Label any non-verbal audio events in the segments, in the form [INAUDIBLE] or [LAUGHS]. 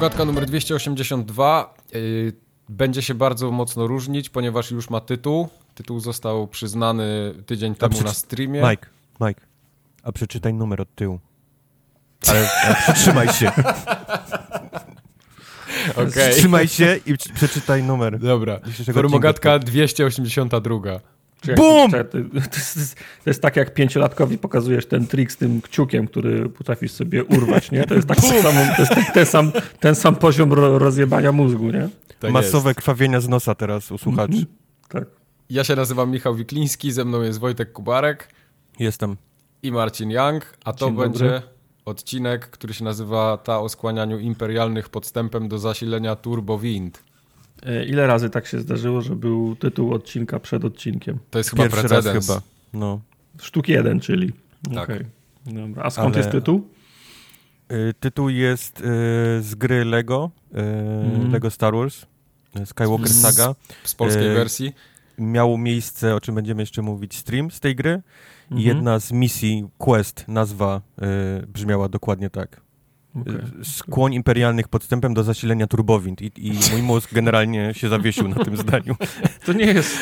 Formogatka numer 282 yy, będzie się bardzo mocno różnić, ponieważ już ma tytuł. Tytuł został przyznany tydzień temu na streamie. Mike, Mike, a przeczytaj numer od tyłu. Ale przytrzymaj się. [LAUGHS] Okay. Trzymaj się i przeczytaj numer. Dobra. Formogatka 282. Bum! To, to, jest, to, jest, tak, jak pięciolatkowi pokazujesz ten trik z tym kciukiem, który potrafisz sobie urwać, nie? To jest, tak samą, to jest ten, ten, sam, ten sam poziom rozjebania mózgu, nie? Tak Masowe jest. krwawienia z nosa teraz u słuchaczy. Mm -hmm. Tak. Ja się nazywam Michał Wikliński, ze mną jest Wojtek Kubarek. Jestem. I Marcin Young, a to Dzień będzie dobry. odcinek, który się nazywa Ta o skłanianiu imperialnych podstępem do zasilenia Turbo Wind. Ile razy tak się zdarzyło, że był tytuł odcinka przed odcinkiem? To jest chyba Pierwszy precedens. chyba. No. Sztuk jeden, czyli. Tak. Okay. Dobra. A skąd Ale... jest tytuł? Y, tytuł jest y, z gry Lego, y, mm. Lego Star Wars, Skywalker z, Saga. Z polskiej wersji. Miało miejsce, o czym będziemy jeszcze mówić, stream z tej gry. Mm -hmm. Jedna z misji, quest, nazwa brzmiała dokładnie tak. Okay. Skłoń imperialnych podstępem do zasilenia turbowind I, i [LAUGHS] mój mózg generalnie się zawiesił na tym zdaniu. [LAUGHS] To nie jest,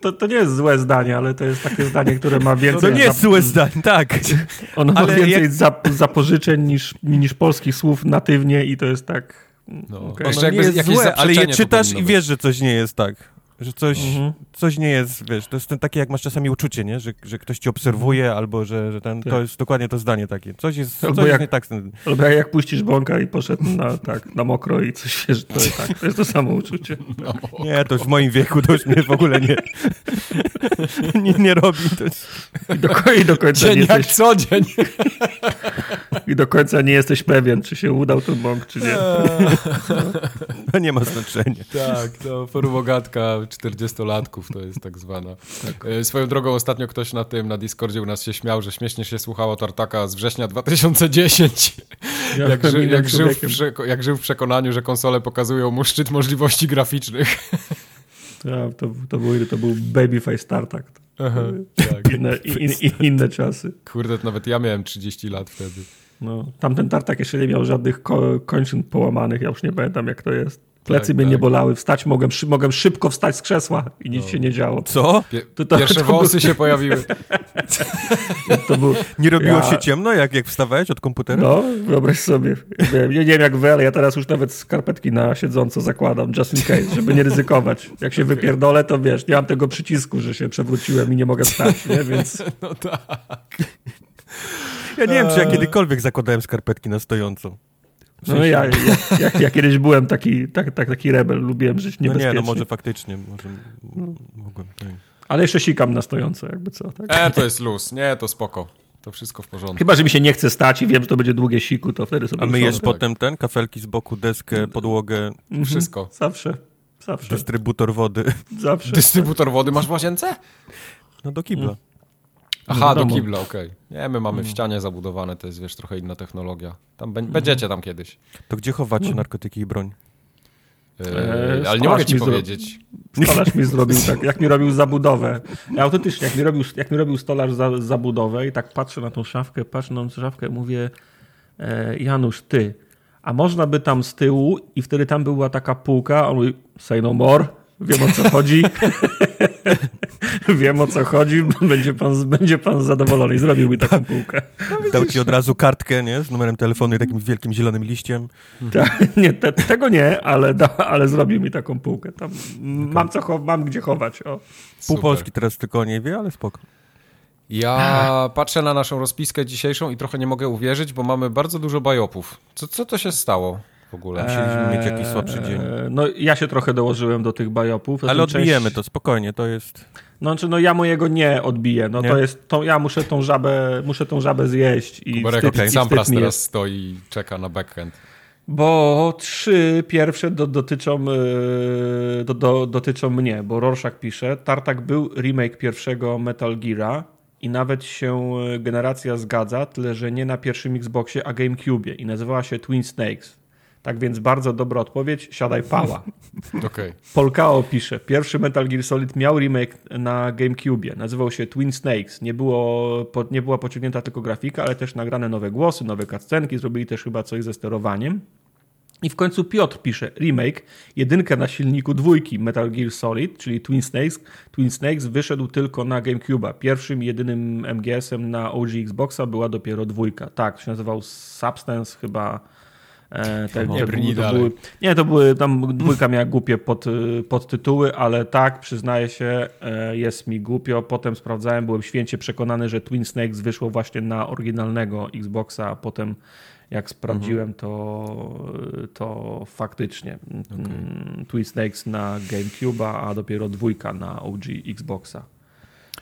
to, to nie jest złe zdanie, ale to jest takie zdanie, które ma więcej... To nie jest złe zdanie, tak. [LAUGHS] Ono ma więcej jak... zapożyczeń niż, niż polskich słów natywnie i to jest tak... No. Okay. Ono nie jest złe, ale je czytasz i wiesz, że coś nie jest tak. Że coś, mhm. coś nie jest, wiesz, to jest ten, takie jak masz czasami uczucie, nie? Że, że ktoś ci obserwuje mhm. albo że, że ten, tak. to jest dokładnie to zdanie takie. Coś jest, albo coś jak, jest nie tak. Albo jak, jak puścisz bąka i poszedł na, tak, na mokro i coś, wiesz, to, tak, to jest to samo uczucie. [LAUGHS] Nie, to już w moim wieku to już mnie w ogóle nie, [LAUGHS] nie, nie robi. To jest... I, do, I do końca Dzień nie jak jesteś... co dzień. [LAUGHS] I do końca nie jesteś pewien, czy się udał ten bąk, czy nie. To nie ma znaczenia. Tak, to forumogatka 40-latków to jest tak zwana. [LAUGHS] Tak. E, swoją drogą ostatnio ktoś na tym, na Discordzie u nas się śmiał, że śmiesznie się słuchało Tartaka z września 2010. Ja jak, ży, jak, żył w, jak żył w przekonaniu, że konsole pokazują mu szczyt możliwości graficznych. [LAUGHS] Ja, to, to, był, to był Babyface Tartak. Aha, tak. inne, in, in, inne czasy. Kurde, nawet ja miałem 30 lat wtedy. No, tamten tartak jeszcze nie miał żadnych ko kończyn połamanych, ja już nie pamiętam jak to jest. Plecy tak, mnie tak. nie bolały, wstać mogłem, mogłem szybko wstać z krzesła i nic no. się nie działo. Co? Pie to, to, Pierwsze to włosy był... się pojawiły. [LAUGHS] Był... Nie robiło ja... się ciemno, jak, jak wstawałeś od komputera? No, wyobraź sobie. Ja nie wiem jak wy, ale ja teraz już nawet skarpetki na siedząco zakładam, just in case, żeby nie ryzykować. Jak się wypierdolę, to wiesz, nie mam tego przycisku, że się przewróciłem i nie mogę wstać, nie? Więc... [LAUGHS] No tak. Ja nie wiem, czy ja kiedykolwiek zakładałem skarpetki na stojąco. W sensie... No ja, ja, ja, ja, kiedyś byłem taki, tak, tak, taki rebel, lubiłem żyć niebezpiecznie. No nie, no może faktycznie, może mogłem. Tak. Ale jeszcze sikam na stojąco, jakby co. Tak? E, to jest luz, nie, to spoko. To wszystko w porządku. Chyba, że mi się nie chce stać i wiem, że to będzie długie siku, to wtedy sobie... A myjesz tak. potem ten, kafelki z boku, deskę, podłogę? Mhm, wszystko. Zawsze, zawsze. Dystrybutor wody. Zawsze. Dystrybutor wody masz w łazience? No do kibla. Mm. Aha, do kibla, okej. Okay. Nie, my mamy w ścianie zabudowane, to jest wiesz, trochę inna technologia. Tam be będziecie tam kiedyś. To gdzie chowacie no. narkotyki i broń? Eee, ale nie mogę ci powiedzieć. Stolarz mi zrobił [LAUGHS] tak, jak mi robił zabudowę. Ja autentycznie, jak mi robił, jak mi robił stolarz za, zabudowę i tak patrzę na tą szafkę, patrzę na tą szafkę i mówię e, Janusz, ty, a można by tam z tyłu i wtedy tam była taka półka, on mówi, say no more, wiem o co chodzi. [LAUGHS] Wiem o co chodzi, będzie pan, będzie pan zadowolony i zrobił mi taką półkę. No, Dał ci od razu kartkę, nie? Z numerem telefonu i takim wielkim zielonym liściem. Tak, nie, te, tego nie, ale, da, ale zrobił mi taką półkę. Tam mam, co, mam gdzie chować. O. Pół Polski teraz tylko nie wie, ale spoko. Ja patrzę na naszą rozpiskę dzisiejszą i trochę nie mogę uwierzyć, bo mamy bardzo dużo bajopów. Co, co to się stało? Ogóle. Musieliśmy mieć jakiś słabszy dzień. Eee, no ja się trochę dołożyłem do tych bajopów. Ale odbijemy część... to, spokojnie, to jest... No, znaczy, no ja mojego nie odbiję. No nie? to jest, to ja muszę tą żabę, muszę tą żabę zjeść i Kuberek, wstyd, okay. Sam teraz jest. stoi i czeka na backhand. Bo trzy pierwsze do, dotyczą, yy, do, do, dotyczą mnie, bo Rorschach pisze, Tartak był remake pierwszego Metal Geara i nawet się e, generacja zgadza, tyle że nie na pierwszym Xboxie, a GameCube i nazywała się Twin Snakes. Tak więc bardzo dobra odpowiedź, siadaj pała. [LAUGHS] Okay. Polkao pisze, pierwszy Metal Gear Solid miał remake na GameCube, nazywał się Twin Snakes. Nie, było, nie była pociągnięta tylko grafika, ale też nagrane nowe głosy, nowe cutscenki, zrobili też chyba coś ze sterowaniem. I w końcu Piotr pisze remake, jedynkę na silniku dwójki Metal Gear Solid, czyli Twin Snakes. Twin Snakes wyszedł tylko na GameCube'a. Pierwszym jedynym MGS-em na OG Xboxa była dopiero dwójka. Tak, się nazywał Substance chyba. E, te, nie, te, to były, nie, to były, tam dwójka miała głupie pod, podtytuły, ale tak, przyznaję się, e, jest mi głupio. Potem sprawdzałem, byłem święcie przekonany, że Twin Snakes wyszło właśnie na oryginalnego Xboxa, a potem jak sprawdziłem, to, to faktycznie okay. Mm, Twin Snakes na GameCube'a, a dopiero dwójka na OG Xboxa.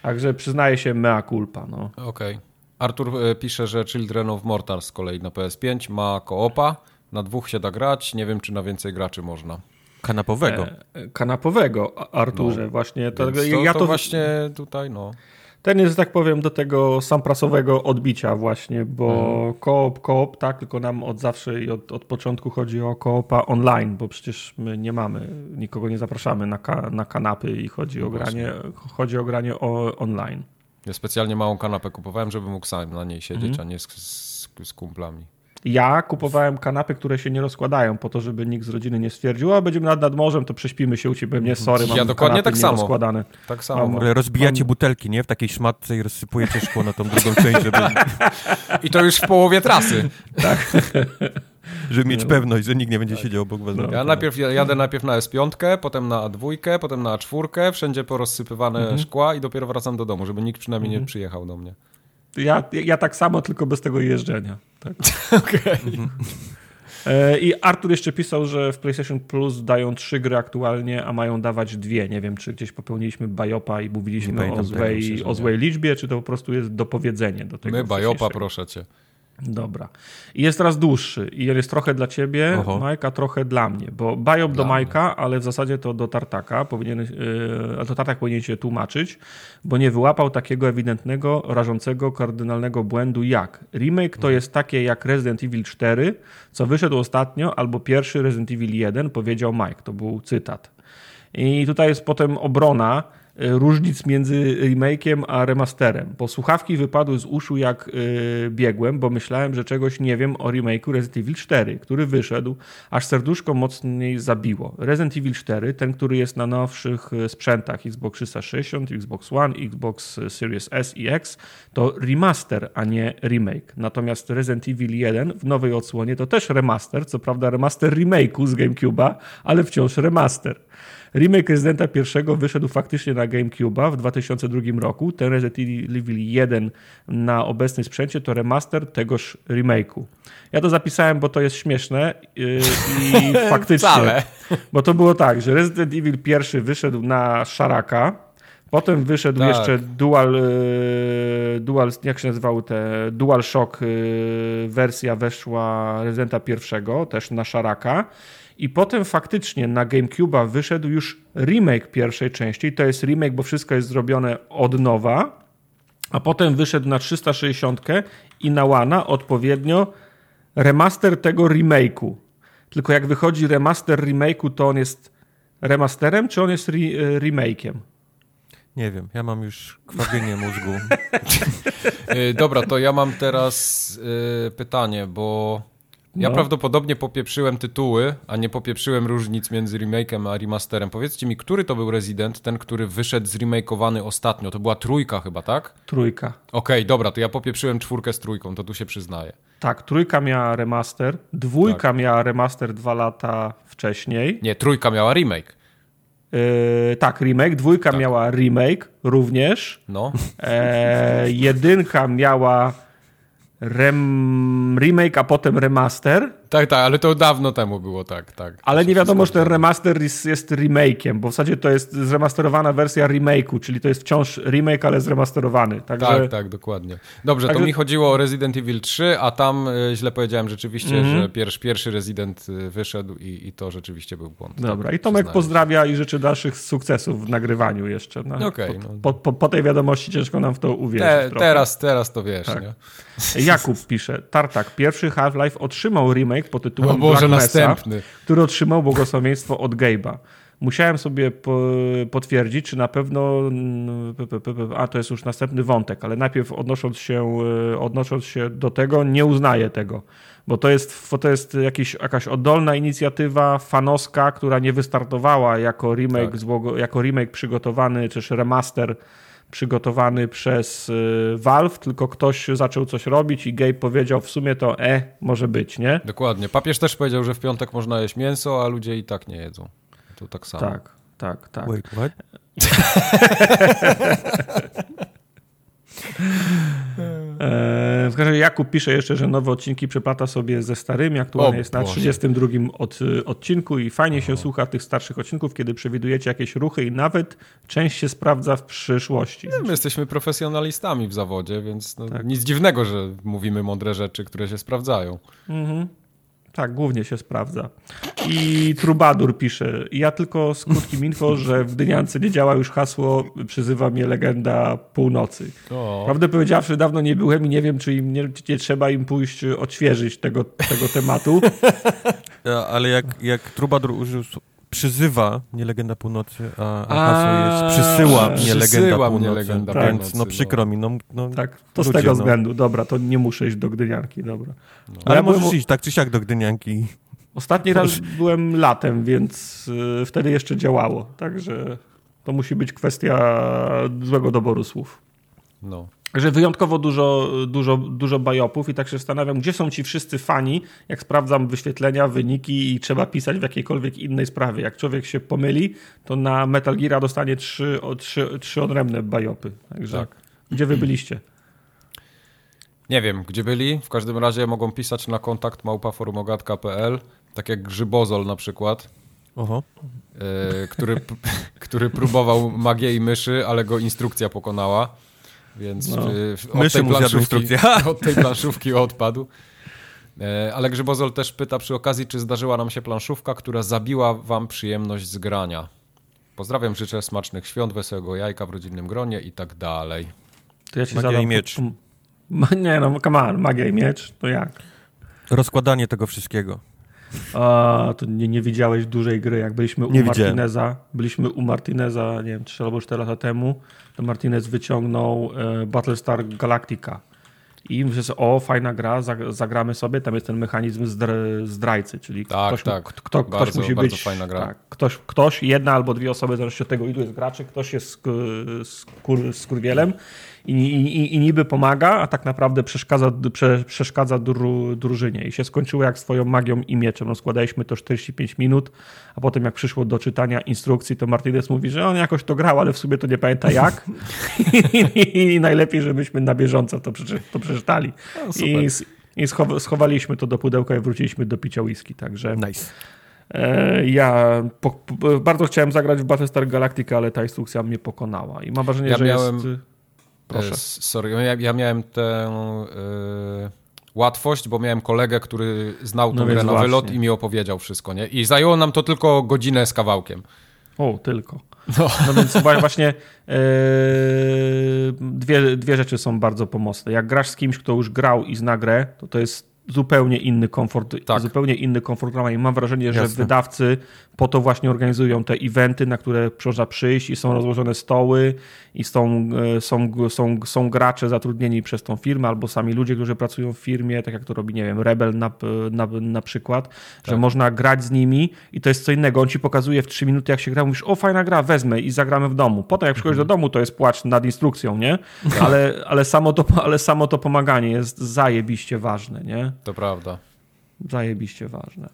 Także przyznaję się mea culpa. No. Okej. Okay. Artur e, pisze, że Children of Mortal z kolei na PS5 ma koopa, na dwóch się da grać, nie wiem czy na więcej graczy można. Kanapowego. E, kanapowego, Arturze, no, właśnie. To, to, ja to, to właśnie tutaj, no. Ten jest, tak powiem, do tego samprasowego odbicia właśnie, bo hmm. koop, koop, tak, tylko nam od zawsze i od, od początku chodzi o koopa online, bo przecież my nie mamy, nikogo nie zapraszamy na, ka, na kanapy i chodzi no o granie, chodzi o granie o, online. Ja specjalnie małą kanapę kupowałem, żeby mógł sam na niej siedzieć, hmm. a nie z, z, z kumplami. Ja kupowałem kanapy, które się nie rozkładają, po to, żeby nikt z rodziny nie stwierdził, a będziemy nad, nad morzem, to prześpimy się u ciebie. Nie, sorry, mam Ja dokładnie tak samo. Rozkładane. Tak samo. Mam, rozbijacie mam... butelki, nie? W takiej szmatce i rozsypujecie szkło na tą drugą część, żeby... I to już w połowie trasy. tak. żeby mieć no. pewność, że nikt nie będzie tak. siedział obok was. No. Ja najpierw jadę najpierw na S5, potem na A2, potem na A4, wszędzie porozsypywane mhm. szkła i dopiero wracam do domu, żeby nikt przynajmniej mhm. nie przyjechał do mnie. Ja, ja tak samo, tylko bez tego jeżdżenia. Tak. [LAUGHS] Okej. Okay. E, I Artur jeszcze pisał, że w PlayStation Plus dają trzy gry aktualnie, a mają dawać dwie. Nie wiem, czy gdzieś popełniliśmy bajopa i mówiliśmy o złej, o złej liczbie, czy to po prostu jest dopowiedzenie do tego. My bajopa, proszę cię. Dobra. I jest teraz dłuższy i jest trochę dla ciebie, Oho. Mike, a trochę dla mnie, bo bajop do Majka, ale w zasadzie to do Tartaka powinien, yy, to Tartak powinien się tłumaczyć, bo nie wyłapał takiego ewidentnego, rażącego, kardynalnego błędu jak remake to jest takie jak Resident Evil 4, co wyszedł ostatnio, albo pierwszy Resident Evil 1, powiedział Mike, to był cytat. I tutaj jest potem obrona, różnic między remake'iem a remasterem, bo słuchawki wypadły z uszu jak yy, biegłem, bo myślałem, że czegoś nie wiem o remake'u Resident Evil 4, który wyszedł, aż serduszko mocniej zabiło. Resident Evil 4, ten, który jest na nowszych e, sprzętach Xbox 360, Xbox One, Xbox Series S i X, to remaster, a nie remake. Natomiast Resident Evil 1 w nowej odsłonie to też remaster, co prawda remaster remake'u z GameCube'a, ale wciąż remaster. Remake Residenta pierwszego wyszedł faktycznie na GameCube'a w 2002 roku. Ten Resident Evil 1 na obecnym sprzęcie to remaster tegoż remake'u. Ja to zapisałem, bo to jest śmieszne yy, i [LAUGHS] faktycznie. Wcale. Bo to było tak, że Resident Evil pierwszy wyszedł na szaraka, Potem wyszedł tak. jeszcze Dual, yy, Dual, jak się nazywały te, Dual Shock yy, wersja weszła Residenta pierwszego, też na szaraka. I potem faktycznie na GameCube'a wyszedł już remake pierwszej części. To jest remake, bo wszystko jest zrobione od nowa. A potem wyszedł na 360 i na Łana odpowiednio remaster tego remake'u. Tylko jak wychodzi remaster remake'u, to on jest remasterem, czy on jest re remake'iem? Nie wiem, ja mam już krwawienie mózgu. [LAUGHS] E, dobra, to ja mam teraz y, pytanie, bo ja no. prawdopodobnie popieprzyłem tytuły, a nie popieprzyłem różnic między remake'em a remasterem. Powiedzcie mi, który to był Resident, ten, który wyszedł zremakeowany ostatnio? To była trójka chyba, tak? Trójka. Okej, okay, dobra, to ja popieprzyłem czwórkę z trójką, to tu się przyznaję. Tak, trójka miała remaster, dwójka tak. miała remaster dwa lata wcześniej. Nie, trójka miała remake. Yy, tak, remake. Dwójka tak. miała remake również. No. E, jedynka miała rem, remake, a potem remaster. Tak, tak, ale to dawno temu było, tak, tak. Ale nie wiadomo, czy ten remaster jest, jest remake'iem, bo w zasadzie to jest zremasterowana wersja remake'u, czyli to jest wciąż remake, ale zremasterowany. Także... Tak, tak, dokładnie. Dobrze, Także... to mi chodziło o Resident Evil 3, a tam y, źle powiedziałem rzeczywiście, mm -hmm. że pierwszy, pierwszy Resident y, wyszedł i, i to rzeczywiście był błąd. Dobra, i Tomek pozdrawia i życzy dalszych sukcesów w nagrywaniu jeszcze. No, okay, po, no. po, po, po, tej wiadomości ciężko nam w to uwierzyć. Te, teraz, teraz to wiesz, tak. Jakub pisze, Tartak, pierwszy Half-Life otrzymał remake pod tytułem o Boże, Mesa, który otrzymał błogosławieństwo od Gabe'a. musiałem sobie po, potwierdzić, czy na pewno. A to jest już następny wątek, ale najpierw odnosząc się, odnosząc się do tego, nie uznaję tego bo to jest, to jest jakiś, jakaś oddolna inicjatywa fanowska, która nie wystartowała jako remake, tak. jako remake przygotowany, czy remaster przygotowany przez y, Valve, tylko ktoś zaczął coś robić i Gabe powiedział w sumie to e, może być, nie? Dokładnie. Papież też powiedział, że w piątek można jeść mięso, a ludzie i tak nie jedzą. To tak samo. Tak, tak, tak. Wait, what? [LAUGHS] E, w każdym razie Jakub pisze jeszcze, że nowe odcinki przeplata sobie ze starymi. Aktualnie o, jest na 32 od, odcinku i fajnie się słucha tych starszych odcinków, kiedy przewidujecie jakieś ruchy i nawet część się sprawdza w przyszłości. No, my jesteśmy profesjonalistami w zawodzie, więc no, tak. nic dziwnego, że mówimy mądre rzeczy, które się sprawdzają. Mhm. Tak, głównie się sprawdza. I Trubadur pisze, ja tylko z krótkim info, że w Dyniance nie działa już hasło przyzywa mnie legenda północy. O. Prawdę powiedziawszy, dawno nie byłem i nie wiem, czy im nie, nie trzeba im pójść odświeżyć tego, tego tematu. [LAUGHS] Ja, ale jak, jak Trubadur użył przyzywa, nie legenda północy, a, a jest przysyła, nie legenda północy. Nie legenda tak. Więc no przykro mi. No, no, tak, to ludzie, z tego no. względu. Dobra, to nie muszę iść do Gdynianki, dobra. No. Ale ja możesz byłem... iść tak czy siak do Gdynianki. Ostatni raz byłem latem, więc y, wtedy jeszcze działało. Także to musi być kwestia złego doboru słów. No. Że wyjątkowo dużo, dużo, dużo bajopów i tak się zastanawiam, gdzie są ci wszyscy fani, jak sprawdzam wyświetlenia, wyniki i trzeba pisać w jakiejkolwiek innej sprawie. Jak człowiek się pomyli, to na Metal Gear dostanie trzy, trzy, trzy odrębne bajopy. Także tak. gdzie wy byliście? Nie wiem, gdzie byli. W każdym razie mogą pisać na kontakt małpaforumogatka.pl, tak jak Grzybozol na przykład. Oho. Y, który, [LAUGHS] który próbował magię i myszy, ale go instrukcja pokonała. Więc no. od, tej planszówki, [LAUGHS] od tej planszówki odpadł. E, ale Grzybozol też pyta przy okazji, czy zdarzyła nam się planszówka, która zabiła wam przyjemność z grania. Pozdrawiam, życzę smacznych świąt, wesołego jajka w rodzinnym gronie i tak dalej. To ja ci magia i miecz. [LAUGHS] Nie no, come on, magia i miecz, to jak? Rozkładanie tego wszystkiego. A, to nie, nie widziałeś dużej gry, jak byliśmy nie u widziałem. Martineza, byliśmy u Martineza, nie wiem, 3 albo 4 lata temu, to Martinez wyciągnął e, Battlestar Galactica. I myślę sobie, o, fajna gra, zagramy sobie, tam jest ten mechanizm zdrajcy, czyli tak, ktoś, tak. Kto, bardzo, ktoś musi być, fajna gra. Tak, ktoś, ktoś, jedna albo dwie osoby, zależy od tego, ilu jest graczy, ktoś jest skur, skur, skurwielem i, i, i niby pomaga, a tak naprawdę przeszkadza, prze, przeszkadza dru, drużynie. I się skończyło jak swoją magią i mieczem. No, składaliśmy to 45 minut, a potem jak przyszło do czytania instrukcji, to Martinez mówi, że on jakoś to grał, ale w sumie to nie pamięta jak. [LAUGHS] I, I, najlepiej, żebyśmy na bieżąco to, przeczy, to przeczytali. No, I, I schowaliśmy to do pudełka i wróciliśmy do picia whisky, także... Nice. E, ja po, bardzo chciałem zagrać w Battlestar Galactica, ale ta instrukcja mnie pokonała. I mam wrażenie, ja że miałem... jest Proszę. E, sorry, ja, ja miałem tę y, łatwość, bo miałem kolegę, który znał tę no grę na wylot i mi opowiedział wszystko, nie? I zajęło nam to tylko godzinę z kawałkiem. O, tylko. No, no więc właśnie yy, dwie, dwie rzeczy są bardzo pomocne. Jak grasz z kimś, kto już grał i zna grę, to to jest zupełnie inny komfort, tak. zupełnie inny komfort grania i mam wrażenie, że Jasne. wydawcy po to właśnie organizują te eventy, na które można przyjść i są rozłożone stoły i są, e, są, są, są gracze zatrudnieni przez tą firmę albo sami ludzie, którzy pracują w firmie, tak jak to robi, nie wiem, Rebel na, na, na przykład, tak. że można grać z nimi i to jest co innego. On ci pokazuje w trzy minuty, jak się gra, mówisz, o fajna gra, wezmę i zagramy w domu. Potem jak przychodzisz mhm. do domu, to jest płacz nad instrukcją, nie? Tak. Ale, ale, samo to, ale samo to pomaganie jest zajebiście ważne, nie? To prawda. Zajebiście ważne.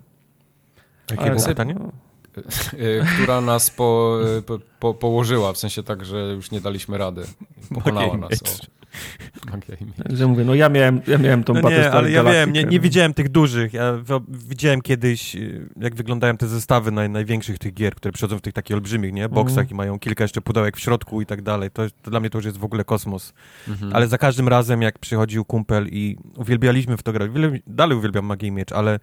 Jakie było pytanie? No. [LAUGHS] która nas po, po, położyła, w sensie tak, że już nie daliśmy rady. Pokonała nas. O. Także mówię, no ja miałem, ja miałem tą no Nie, ale ja wiem, nie, nie widziałem tych dużych. Ja widziałem kiedyś, y, jak wyglądają te zestawy naj, największych tych gier, które przychodzą w tych takich olbrzymich, nie? Boksach mm. i mają kilka jeszcze pudełek w środku i tak dalej. To, to dla mnie to już jest w ogóle kosmos. Mm -hmm. Ale za każdym razem, jak przychodził kumpel i uwielbialiśmy w to grać, dalej uwielbiam Magię i Miecz, ale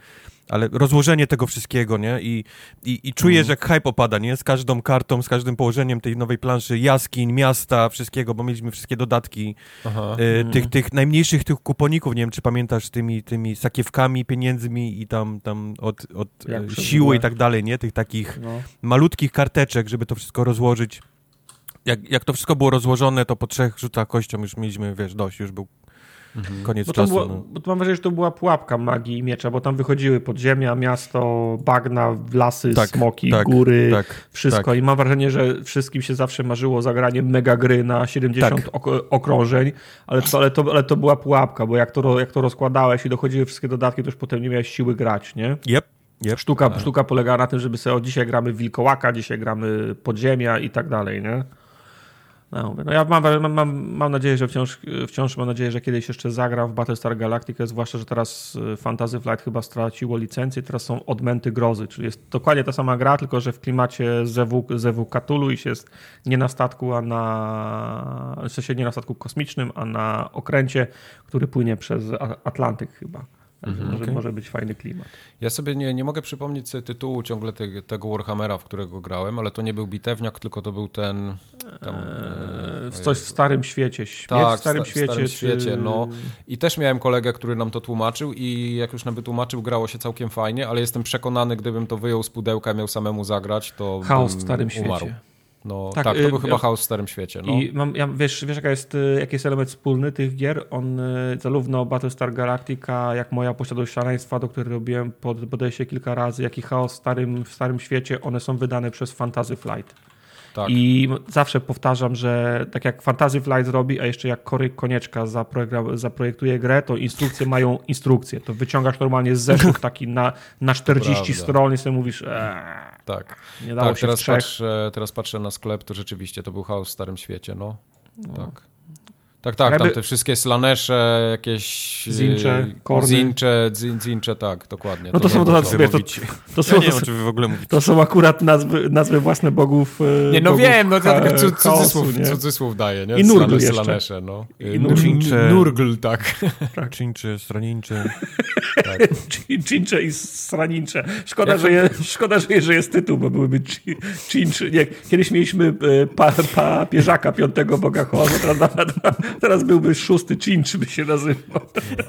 ale rozłożenie tego wszystkiego, nie? I, i, i czujesz, Mhm. jak hype opada, nie? Z każdą kartą, z każdym położeniem tej nowej planszy, jaskiń, miasta, wszystkiego, bo mieliśmy wszystkie dodatki, Aha. e, tych, tych najmniejszych tych kuponików, nie wiem, czy pamiętasz, tymi, tymi sakiewkami, pieniędzmi i tam, tam od, od Jak e, siły i tak dalej, nie? Tych takich No. malutkich karteczek, żeby to wszystko rozłożyć. Jak, jak to wszystko było rozłożone, to po trzech rzutach kością już mieliśmy, wiesz, dość, już był Mhm. koniec Bo, czasu. była, no. bo mam wrażenie, że to była pułapka magii i miecza, bo tam wychodziły podziemia, miasto, bagna, lasy, Tak, smoki, tak, góry, tak, wszystko. tak. I mam wrażenie, że wszystkim się zawsze marzyło zagranie mega gry na 70 Tak. ok okrążeń, ale to, ale, to, ale to była pułapka, bo jak to, jak to rozkładałeś i dochodziły wszystkie dodatki, to już potem nie miałeś siły grać, nie? Yep, yep. Sztuka, sztuka polegała na tym, żeby sobie o dzisiaj gramy wilkołaka, dzisiaj gramy podziemia i tak dalej, nie? No, no ja mam, mam, mam, mam nadzieję, że wciąż, wciąż mam nadzieję, że kiedyś jeszcze zagram w Battlestar Galactica, zwłaszcza, że teraz y, Fantasy Flight chyba straciło licencję, teraz są odmęty grozy, czyli jest dokładnie ta sama gra, tylko że w klimacie ZW, ZW i się jest nie na statku, a na w sensie nie na statku kosmicznym, a na okręcie, który płynie przez Atlantyk chyba. Także może, okej. może być fajny klimat. Ja sobie nie, nie mogę przypomnieć tytułu ciągle te, tego Warhammera, w którego grałem, ale to nie był bitewniak, tylko to był ten... Tam, Eee, e, coś w Starym Świecie. Śmierć Tak, w Starym sta- Świecie. Starym czy... Świecie, no. I też miałem kolegę, który nam to tłumaczył i jak już nam wytłumaczył, grało się całkiem fajnie, ale jestem przekonany, gdybym to wyjął z pudełka i miał samemu zagrać, to Chaos w Starym umarł. Świecie. No Tak, tak, to y, był chyba ja- chaos w Starym Świecie, no. I mam, ja, wiesz, wiesz jaka jest, y, jaki jest element wspólny tych gier? On y, zarówno Battlestar Galactica, jak moja posiadłość szaleństwa, do której robiłem pod, podejście kilka razy, jak i Chaos w Starym, w Starym Świecie, one są wydane przez Fantasy Flight. Tak. I zawsze powtarzam, że tak jak Fantasy Flight zrobi, a jeszcze jak Kory Konieczka zaprojektuje grę, to instrukcje mają instrukcje. To wyciągasz normalnie zeszyt [LAUGHS] taki na, na 40 prawda. stron i sobie mówisz, eee, tak. nie dało Tak, się teraz patrzę, teraz patrzę na sklep, to rzeczywiście to był chaos w Starym Świecie, no. Tak. Tak, tak, Ja tam te wszystkie slanesze, jakieś... Zincze, y, korny. Zincze, zin, zincze, tak, dokładnie. No to są- było to- wiesz, to-. To są, Ja nie wiem, czy wy w ogóle mówicie. to są akurat nazwy, nazwy własne bogów. e, Nie, no bogów wiem, no to cu- chaosu, cudzysłów, nie? cudzysłów daje, nie? I Nurgl Slane- jeszcze. Slanesze, no. I Y, Nurgl. Nur- Nurgl, tak. Czyńczy, stranińczy. [LAUGHS] Cin- Cincze i Sranincze. Szkoda, to- że, je, szkoda że, że jest tytuł, bo byłyby ci- Cinczy. Nie, kiedyś mieliśmy pa, papieżaka piątego boga chaosu, teraz, nawet- teraz byłby szósty Cinch by się nazywał.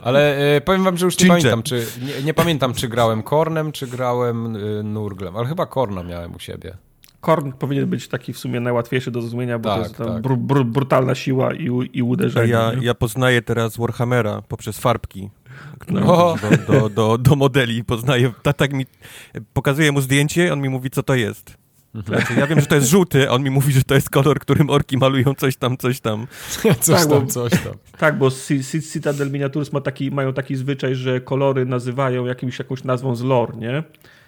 Ale e, powiem wam, że już nie pamiętam, czy, nie, nie pamiętam, czy grałem Kornem, czy grałem y, Nurglem, ale chyba Korna miałem u siebie. Korn powinien być taki w sumie najłatwiejszy do zrozumienia, bo Tak, to jest tam tak. bru, bru, brutalna siła i, i uderzenie. ja, ja poznaję teraz Warhammera poprzez farbki, które No. używam do, do, do modeli. Poznaję, tak, tak mi, pokazuję mu zdjęcie, on mi mówi, co to jest. Znaczy, ja wiem, że to jest żółty, on mi mówi, że to jest kolor, którym orki malują coś tam, coś tam. [LAUGHS] Coś Tak, tam, bo- coś tam. Tak, bo Ci- Ci- Citadel Miniatures ma taki, mają taki zwyczaj, że kolory nazywają jakimś, jakąś nazwą z lore, nie?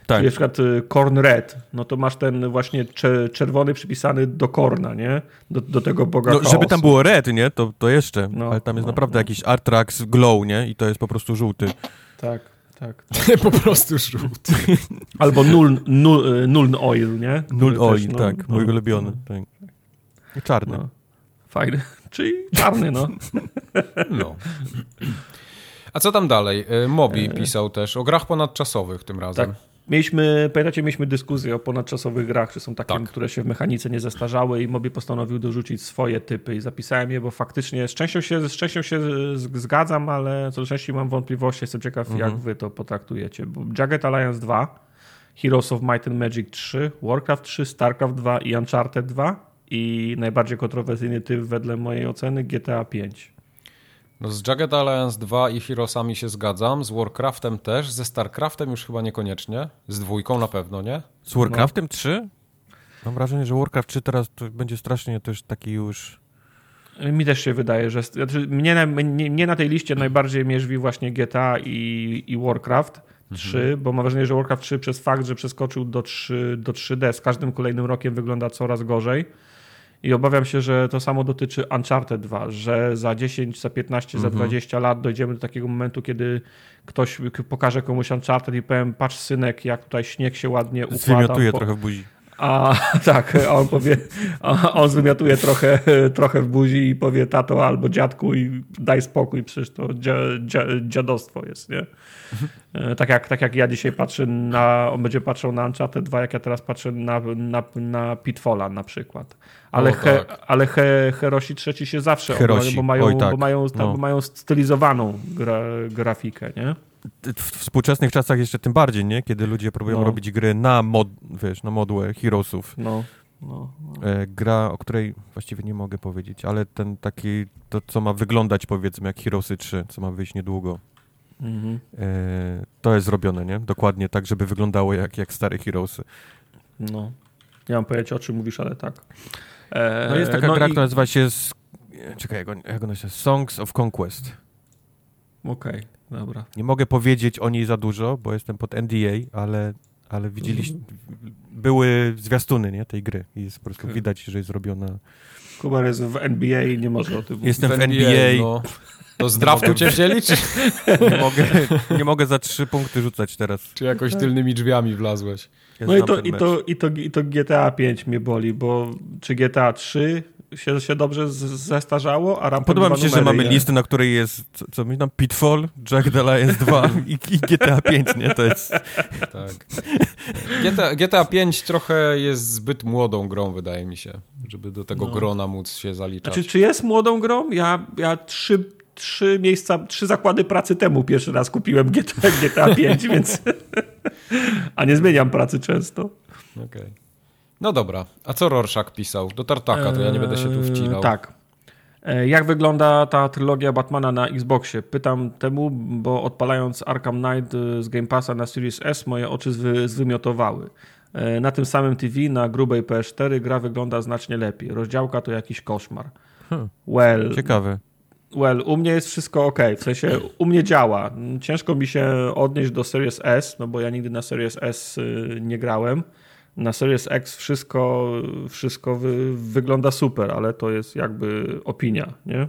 Tak. Czyli na przykład y, Korn Red, no to masz ten właśnie cze, czerwony przypisany do Korna, nie? Do, do tego boga No, chaosu. żeby tam było red, nie? To, to jeszcze. No, ale tam jest no, naprawdę no. jakiś Artrax Glow, nie? I to jest po prostu żółty. Tak, tak. [LAUGHS] po prostu żółty. [LAUGHS] Albo nul, Nuln Oil, nie? Null Który oil, też, no, tak. no, mój ulubiony. Tak. I czarny. No. Fajny. [LAUGHS] Czyli czarny, no. No. A co tam dalej? Y, Mobi pisał też o grach ponadczasowych tym razem. Tak. Mieliśmy, pamiętacie, mieliśmy dyskusję o ponadczasowych grach, czy są takie, Tak. które się w mechanice nie zestarzały i Mobi postanowił dorzucić swoje typy i zapisałem je, bo faktycznie z częścią się, z częścią się zgadzam, ale co do części mam wątpliwości, jestem ciekaw Mhm. jak wy to potraktujecie. Bo Jagged Alliance 2, Heroes of Might and Magic 3, Warcraft 3, Starcraft 2 i Uncharted 2 i najbardziej kontrowersyjny typ wedle mojej oceny GTA 5. No z Jagged Alliance 2 i Heroesami się zgadzam, z Warcraftem też, ze Starcraftem już chyba niekoniecznie, z dwójką na pewno, nie? Z Warcraftem 3? Mam wrażenie, że Warcraft 3 teraz to będzie strasznie też taki już... Mi też się wydaje, że znaczy, mnie, na, mnie, mnie na tej liście najbardziej mierzwi właśnie GTA i, i Warcraft 3, bo mam wrażenie, że Warcraft 3 przez fakt, że przeskoczył do, 3, do 3D z każdym kolejnym rokiem wygląda coraz gorzej. I obawiam się, że to samo dotyczy Uncharted 2, że za 10, za 15, za 20 lat dojdziemy do takiego momentu, kiedy ktoś pokaże komuś Uncharted i powiem, patrz synek, jak tutaj śnieg się ładnie układa. Zwymiotuję po- trochę w buzi. A [LAUGHS] tak, a on powie, a on wymiotuje trochę, trochę w buzi i powie tato albo dziadku i daj spokój, przecież to dzia, dzia, dziadostwo jest, nie? E, tak jak, tak jak ja dzisiaj patrzę na, on będzie patrzył na Uncharted 2, jak ja teraz patrzę na, na, na Pitfalla na przykład. Ale, he, tak. ale he, Herosi trzeci się zawsze Herosi. bo mają, Oj, tak. bo, mają, no. bo mają stylizowaną gra, grafikę, nie? w współczesnych czasach jeszcze tym bardziej, nie? Kiedy ludzie próbują no. robić gry na mod, wiesz, na modłę Heroesów. No. No, no. Gra, o której właściwie nie mogę powiedzieć, ale ten taki, to co ma wyglądać powiedzmy jak Heroesy 3, co ma wyjść niedługo. Mhm. E, to jest zrobione, nie? Dokładnie tak, żeby wyglądało jak, jak stare Heroesy. No. Nie mam pojęcia o czym mówisz, ale tak. E, no jest taka no gra, i... która nazywa się, czekaj, jak, on, jak ona się, Songs of Conquest. Okej. Okay. Dobra. Nie mogę powiedzieć o niej za dużo, bo jestem pod NDA, ale, ale widzieliście, były zwiastuny nie, tej gry i jest po prostu okay. widać, że jest zrobiona... Kubar jest w NBA i nie może o tym Jestem w, w NBA. NBA. No. To z draftu cię wzięli, czy... [LAUGHS] nie, mogę, nie mogę za trzy punkty rzucać teraz. Czy jakoś tylnymi drzwiami wlazłeś? Ja no i to, i, to, i, to, i to GTA 5 mnie boli, bo czy GTA 3 się, się dobrze zestarzało, a Podoba mi się, że mamy listę, na której jest, co, co my tam, Pitfall, Jack the Lions 2 i, i, GTA 5, nie? To jest... Tak. GTA, GTA 5 trochę jest zbyt młodą grą, wydaje mi się, żeby do tego no. grona móc się zaliczać. Znaczy, czy jest młodą grą? Ja, ja trzy, trzy miejsca, trzy zakłady pracy temu pierwszy raz kupiłem GTA, GTA 5, więc... [LAUGHS] a nie zmieniam pracy często. Okej. Okay. No dobra, a co Rorschach pisał? Do Tartaka, to ja nie będę się tu wcinał. Eee, tak. Eee, jak wygląda ta trylogia Batmana na Xboxie? Pytam temu, bo odpalając Arkham Knight y, z Game Passa na Series S moje oczy zwy, zwymiotowały. Eee, na tym samym TV, na grubej PS4 gra wygląda znacznie lepiej. Rozdziałka to jakiś koszmar. Hmm. Well, Ciekawe. Well, u mnie jest wszystko ok, w sensie u mnie działa. Ciężko mi się odnieść do Series S, no bo ja nigdy na Series S y, nie grałem na Series X wszystko, wszystko wy, wygląda super, ale to jest jakby opinia, nie?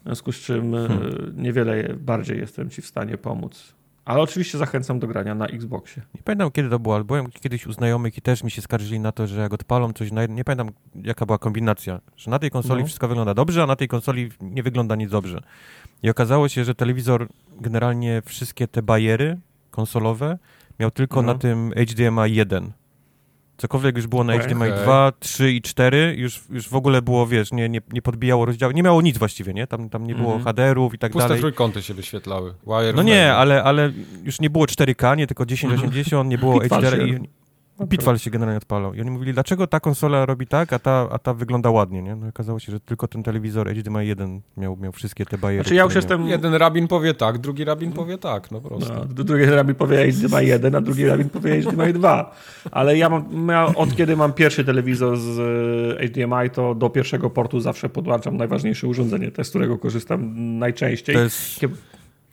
W związku z czym e, hmm. niewiele bardziej jestem ci w stanie pomóc. Ale oczywiście zachęcam do grania na Xboxie. Nie pamiętam kiedy to było, ale byłem kiedyś u znajomych i też mi się skarżyli na to, że jak odpalą coś, na, nie pamiętam jaka była kombinacja, że na tej konsoli no. wszystko wygląda dobrze, a na tej konsoli nie wygląda nic dobrze. I okazało się, że telewizor generalnie wszystkie te bariery konsolowe miał tylko na mhm. tym HDMI 1. Cokolwiek już było na okay. HDMI 2, 3 i 4, już, już w ogóle było, wiesz, nie, nie, nie podbijało rozdziału, nie miało nic właściwie, nie? Tam, tam nie było mm -hmm. HDR-ów i tak Puste dalej. Puste trójkąty się wyświetlały. Wire no nie, ale, ale już nie było 4K, nie tylko 1080, nie było HDR [LAUGHS] i, Pitfall się generalnie odpalał. I oni mówili, dlaczego ta konsola robi tak, a ta, a ta wygląda ładnie, nie? No okazało się, że tylko ten telewizor HDMI 1 miał, miał wszystkie te bariery. Znaczy ja już jestem... Jeden rabin powie tak, drugi rabin powie tak, no prosto. No, drugi rabin powie HDMI 1, a drugi rabin powie HDMI 2. Ale ja mam, ja od kiedy mam pierwszy telewizor z e, HDMI, to do pierwszego portu zawsze podłączam najważniejsze urządzenie, te, z którego korzystam najczęściej. To jest...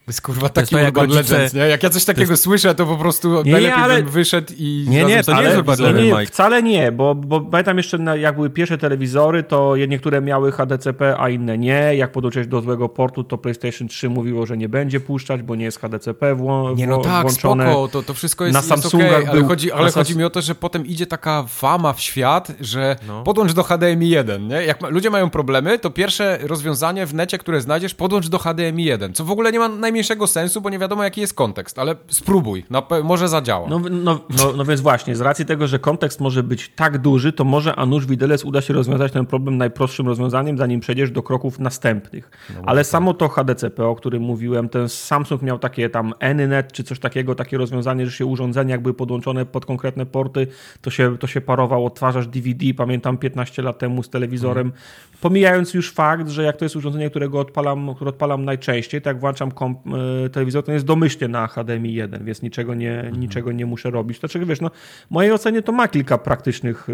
To jest kurwa taki Urban Legends, nie? Jak ja coś takiego jest... słyszę, to po prostu nie, najlepiej ale... bym wyszedł i... Nie, nie, to nie jest Urban Legends, Wcale nie, bo, bo pamiętam jeszcze, jak były pierwsze telewizory, to niektóre miały HDCP, a inne nie. Jak podłączyłeś do złego portu, to PlayStation 3 mówiło, że nie będzie puszczać, bo nie jest HDCP wło Nie, no tak, włączone. spoko, to, to wszystko jest, na jest okay, ale, chodzi, ale chodzi mi o to, że potem idzie taka fama w świat, że no. podłącz do HDMI 1, nie? Jak ma, ludzie mają problemy, to pierwsze rozwiązanie w necie, które znajdziesz, podłącz do HDMI 1, co w ogóle nie ma najmniejszego najmniejszego sensu, bo nie wiadomo jaki jest kontekst, ale spróbuj, może zadziała. No, no, no, no, więc właśnie, z racji tego, że kontekst może być tak duży, to może a nuż widelec uda się rozwiązać ten problem najprostszym rozwiązaniem, zanim przejdziesz do kroków następnych. No, ale tak. samo to HDCP, o którym mówiłem, ten Samsung miał takie tam Anynet czy coś takiego, takie rozwiązanie, że się urządzenia jakby podłączone pod konkretne porty, to się, to się parowało, odtwarzasz DVD, pamiętam 15 lat temu z telewizorem. Pomijając już fakt, że jak to jest urządzenie, którego odpalam, które odpalam najczęściej, tak włączam komp E, telewizor, to jest domyślnie na HDMI 1, więc niczego nie, mhm. niczego nie muszę robić. Dlaczego wiesz, no, w mojej ocenie to ma kilka praktycznych,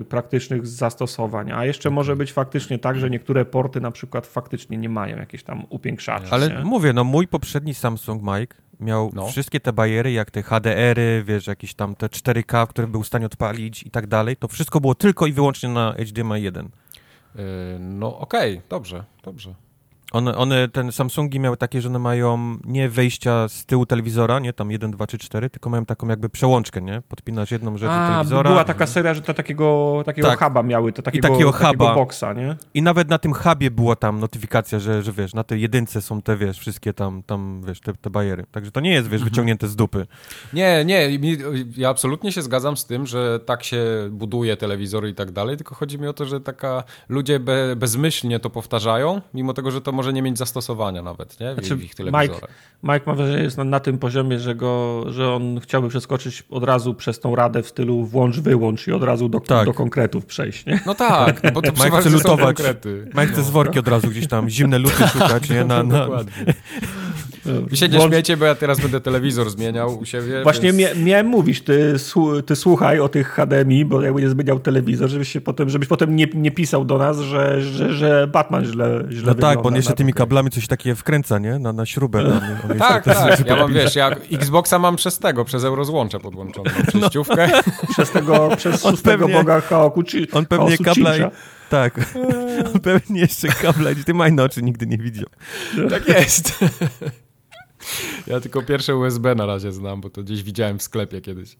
e, praktycznych zastosowań, a jeszcze może być faktycznie tak, że niektóre porty na przykład faktycznie nie mają jakieś tam upiększaczy. Ale nie? mówię, no mój poprzedni Samsung Mike miał no. wszystkie te bariery, jak te HDR-y, wiesz, jakieś tam te 4K, które był w stanie odpalić i tak dalej, to wszystko było tylko i wyłącznie na HDMI 1. Yy, no okej, okay, dobrze, dobrze. One, one, ten Samsungi miały takie, że one mają nie wejścia z tyłu telewizora, nie tam 1, 2 czy 4, tylko mają taką jakby przełączkę, nie? Podpinasz jedną rzecz do telewizora. była taka seria, że to takiego, takiego tak. huba miały, to takiego, I takiego, takiego huba. boxa, nie? I nawet na tym hubie była tam notyfikacja, że, że wiesz, na tej jedynce są te, wiesz, wszystkie tam, tam wiesz, te, te bariery. Także to nie jest, wiesz, mhm. wyciągnięte z dupy. Nie, nie, ja absolutnie się zgadzam z tym, że tak się buduje telewizory i tak dalej, tylko chodzi mi o to, że taka ludzie be, bezmyślnie to powtarzają, mimo tego, że to może nie mieć zastosowania nawet, nie? W, znaczy, w ich. Mike, Mike ma wrażenie, że jest na, na, tym poziomie, że, go, że on chciałby przeskoczyć od razu przez tą radę w stylu włącz, wyłącz i od razu do, tak. do konkretów przejść, nie? No tak, no bo to [LAUGHS] Mike chce lutować. konkrety. Mike chce no. z worki od razu gdzieś tam, zimne luty szukać, nie? Na, [LAUGHS] na... Wy się nie Włącz... śmiecie, bo ja teraz będę telewizor zmieniał u siebie. Właśnie więc... miałem mówić, ty, ty słuchaj o tych HDMI, bo jakby nie zmieniał telewizor, żebyś się potem, żebyś potem nie, nie pisał do nas, że, że, że Batman źle, źle No tak, bo on jeszcze tymi kablami coś takie wkręca, nie? Na, na śrubę. On, on tak, tak. Ja mam, wiesz, ja Xboxa mam przez tego, przez eurozłącze podłączone, [LAUGHS] no. przejściówkę. No. [LAUGHS] przez tego, przez on szóstego pewnie, boga Haoku, On pewnie kabla i, tak. [LAUGHS] On pewnie jeszcze kabla, ty majno oczy nigdy nie widział. Tak jest. Ja tylko pierwsze USB na razie znam, bo to gdzieś widziałem w sklepie kiedyś.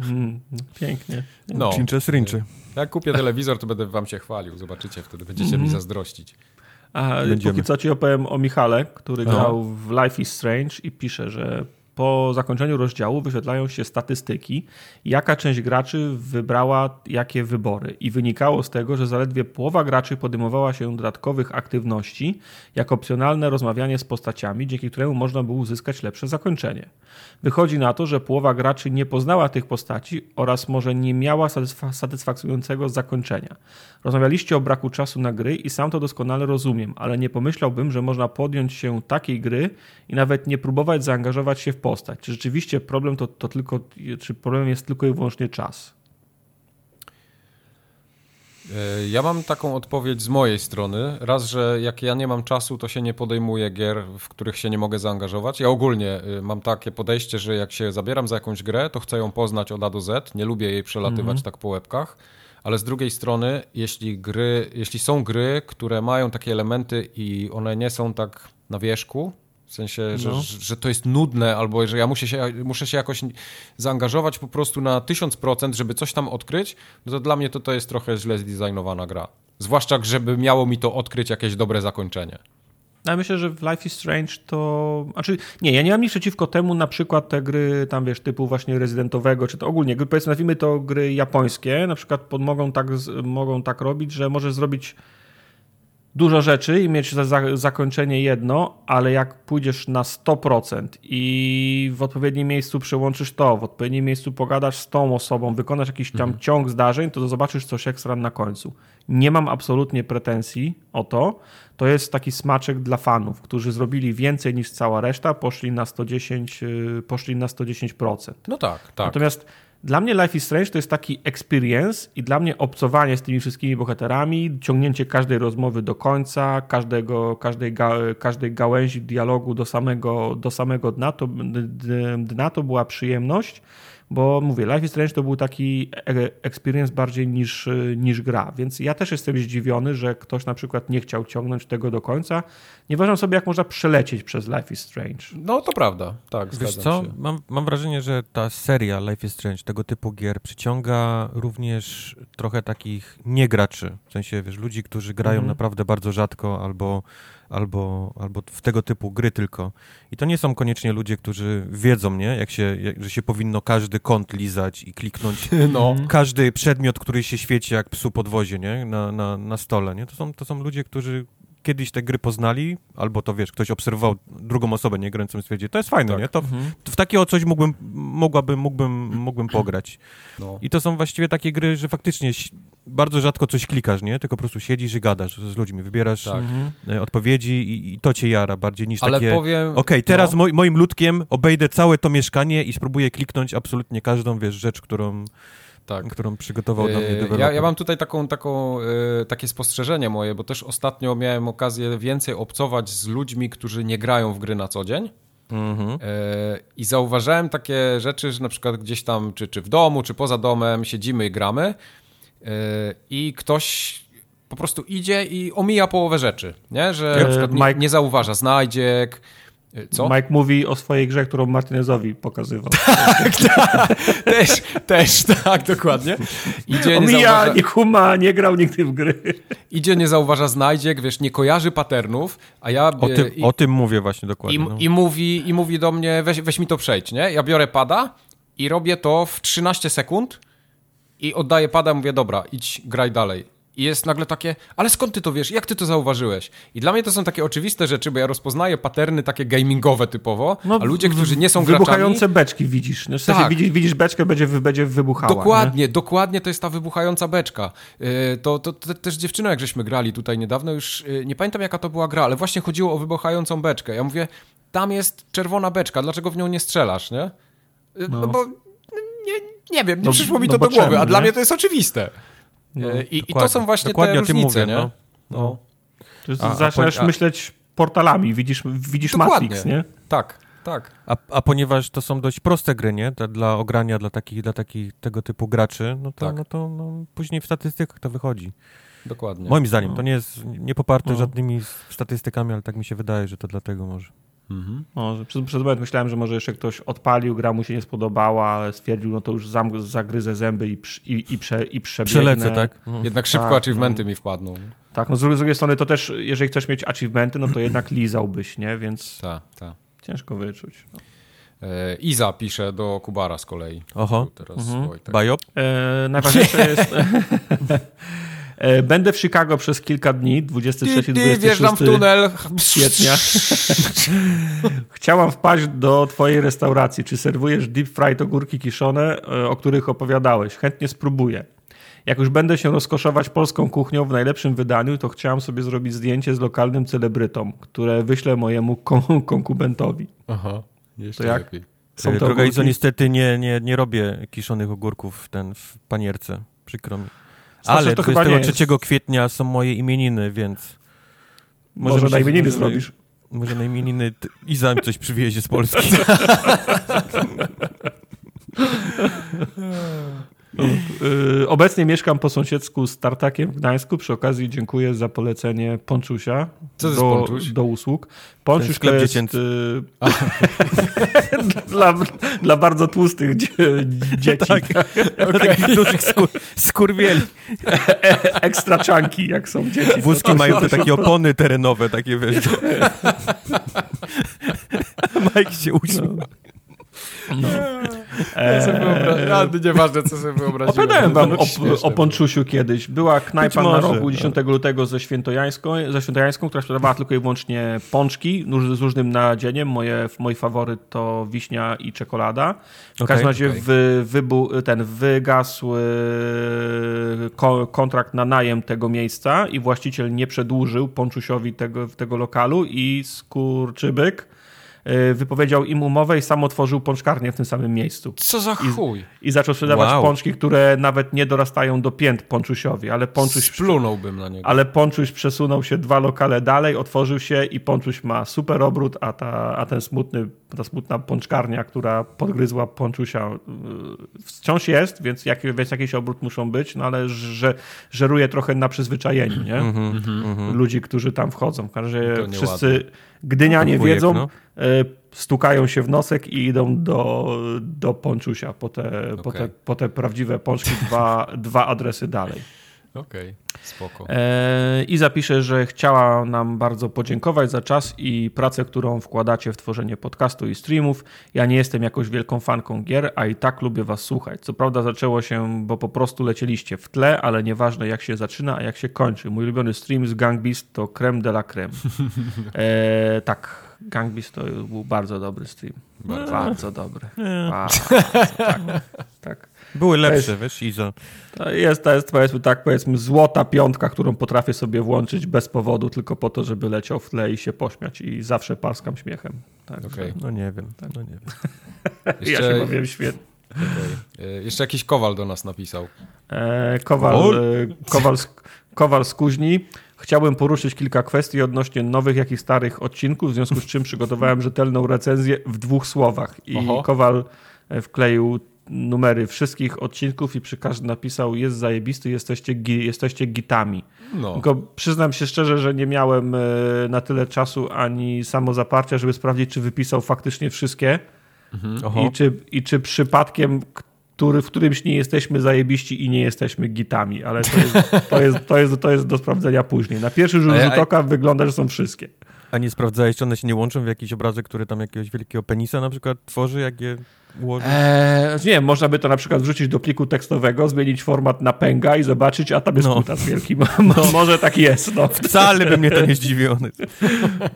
Mm, pięknie. No. Cincze srinczy. Jak kupię telewizor, to będę wam się chwalił. Zobaczycie, wtedy będziecie mi mhm. zazdrościć. A Będziemy. póki co ci opowiem o Michale, który no. grał w Life is Strange i pisze, że po zakończeniu rozdziału wyświetlają się statystyki, jaka część graczy wybrała jakie wybory. I wynikało z tego, że zaledwie połowa graczy podejmowała się dodatkowych aktywności, jak opcjonalne rozmawianie z postaciami, dzięki któremu można było uzyskać lepsze zakończenie. Wychodzi na to, że połowa graczy nie poznała tych postaci oraz może nie miała satysfakcjonującego zakończenia. Rozmawialiście o braku czasu na gry i sam to doskonale rozumiem, ale nie pomyślałbym, że można podjąć się takiej gry i nawet nie próbować zaangażować się w postać. Czy rzeczywiście problem to, to tylko, czy problem jest tylko i wyłącznie czas? E, ja mam taką odpowiedź z mojej strony. Raz, że jak ja nie mam czasu, to się nie podejmuję gier, w których się nie mogę zaangażować. Ja ogólnie y, mam takie podejście, że jak się zabieram za jakąś grę, to chcę ją poznać od A do Z. Nie lubię jej przelatywać mm -hmm. tak po łebkach. Ale z drugiej strony, jeśli gry, jeśli są gry, które mają takie elementy i one nie są tak na wierzchu, w sensie, że, no. że, że, to jest nudne, albo że ja muszę się, muszę się jakoś zaangażować po prostu na 1000%, żeby coś tam odkryć, no to dla mnie to, to jest trochę źle zdesignowana gra. Zwłaszcza, żeby miało mi to odkryć jakieś dobre zakończenie. No, ja myślę, że w Life is Strange to. Znaczy, nie, ja nie mam nic przeciwko temu, na przykład te gry tam wiesz, typu właśnie rezydentowego, czy to ogólnie, powiedzmy, nazwijmy to gry japońskie, na przykład pod, mogą, tak, mogą tak robić, że możesz zrobić dużo rzeczy i mieć za, za, zakończenie jedno, ale jak pójdziesz na 100% i w odpowiednim miejscu przełączysz to, w odpowiednim miejscu pogadasz z tą osobą, wykonasz jakiś tam mhm. ciąg zdarzeń, to zobaczysz coś ekstra na końcu. Nie mam absolutnie pretensji o to. To jest taki smaczek dla fanów, którzy zrobili więcej niż cała reszta, poszli na 110%. Y, poszli na 110%. No tak, tak. Natomiast dla mnie Life is Strange to jest taki experience i dla mnie obcowanie z tymi wszystkimi bohaterami, ciągnięcie każdej rozmowy do końca, każdego, każdej, ga, każdej gałęzi dialogu do samego, do samego dna, to, dna to była przyjemność bo mówię, Life is Strange to był taki e, experience bardziej niż, niż gra, więc ja też jestem zdziwiony, że ktoś na przykład nie chciał ciągnąć tego do końca. Nie wyobrażam sobie, jak można przelecieć przez Life is Strange. No to prawda, tak, Wiesz co, się. Mam, mam wrażenie, że ta seria Life is Strange, tego typu gier przyciąga również trochę takich niegraczy, w sensie, wiesz, ludzi, którzy grają mhm. naprawdę bardzo rzadko albo albo, albo w tego typu gry tylko. I to nie są koniecznie ludzie, którzy wiedzą, nie? Jak się, jak, że się powinno każdy kąt lizać i kliknąć [LAUGHS] no. każdy przedmiot, który się świeci jak psu podwozie, nie? Na, na, na stole, nie? To są, to są ludzie, którzy kiedyś te gry poznali, albo to wiesz, ktoś obserwował drugą osobę, nie grającą w stwierdzi, to jest fajne, tak. nie? To, mhm. to w takiego coś mógłbym, mogłabym, mógłbym, mógłbym pograć. No. I to są właściwie takie gry, że faktycznie bardzo rzadko coś klikasz, nie? Tylko po prostu siedzisz i gadasz z ludźmi, wybierasz tak. Mhm. E, odpowiedzi i, i, to cię jara bardziej niż Ale takie... powiem... Okej, okay, teraz no. moim ludkiem obejdę całe to mieszkanie i spróbuję kliknąć absolutnie każdą, wiesz, rzecz, którą tak. którą przygotował dla mnie e, deweloper. Ja, ja mam tutaj taką, taką, e, takie spostrzeżenie moje, bo też ostatnio miałem okazję więcej obcować z ludźmi, którzy nie grają w gry na co dzień. Mhm. E, I zauważyłem takie rzeczy, że na przykład gdzieś tam, czy, czy w domu, czy poza domem siedzimy i gramy i ktoś po prostu idzie i omija połowę rzeczy, nie? Że na przykład nie, nie zauważa znajdziek, co? Mike mówi o swojej grze, którą Martinezowi pokazywał. [LAUGHS] tak, tak. Też, też, tak, dokładnie. Idzie, Omija, nie, zauważa... nie kuma, nie grał nigdy w gry. Idzie, nie zauważa znajdziek, wiesz, nie kojarzy patternów, a ja... O tym, i, o tym mówię właśnie dokładnie. I, no. i, mówi, I mówi do mnie, weź, weź mi to przejdź, nie? Ja biorę pada i robię to w 13 sekund i oddaję pada, mówię, dobra, idź, graj dalej. I jest nagle takie, ale skąd ty to wiesz? Jak ty to zauważyłeś? I dla mnie to są takie oczywiste rzeczy, bo ja rozpoznaję paterny takie gamingowe typowo, no, a ludzie, którzy nie są wybuchające graczami... beczki widzisz. No, w sensie tak. widzisz, widzisz beczkę, będzie, będzie wybuchała. Dokładnie, nie? dokładnie to jest ta wybuchająca beczka. Yy, to, to, to, też dziewczyna, jak żeśmy grali tutaj niedawno, już yy, nie pamiętam jaka to była gra, ale właśnie chodziło o wybuchającą beczkę. Ja mówię, tam jest czerwona beczka, dlaczego w nią nie strzelasz, nie? No. no. bo nie, nie wiem, nie no, przyszło mi no to do głowy, czemu, a dla mnie to jest oczywiste. No, e, I, I, to są właśnie te różnice, mówię, nie? No. no. A, zaczynasz a, myśleć portalami, widzisz, widzisz Matrix, nie? Tak, tak. A, a ponieważ to są dość proste gry, nie? Dla ogrania, dla takich, dla takich tego typu graczy, no to, tak. no to no, później w statystykach to wychodzi. Dokładnie. Moim zdaniem. No. To nie jest nie poparte no. żadnymi statystykami, ale tak mi się wydaje, że to dlatego może. Mhm. No, przez, przez moment myślałem, że może jeszcze ktoś odpalił, gra mu się nie spodobała, ale stwierdził, no to już zam, zagryzę zęby i, i, i, prze, i przebiegnę. Przelecę, tak? No. Jednak szybko tak, achievementy no. mi wpadną. Tak, no z drugiej, strony to też, jeżeli chcesz mieć achievementy, no to jednak lizałbyś, nie? Więc tak, tak. ciężko wyczuć. No. E, Iza pisze do Kubara z kolei. Oho. Teraz mhm. Biop? E, najważniejsze jest... [LAUGHS] E, będę w Chicago przez kilka dni, 23 26 wjeżdżam w tunel. kwietnia. [LAUGHS] Chciałam wpaść do twojej restauracji. Czy serwujesz deep fried ogórki kiszone, e, o których opowiadałeś? Chętnie spróbuję. Jak już będę się rozkoszować polską kuchnią w najlepszym wydaniu, to chciałam sobie zrobić zdjęcie z lokalnym celebrytą, które wyślę mojemu kon konkubentowi. Aha, jeszcze to jak? lepiej. Są to Droga Izo, niestety nie, nie, nie robię kiszonych ogórków w, ten, w panierce. Przykro mi. Ale to 23 kwietnia są moje imieniny, więc... Może, może na imieniny zrobisz. Może na imieniny Iza mi coś przywiezie z Polski. [LAUGHS] [LAUGHS] Y, obecnie mieszkam po sąsiedzku z Tartakiem w Gdańsku. Przy okazji dziękuję za polecenie Ponczusia Co do, Ponczuś? do usług. Ponczuś to jest y, [LAUGHS] dla, dla bardzo tłustych dzie dzieci. Tak, okay. [LAUGHS] takich dużych skur skurwieli. [LAUGHS] Ekstra czanki, jak są dzieci. Wózki mają te takie opony terenowe, takie wiesz. Mike się uśmiał. No. No. Eee, ja nieważne, co sobie wyobraziłem. Opowiadałem wam o, o Ponczusiu kiedyś. Była knajpa na rogu 10 tak. lutego ze Świętojańską, ze Świętojańską, która sprzedawała tylko i wyłącznie pączki z różnym nadzieniem. Moje, mój faworyt to wiśnia i czekolada. W okay, każdym razie okay. wy, wybu, ten wygasł e, kontrakt na najem tego miejsca i właściciel nie przedłużył Ponczusiowi tego, tego lokalu i skurczybyk wypowiedział im umowę i sam otworzył pączkarnię w tym samym miejscu. Co za chuj. I, i zaczął sprzedawać wow. pączki, które nawet nie dorastają do pięt pączusiowi, ale pączuś... Splunąłbym na niego. Ale pączuś przesunął się dwa lokale dalej, otworzył się i pączuś ma super obrót, a, ta, a ten smutny, ta smutna pączkarnia, która podgryzła pączusia y, wciąż jest, więc, jak, więc jakiś obrót muszą być, no ale że, żeruje trochę na przyzwyczajeniu, nie? Mm -hmm, Ludzi, którzy tam wchodzą. W każdym razie wszyscy Gdynianie wiedzą, no. E, stukają się w nosek i idą do, do Ponczusia po te, okay. po, te, po te prawdziwe pączki dwa, dwa adresy dalej. Okej, okay, spoko. E, I zapiszę, że chciała nam bardzo podziękować za czas i pracę, którą wkładacie w tworzenie podcastu i streamów. Ja nie jestem jakąś wielką fanką gier, a i tak lubię was słuchać. Co prawda zaczęło się, bo po prostu lecieliście w tle, ale nieważne jak się zaczyna, a jak się kończy. Mój ulubiony stream z Gang Beast to creme de la creme. [LAUGHS] E, tak, Gang Beast to był bardzo dobry stream. Bardzo, bardzo dobry. Bardzo, tak, tak. Były lepsze, jest, wiesz, Izo. To jest, to jest powiedzmy tak, powiedzmy złota piątka, którą potrafię sobie włączyć bez powodu, tylko po to, żeby leciał w tle i się pośmiać i zawsze parskam śmiechem. Tak, okay. No nie wiem, tak. no nie wiem. [LAUGHS] Jeszcze... Ja się powiem świetnie. Okay. E, jeszcze jakiś Kowal do nas napisał. E, Kowal, e, Kowal, z, Kowal z Kuźni. Chciałbym poruszyć kilka kwestii odnośnie nowych, jak i starych odcinków, w związku z czym przygotowałem rzetelną recenzję w dwóch słowach. I Oho. Kowal wkleił numery wszystkich odcinków i przy każdym napisał jest zajebisty, jesteście, jesteście gitami. No. Tylko przyznam się szczerze, że nie miałem e, na tyle czasu ani samozaparcia, żeby sprawdzić, czy wypisał faktycznie wszystkie mhm. i, czy, i czy przypadkiem który, w którymś nie jesteśmy zajebiści i nie jesteśmy gitami, ale to jest, to jest, to jest, to jest do sprawdzenia później. Na pierwszy rzut oka wygląda, że są wszystkie. A nie sprawdzałeś, czy one się nie łączą w jakiś obrazek, który tam jakiegoś wielkiego penisa na przykład tworzy, jak je ułożyć? Eee, nie, można by to na przykład wrzucić do pliku tekstowego, zmienić format na pęga i zobaczyć, a tam jest no. kutas wielki. [LAUGHS] No. Może tak jest. No. Wcale by mnie to nie zdziwiło.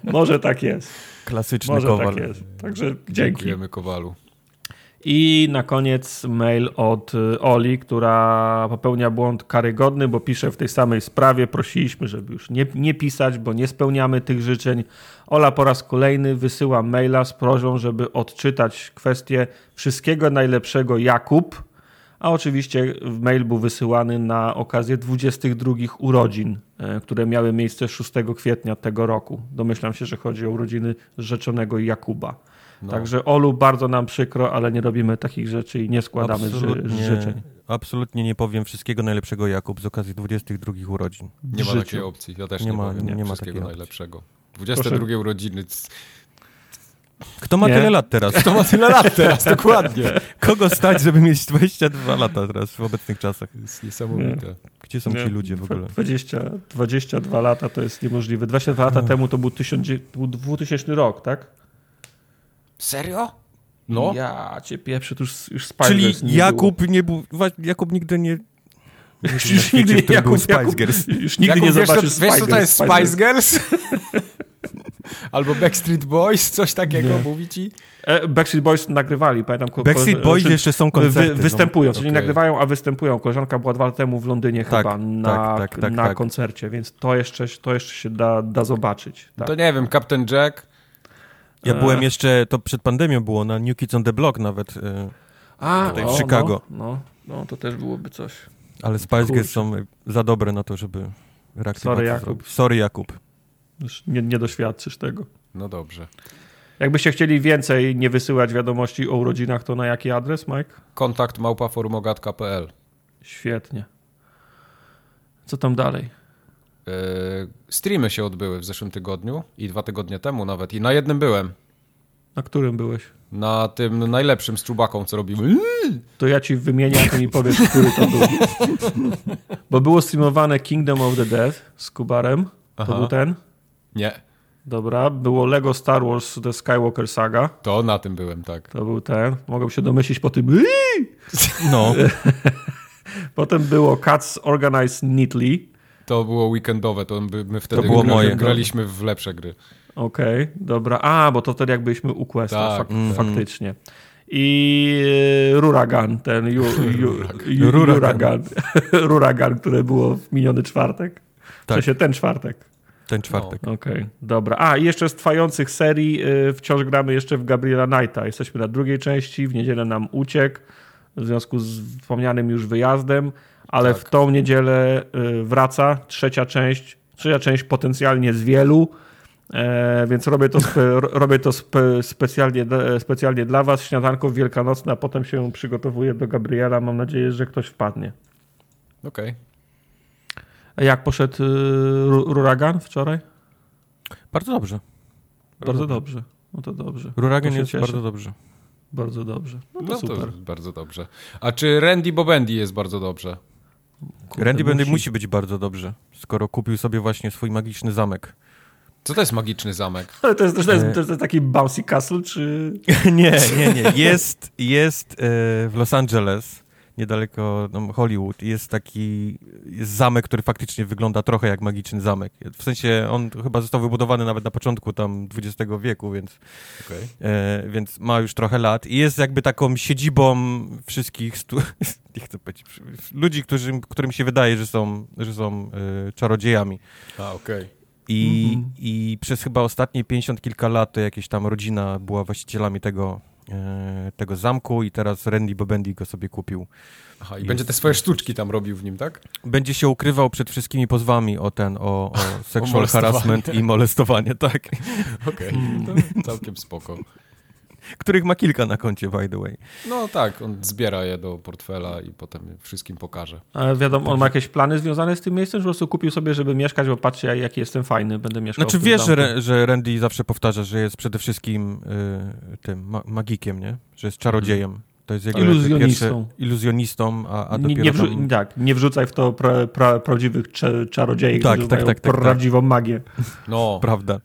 Może tak jest. Klasyczny Może kowal. tak jest. Także dzięki. Dziękujemy Kowalu. I na koniec mail od y, Oli, która popełnia błąd karygodny, bo pisze w tej samej sprawie. Prosiliśmy, żeby już nie, nie pisać, bo nie spełniamy tych życzeń. Ola po raz kolejny wysyła maila z prośbą, żeby odczytać kwestię wszystkiego najlepszego Jakub. A oczywiście mail był wysyłany na okazję 22 urodzin, e, które miały miejsce 6 kwietnia tego roku. Domyślam się, że chodzi o urodziny rzeczonego Jakuba. No. Także Olu, bardzo nam przykro, ale nie robimy takich rzeczy i nie składamy absolutnie, życzeń. Absolutnie nie powiem wszystkiego najlepszego Jakub z okazji 22 urodzin. Nie ma takiej opcji, ja też nie, nie ma, powiem nie, nie ma wszystkiego najlepszego. 22 Proszę. urodziny. Kto ma nie? tyle lat teraz? Kto ma tyle lat teraz, [LAUGHS] dokładnie. Kogo stać, żeby mieć 22 lata teraz w obecnych czasach? To jest niesamowite. Gdzie są ci ludzie w ogóle? 20, 22 lata to jest niemożliwe. 22 lata no. temu to był, 1000, był 2000 rok, tak? Serio? No. Ja cię pieprzę, to już, już Spice Czyli nie Jakub było. nie był, Jakub nigdy nie... Już, już nigdy, nie, Jakub, Spice Jakub, Girls. Już nigdy Jakub, nie zobaczysz wiesz, Spice Wiesz, co to jest Spice [LAUGHS] Girls? Albo Backstreet Boys, coś takiego nie. mówi ci? E, Backstreet Boys nagrywali, pamiętam. Backstreet Boys jeszcze są koncerty. Wy, występują, czyli okay. nie nagrywają, a występują. Koleżanka była dwa lata temu w Londynie tak, chyba na, tak, tak, tak na tak. koncercie, więc to jeszcze, to jeszcze się da, da zobaczyć. Tak. To nie wiem, Captain Jack ja e... byłem jeszcze, to przed pandemią było, na New Kids on the Block nawet. E, A, tutaj w Chicago. No, no, no, to też byłoby coś. Ale Spice Girls są za dobre na to, żeby Sorry Jakub. Zrobić. Sorry Jakub. Już nie, nie doświadczysz tego. No dobrze. Jakbyście chcieli więcej nie wysyłać wiadomości o urodzinach, to na jaki adres, Mike? Kontakt małpaformogatka.pl Świetnie. Co tam dalej? E, streamy się odbyły w zeszłym tygodniu i dwa tygodnie temu nawet i na jednym byłem. Na którym byłeś? Na tym najlepszym z czubaką, co robimy. To ja ci wymienię, a ty mi powiesz, który to był. [LAUGHS] Bo było streamowane Kingdom of the Dead z Kubarem. To Aha. był ten? Nie. Dobra, było Lego Star Wars The Skywalker Saga. To na tym byłem, tak. To był ten. Mogę się domyślić po tym. No. [LAUGHS] Potem było Cats Organized Neatly. To było weekendowe, to my wtedy to było moje. graliśmy w lepsze gry. Okej, okay, dobra. A, bo to wtedy jak byliśmy u Questa, tak, fak mm. faktycznie. I e, Ruragan, ten ju, ju, [LAUGHS] ju, Ruragan. Ruragan, [LAUGHS] które było w miniony czwartek. Tak. W sensie ten czwartek. Ten czwartek. No. Okej, okay, dobra. A, i jeszcze z trwających serii y, wciąż gramy jeszcze w Gabriela Knighta. Jesteśmy na drugiej części, w niedzielę nam uciekł w związku z wspomnianym już wyjazdem ale tak. w tą niedzielę y, wraca trzecia część, trzecia część potencjalnie z wielu, e, więc robię to, spe, [LAUGHS] robię to spe, specjalnie, specjalnie dla was, śniadanko wielkanocne, a potem się przygotowuję do Gabriela, mam nadzieję, że ktoś wpadnie. Okej. Okay. Jak poszedł y, Ruragan wczoraj? Bardzo dobrze. Bardzo, dobrze. No to dobrze. Ruragan jest cieszę. bardzo dobrze. Bardzo dobrze. No to no super. To bardzo dobrze. A czy Randy Bobendi jest bardzo dobrze? Kurde, Randy musi. Będzie musi być bardzo dobrze, skoro kupił sobie właśnie swój magiczny zamek. Co to jest magiczny zamek? Ale to jest, to jest, to jest taki bouncy castle, czy... [LAUGHS] nie, nie, nie. Jest, jest e, w Los Angeles niedaleko no, Hollywood jest taki jest zamek, który faktycznie wygląda trochę jak magiczny zamek. W sensie on chyba został wybudowany nawet na początku tam XX wieku, więc, okay. e, więc ma już trochę lat i jest jakby taką siedzibą wszystkich stu, [LAUGHS] nie chcę powiedzieć, ludzi, którzy, którym się wydaje, że są, że są e, czarodziejami. A, okej. Okay. I, mm -hmm. I przez chyba ostatnie 50 kilka lat to jakieś tam rodzina była właścicielami tego, tego zamku i teraz Randy Bobendi go sobie kupił. Aha, i Jest... będzie te swoje sztuczki tam robił w nim, tak? Będzie się ukrywał przed wszystkimi pozwami o ten, o, o [LAUGHS] sexual o harassment i molestowanie, tak. [LAUGHS] Okej, okay. całkiem spoko. Których ma kilka na koncie, by the way. No tak, on zbiera je do portfela i potem wszystkim pokaże. Ale wiadomo, on ma jakieś plany związane z tym miejscem, że po prostu kupił sobie, żeby mieszkać, bo patrzcie, jaki jestem fajny, będę mieszkał Znaczy wiesz, że, że Randy zawsze powtarza, że jest przede wszystkim y, tym ma magikiem, nie? Że jest czarodziejem. To jest jego Iluzjonistą. iluzjonistą, a, a Nie, dopiero nie, wrzu- tam... tak, nie wrzucaj w to pra, pra, prawdziwych cze, czarodziei, Tak, którzy tak, mają tak, tak, tak. prawdziwą magię. No, [LAUGHS] Prawda.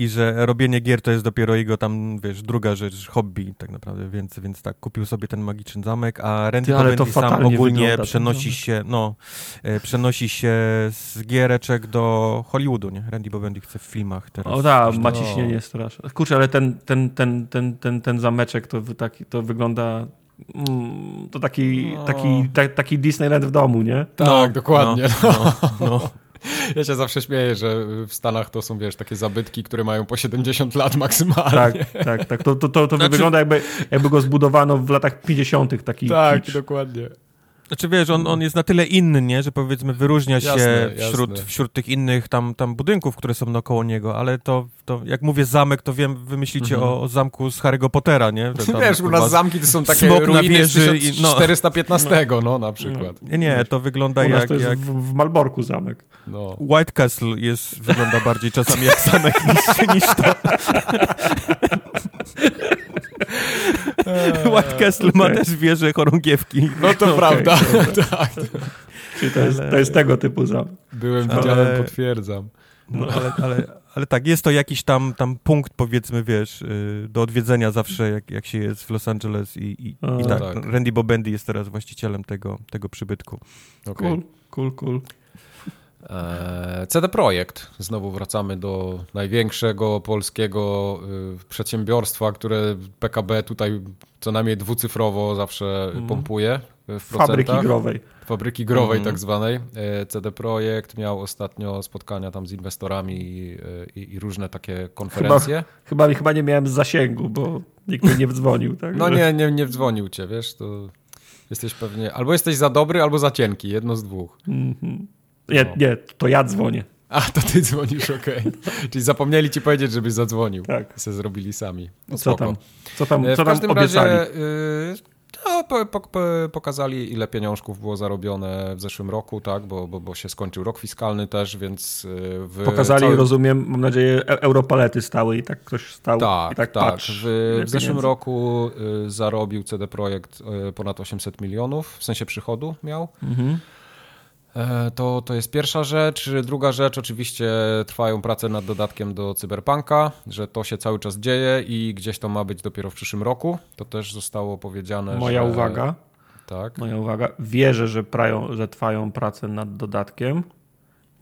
I że robienie gier to jest dopiero jego tam, wiesz, druga rzecz, hobby tak naprawdę, więc, więc tak, kupił sobie ten magiczny zamek, a Randy Ty, ale to sam ogólnie przenosi się, no, e, przenosi się z giereczek do Hollywoodu, nie? Randy Bowendry chce w filmach teraz. O tak, ma no. ciśnienie straszne. Kurczę, ale ten, ten, ten, ten, ten, ten zameczek to, taki, to wygląda... Mm, to taki, No. taki, ta, taki Disneyland w domu, nie? tak, dokładnie. No, no, no. [LAUGHS] Ja się zawsze śmieję, że w Stanach to są, wiesz, takie zabytki, które mają po 70 lat maksymalnie. Tak, tak, tak. To, to, to, to Znaczy- wygląda jakby, jakby go zbudowano w latach 50. taki Tak, kicz. dokładnie. Znaczy wiesz, on, on jest na tyle inny, nie, że powiedzmy wyróżnia się Jasne, wśród, jasne. wśród tych innych tam, tam budynków, które są naokoło niego, ale to, to jak mówię zamek, to wiem, wymyślicie Mhm. o, o zamku z Harry'ego Pottera, nie? Że tam Wiesz, u nas zamki to są takie smok na ruiny wieży z i- no. 1415, no na przykład. Nie, nie, to wygląda U nas jak, to jest jak w, w Malborku zamek. No. White Castle jest, wygląda bardziej czasami jak zamek [LAUGHS] niż, niż to. [LAUGHS] White Castle ma też wieże chorągiewki. no to Okej, prawda, [LAUGHS] tak. Czyli to jest, to jest tego typu zamek. Byłem Ale- widziałem, potwierdzam. No, ale, ale, ale tak, jest to jakiś tam, tam punkt, powiedzmy, wiesz, y, do odwiedzenia zawsze, jak, jak się jest w Los Angeles i, i, A, i tak, tak. Randy Bobendy jest teraz właścicielem tego, tego przybytku. Okej. Cool, cool, cool. Eee, CD Projekt. Znowu wracamy do największego polskiego y, przedsiębiorstwa, które PKB tutaj co najmniej dwucyfrowo zawsze Mhm. pompuje w Fabryki growej. Fabryki growej Mhm. tak zwanej. E, CD Projekt miał ostatnio spotkania tam z inwestorami i, i, i różne takie konferencje. Chyba, chyba nie miałem zasięgu, bo nikt mi nie wdzwonił. Tak? No nie, nie, nie dzwonił cię, wiesz, to jesteś pewnie, albo jesteś za dobry, albo za cienki, jedno z dwóch. Mhm. Nie, nie, to ja dzwonię. A, to ty dzwonisz, okej. [LAUGHS] Czyli zapomnieli ci powiedzieć, żebyś zadzwonił. Tak. Se zrobili sami. No, Co tam? Co tam, E, co w tam każdym obiecali? razie no, po, po, po, pokazali, ile pieniążków było zarobione w zeszłym roku, tak, bo, bo, bo się skończył rok fiskalny też, więc w Pokazali, całym- rozumiem, mam nadzieję, e- europalety stały i tak ktoś stał Tak, i tak, tak. patrz. W, w zeszłym roku zarobił CD Projekt ponad 800 milionów, w sensie przychodu miał. Mhm. E, To, to jest pierwsza rzecz. Druga rzecz, oczywiście trwają prace nad dodatkiem do Cyberpunka, że to się cały czas dzieje i gdzieś to ma być dopiero w przyszłym roku. To też zostało powiedziane. Moja że... uwaga, Tak. moja uwaga. Wierzę, że, prają, że trwają prace nad dodatkiem.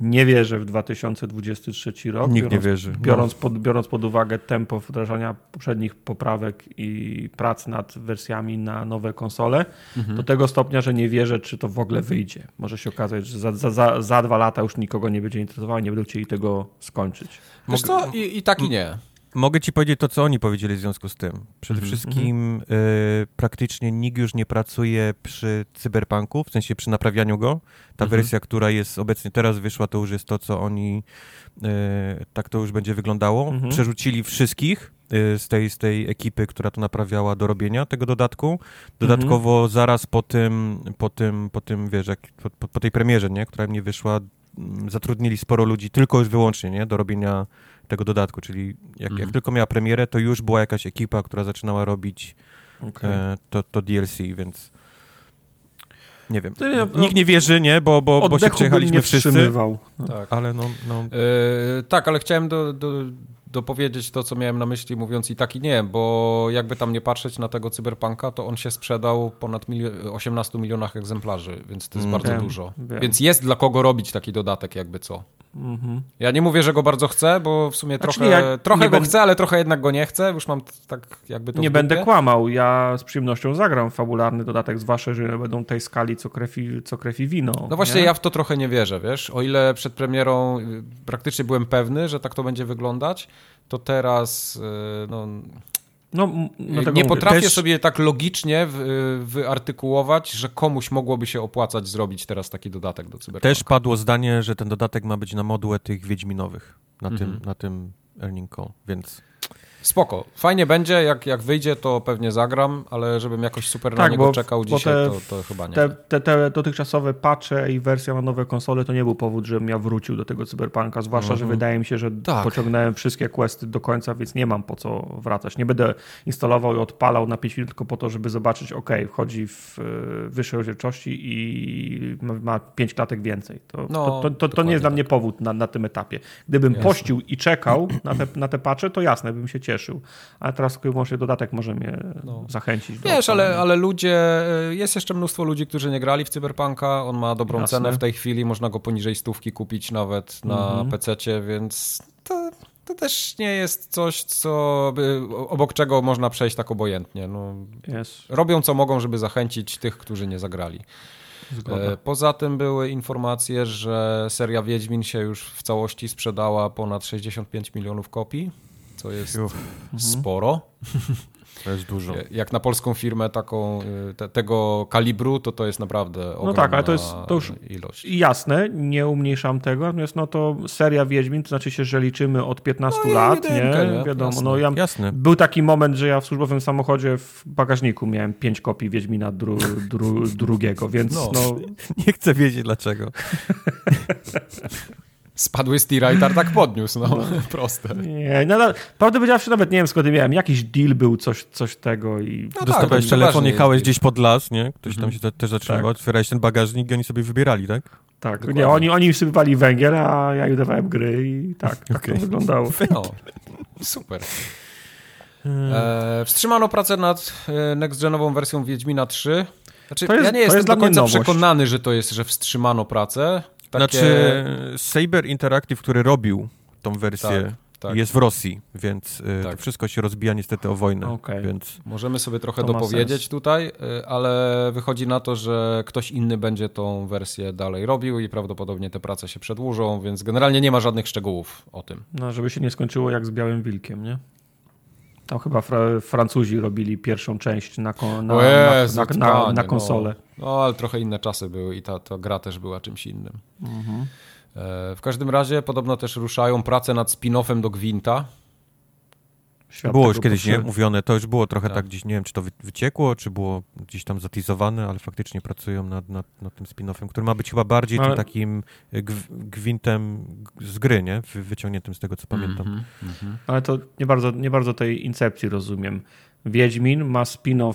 Nie wierzę w 2023 rok. Nikt nie biorąc, wierzy. No. Biorąc pod, biorąc pod uwagę tempo wdrażania poprzednich poprawek i prac nad wersjami na nowe konsole, Mhm. do tego stopnia, że nie wierzę, czy to w ogóle wyjdzie. Może się okazać, że za, za, za, za dwa lata już nikogo nie będzie interesowało, nie będą chcieli tego skończyć. Wiesz co? I, I tak i nie. Mogę ci powiedzieć to, co oni powiedzieli w związku z tym. Przede Mhm, wszystkim y, praktycznie nikt już nie pracuje przy cyberpunku, w sensie przy naprawianiu go. Ta Mhm. wersja, która jest obecnie teraz wyszła, to już jest to, co oni, y, tak to już będzie wyglądało. Mhm. Przerzucili wszystkich y, z, tej, z tej ekipy, która to naprawiała do robienia tego dodatku. Dodatkowo zaraz po tym, po tym, po tym, wiesz, jak, po, po, tej premierze, nie, która mnie wyszła, zatrudnili sporo ludzi tylko już wyłącznie, nie, do robienia tego dodatku, czyli jak, jak Mhm. tylko miała premierę, to już była jakaś ekipa, która zaczynała robić Okay. e, to, to DLC, więc nie wiem. Ja- Nikt nie wierzy, nie, bo, bo, bo się przejechaliśmy nie wszyscy, wstrzymywał. tak. ale no, no E, tak, ale chciałem do, do, dopowiedzieć to, co miałem na myśli, mówiąc i tak i nie, bo jakby tam nie patrzeć na tego cyberpunka, to on się sprzedał ponad milio- 18 milionach egzemplarzy, więc to jest Mm. bardzo Wiem, dużo. wiem. Więc jest dla kogo robić taki dodatek, jakby co. Mhm. Ja nie mówię, że go bardzo chcę, bo w sumie Znaczy, trochę, ja trochę go będę- chcę, ale trochę jednak go nie chcę. Już mam tak jakby to Nie będę kłamał. Ja z przyjemnością zagram fabularny dodatek, zwłaszcza, że będą tej skali co krew i, co krew i wino. No właśnie, nie? ja w to trochę nie wierzę, wiesz. O ile przed premierą y, praktycznie byłem pewny, że tak to będzie wyglądać, to teraz y, no, no, no nie tego mówię. potrafię Też- sobie tak logicznie y, wyartykułować, że komuś mogłoby się opłacać zrobić teraz taki dodatek do Cyberpunka. też padło zdanie, że ten dodatek ma być na modłę tych Wiedźminowych, na, Mhm. tym, na tym Earning Call, więc Spoko. Fajnie będzie, jak, jak wyjdzie, to pewnie zagram, ale żebym jakoś super tak, na niego bo, czekał bo dzisiaj, te, to, to, chyba nie. Te, te, te, dotychczasowe patche i wersja na nowe konsole to nie był powód, żebym ja wrócił do tego cyberpunka, zwłaszcza, że mhm. wydaje mi się, że tak. pociągnąłem wszystkie questy do końca, więc nie mam po co wracać. Nie będę instalował i odpalał na 5 minut tylko po to, żeby zobaczyć, ok, wchodzi w e, wyższej rozdzielczości i ma 5 klatek więcej. To, no, to, to, to, nie jest dla mnie powód na, na tym etapie. Gdybym jasne. pościł i czekał na te, na te patche, to jasne, bym się cieszył. Ale teraz może dodatek może mnie no. zachęcić. Wiesz, ale, ale ludzie, e, jest jeszcze mnóstwo ludzi, którzy nie grali w Cyberpunka, on ma dobrą jasne. cenę w tej chwili, można go poniżej stówki kupić nawet na mhm. PC-cie, więc to, to też nie jest coś, co obok czego można przejść tak obojętnie. No, yes. Robią co mogą, żeby zachęcić tych, którzy nie zagrali. Zgoda. E, poza tym były informacje, że seria Wiedźmin się już w całości sprzedała ponad 65 milionów kopii, co jest Uff. sporo. [LAUGHS] To jest dużo. Jak na polską firmę taką y, te, tego kalibru, to to jest naprawdę ogromna No tak, ale to jest to już ilość. jasne, nie umniejszam tego, natomiast no to seria Wiedźmin, to znaczy się, że liczymy od 15 no lat, jedynkę, nie? nie? Wiadomo, jasne. no ja, jasne. był taki moment, że ja w służbowym samochodzie w bagażniku miałem 5 kopii Wiedźmina dru, dru, drugiego, więc no. no... [LAUGHS] Nie chcę wiedzieć dlaczego. [LAUGHS] Spadły z tira i tartak [LAUGHS] podniósł, no, no. [LAUGHS] proste. Nie, no, no, prawdę powiedziawszy nawet nie wiem skąd miałem, jakiś deal był, coś, coś tego i... No Dostawałeś tak, telefon, jechałeś gdzieś pod las, nie? Ktoś tam mhm. się też zatrzymał, tak. otwierałeś ten bagażnik i oni sobie wybierali, tak? Tak, Dokładnie. nie, oni, oni wsypywali węgiel, a ja im dawałem gry i tak, tak okay. to wyglądało. [LAUGHS] No, super. E, wstrzymano pracę nad e, next-genową wersją Wiedźmina 3. Znaczy, jest, ja nie jestem do końca przekonany, że to jest, że wstrzymano pracę. Takie... Znaczy, Saber Interactive, który robił tą wersję, tak, tak. jest w Rosji, więc y, tak. to wszystko się rozbija niestety o wojnę. Okay. Więc... Możemy sobie trochę to dopowiedzieć tutaj, y, ale wychodzi na to, że ktoś inny będzie tą wersję dalej robił i prawdopodobnie te prace się przedłużą, więc generalnie nie ma żadnych szczegółów o tym. No, żeby się nie skończyło jak z Białym Wilkiem, nie? Tam chyba fra Francuzi robili pierwszą część na, kon na, Jezu, na, na, na, na konsolę. No. no. ale trochę inne czasy były i ta, ta gra też była czymś innym. Mhm. E, w każdym razie podobno też ruszają prace nad spin-offem do Gwinta. Świat było już kiedyś nie, mówione, to już było trochę tak. tak. gdzieś, nie wiem, czy to wyciekło, czy było gdzieś tam zatizowane, ale faktycznie pracują nad, nad, nad tym spin-offem, który ma być chyba bardziej ale... tym takim gwintem z gry, nie? Wyciągniętym z tego, co pamiętam. Mm -hmm, mm -hmm. Ale to nie bardzo, nie bardzo tej incepcji rozumiem. Wiedźmin ma spin-off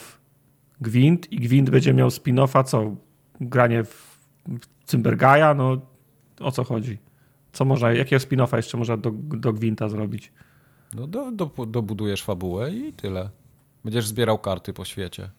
Gwint i Gwint będzie miał spin-offa, co? Granie w, w Cymbergaja? No, o co chodzi? Co można, jakiego spin-offa jeszcze można do, do Gwinta zrobić? No do, do, dobudujesz fabułę i tyle. Będziesz zbierał karty po świecie.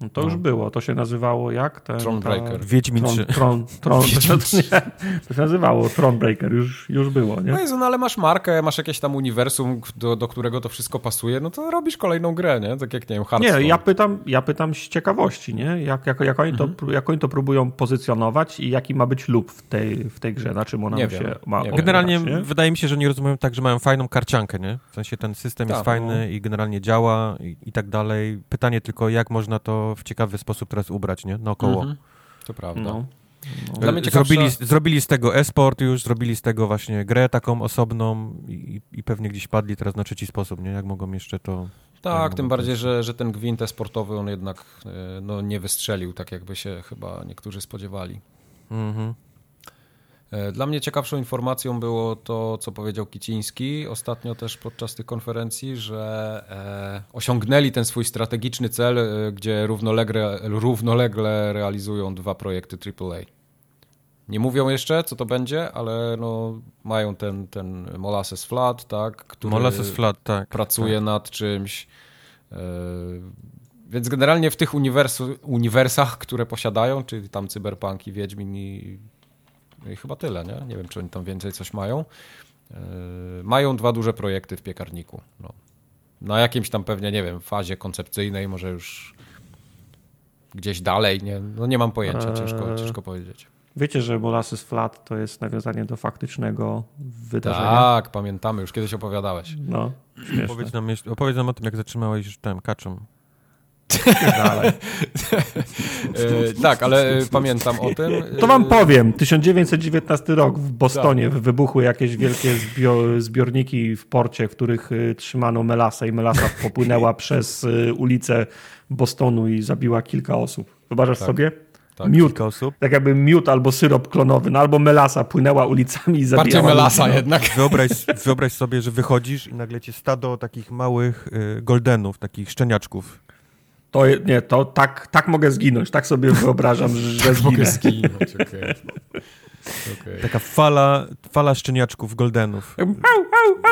No to no. już było, to się nazywało jak? Ten, Thronebreaker. Ta... Wiedźmin Tron, Tron, [LAUGHS] Tron, Wiedźmin to, [LAUGHS] to się nazywało Thronebreaker, już, już było, nie? No Jezu, no ale masz markę, masz jakieś tam uniwersum, do, do którego to wszystko pasuje, no to robisz kolejną grę, nie? Tak jak, nie wiem, Hearthstone. Nie, ja pytam, ja pytam z ciekawości, nie? Jak, jak, jak, oni mhm. to, jak oni to próbują pozycjonować i jaki ma być lub w tej, w tej grze, na czym ona nie się wiem, ma Generalnie nie? wydaje mi się, że nie rozumiem tak, że mają fajną karciankę, nie? W sensie ten system jest tak, fajny no. i generalnie działa i, i tak dalej. Pytanie tylko, jak można to w ciekawy sposób teraz ubrać, nie? Naokoło. Mhm. To prawda. No. No. Ciekawsza... Zrobili, zrobili z tego esport już, zrobili z tego właśnie grę taką osobną i, i pewnie gdzieś padli teraz na trzeci sposób, nie? Jak mogą jeszcze to... Tak, tym bardziej, że, że ten gwint esportowy on jednak e, no, nie wystrzelił tak, jakby się chyba niektórzy spodziewali. Mhm. E, dla mnie ciekawszą informacją było to, co powiedział Kiciński ostatnio też podczas tych konferencji, że e, osiągnęli ten swój strategiczny cel, e, gdzie równolegle, równolegle realizują dwa projekty AAA. Nie mówią jeszcze, co to będzie, ale no, mają ten, ten Molasses Flat, tak, który Molasses Flat, tak, pracuje tak. nad czymś. Więc generalnie w tych uniwersach, które posiadają, czyli tam Cyberpunk i Wiedźmin i I chyba tyle, nie? Nie wiem, czy oni tam więcej coś mają. Yy, mają dwa duże projekty w piekarniku. No. Na jakimś tam pewnie, nie wiem, fazie koncepcyjnej, może już gdzieś dalej, nie, no nie mam pojęcia, ciężko, eee, ciężko powiedzieć. Wiecie, że Molasses Flat to jest nawiązanie do faktycznego wydarzenia? Tak, pamiętamy, już kiedyś opowiadałeś. No, opowiedz nam, opowiedz nam o tym, jak zatrzymałeś tam kaczą. [LAUGHS] E, tak, ale pamiętam o tym. To wam powiem. 1919 rok w Bostonie tak. wybuchły jakieś wielkie zbiorniki w porcie, w których y, trzymano melasę i melasa [LAUGHS] popłynęła przez ulicę Bostonu i zabiła kilka osób. Wyobrażasz tak. sobie? Tak, miód, osób. tak jakby miód albo syrop klonowy, no albo melasa płynęła ulicami i zabijała Bardziej melasa ludzi, no. jednak. Wyobraź, wyobraź sobie, że wychodzisz i nagle cię stado takich małych y, goldenów, takich szczeniaczków to nie, to tak, tak mogę zginąć. Tak sobie wyobrażam, [LAUGHS] że tak zginę. mogę zginąć, okay. [LAUGHS] Okay. Taka fala, fala szczeniaczków goldenów.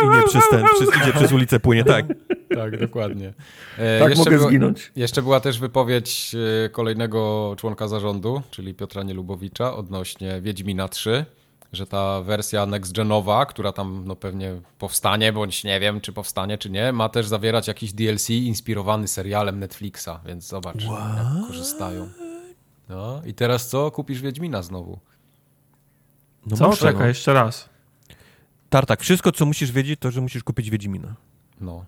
I nie przez ten, przez, idzie przez ulicę, płynie, tak. [LAUGHS] Tak, dokładnie. E, tak mogę była, zginąć. Jeszcze była też wypowiedź e, kolejnego członka zarządu, czyli Piotra Nielubowicza odnośnie Wiedźmina 3 że ta wersja next-genowa, która tam no pewnie powstanie, bądź nie wiem, czy powstanie, czy nie, ma też zawierać jakiś DLC inspirowany serialem Netflixa, więc zobacz, What? jak korzystają. No i teraz co? Kupisz Wiedźmina znowu. No co? Muszę, Czekaj, no. jeszcze raz. Tartak, wszystko co musisz wiedzieć, to że musisz kupić Wiedźmina. No.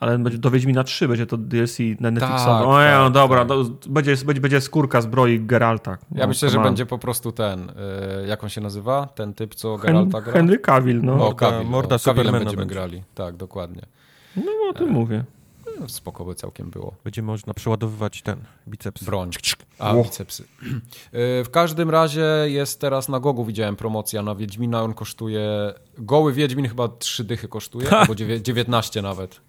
Ale będzie do Wiedźmina 3 będzie to DLC na Netflixowe. Tak, o, tak, no dobra, tak. będzie, będzie, będzie skórka zbroi Geralta. No, ja myślę, że będzie po prostu ten, yy, jak on się nazywa? Ten typ, co Geralta gra? Henry Cavill, no. O, Cavill, Morda o, będziemy będzie. grali. Tak, dokładnie. No o tym e, mówię. No, spoko by całkiem było. Będzie można przeładowywać ten biceps. Broń. A, o. bicepsy. E, w każdym razie jest teraz na Gogu, widziałem promocja na Wiedźmina, on kosztuje, goły Wiedźmin chyba 3 dychy kosztuje, albo 19 nawet.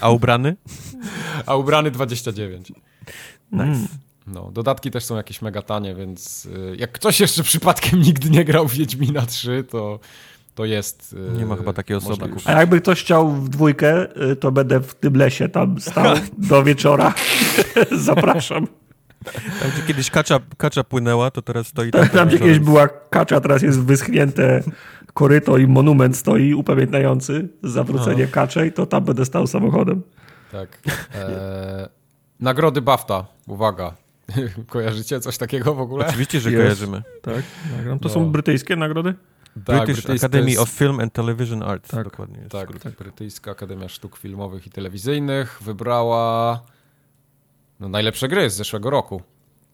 A ubrany? A ubrany 29. Nice. Mm. No, dodatki też są jakieś mega tanie, więc y, jak ktoś jeszcze przypadkiem [LAUGHS] nigdy nie grał w Wiedźmina 3, to, to jest. Y, nie ma chyba takiej osoby. A jakby ktoś chciał w dwójkę, y, to będę w tym lesie tam stał [LAUGHS] do wieczora. [LAUGHS] Zapraszam. Tam, gdzie kiedyś kacza, kacza płynęła, to teraz stoi tam. Tam, gdzie kiedyś była kacza, teraz jest wyschnięte koryto i monument stoi upamiętniający zawrócenie no. kaczej, to tam będę stał samochodem. Tak. E, nagrody BAFTA, uwaga. [LAUGHS] Kojarzycie coś takiego w ogóle? Oczywiście, że jest. kojarzymy. Tak, to no. są brytyjskie nagrody? Tak, British Academy jest... of Film and Television Arts. Tak, dokładnie. Tak, tak, Brytyjska Akademia Sztuk Filmowych i Telewizyjnych wybrała no, najlepsze gry z zeszłego roku.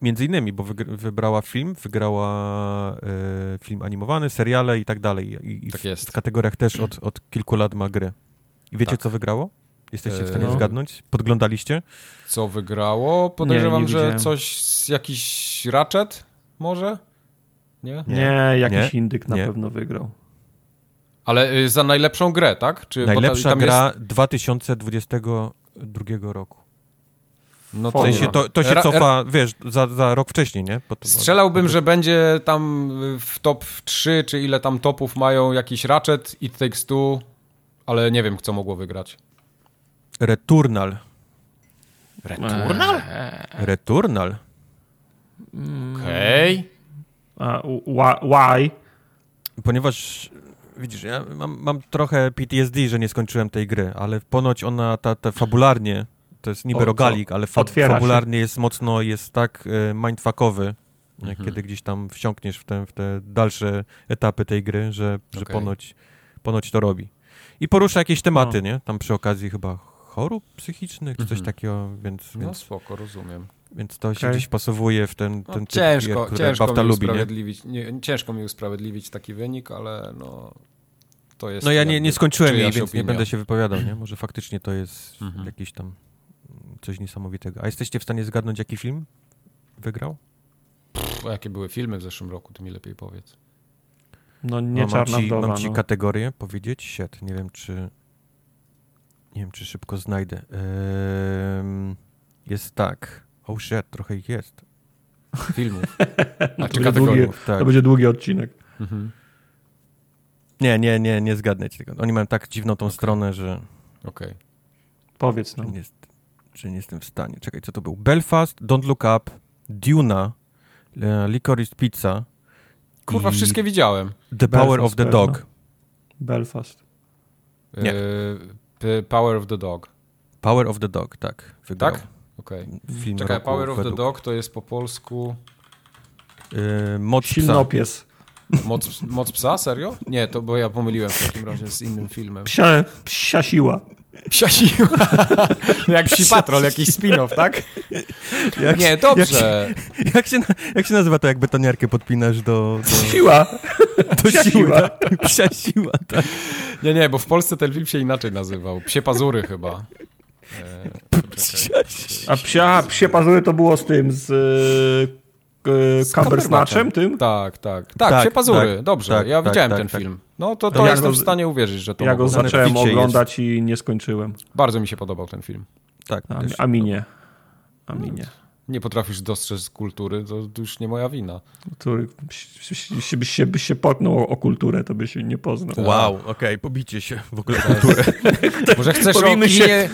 Między innymi, bo wybrała film, wygrała y, film animowany, seriale i tak dalej. I, tak jest. W kategoriach też od, od kilku lat ma gry. I wiecie, tak. co wygrało? Jesteście w stanie no. zgadnąć? Podglądaliście? Co wygrało? Podejrzewam, nie, nie że coś, jakiś Ratchet może? Nie? Nie, jakiś nie. indyk na nie. pewno wygrał. Ale y, za najlepszą grę, tak? Czy Najlepsza gra jest... 2022 roku. No to, sensie to, to się cofa, wiesz, za, za rok wcześniej, nie? Strzelałbym, że będzie tam w top 3, czy ile tam topów mają jakiś Ratchet, It Takes Two, ale nie wiem, co mogło wygrać. Returnal. Returnal? Returnal. Okej. Okay. Why? Ponieważ widzisz, ja mam, mam, trochę PTSD, że nie skończyłem tej gry, ale ponoć ona ta, ta fabularnie to jest niby o, rogalik, ale fa fabularnie się. jest mocno, jest tak e, mindfuckowy, mhm. kiedy gdzieś tam wsiąkniesz w te, w te dalsze etapy tej gry, że, że okay. ponoć, ponoć to robi. I porusza jakieś tematy, no. nie? Tam przy okazji chyba chorób psychicznych, czy coś mhm. takiego, więc... No więc, spoko, rozumiem. Więc to się gdzieś pasowuje w ten, ten no, typ ciężko, gier, ciężko mi lubi, nie? nie? Ciężko mi usprawiedliwić taki wynik, ale no... To jest no ja nie, nie skończyłem jej, więc opinia. nie będę się wypowiadał, nie? Może faktycznie to jest mhm. jakiś tam coś niesamowitego. A jesteście w stanie zgadnąć, jaki film wygrał? Pff, jakie były filmy w zeszłym roku, to mi lepiej powiedz. No nie no, czarna mam ci, wdowa, mam ci no. kategorię powiedzieć? Siet, nie wiem czy nie wiem czy szybko znajdę. Ehm, jest tak. Oh shit, trochę ich jest. Filmów. A czy kategoriów? Tak. To będzie długi odcinek. Mhm. Nie, nie, nie, nie zgadnę tego. Oni mają tak dziwną tą okay. stronę, że... Okej. Okay. Powiedz nam. Nie, że nie jestem w stanie. Czekaj, co to był? Belfast, Don't Look Up, Duna, Licorice Pizza. Kurwa, wszystkie widziałem. The Belfast Power of the pewno. Dog. Belfast. Nie. E, Power of the Dog. Power of the Dog, tak. Wygrał. Tak? Okej. Okay. Czekaj, Power of według... the Dog to jest po polsku... Yy, moc Silnopies. Moc, moc psa? Serio? Nie, to bo ja pomyliłem w takim razie z innym filmem. Psia, psia siła. Psia siła. jak Psi Patrol, jakiś spin-off, tak? Jak, nie, dobrze. Jak się, jak, się, jak się nazywa to, jak betoniarkę podpinasz do... do... Siła. Do psia siła. Psia siła, tak. Nie, nie, bo w Polsce ten film się inaczej nazywał. Psie pazury chyba. E, A psia, psie pazury to było z tym, z e, Cumbersnatchem tym? Tak, tak. Tak, tak Pazury, tak, dobrze. Tak, ja tak, widziałem tak, ten tak. film. No to, to ja jestem w stanie uwierzyć, że to Ja go zacząłem oglądać jest. i nie skończyłem. Bardzo mi się podobał ten film. Tak. A, a mi nie. A mi nie. Nie potrafisz dostrzec kultury, to, już nie moja wina. Kultury, byś, byś, się, byś się potknął o kulturę, to byś się nie poznał. Wow, okej, okay, pobicie się w ogóle kulturę. [LAUGHS] Może chcesz Pomijmy o kinie... Się,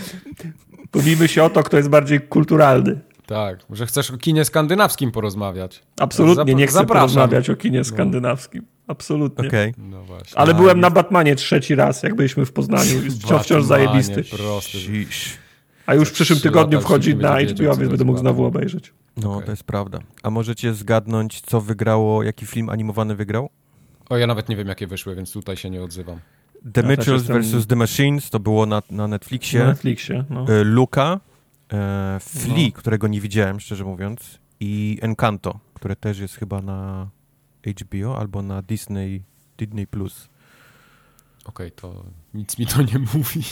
pomijmy się o to, kto jest bardziej kulturalny. Tak, może chcesz o kinie skandynawskim porozmawiać. Absolutnie nie chcę Zapraszam. porozmawiać o kinie no. skandynawskim. Absolutnie. Okay. No właśnie. Ale byłem na Batmanie trzeci raz, jak byliśmy w Poznaniu. [LAUGHS] Wciąż, wciąż zajebisty. Prosty. A już w przyszłym tygodniu wchodzi na HBO, więc będę mógł znowu obejrzeć. No, okay. to jest prawda. A możecie zgadnąć, co wygrało, jaki film animowany wygrał? O, ja nawet nie wiem, jakie wyszły, więc tutaj się nie odzywam. The ja Mitchells jestem... vs. The Machines, to było na, na Netflixie. Na Netflixie, no. E, Luca, e, Flea, no. którego nie widziałem, szczerze mówiąc, i Encanto, które też jest chyba na HBO albo na Disney, Disney+. Plus. Okej, okay, to nic mi to nie mówi.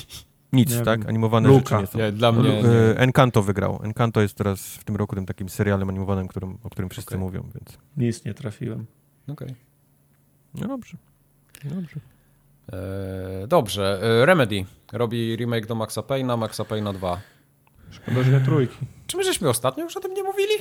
Nic, nie tak? Animowane Luka. rzeczy nie są. Nie, dla mnie... Nie. Encanto wygrał. Encanto jest teraz w tym roku tym takim serialem animowanym, którym, o którym wszyscy okay. mówią, więc... Nic nie trafiłem. Okej. Okay. No dobrze. No dobrze. Eee, dobrze. E, Remedy robi remake do Maxa Payna, Maxa Payna 2. Szkoda, że nie trójki. Czy my żeśmy ostatnio już o tym nie mówili?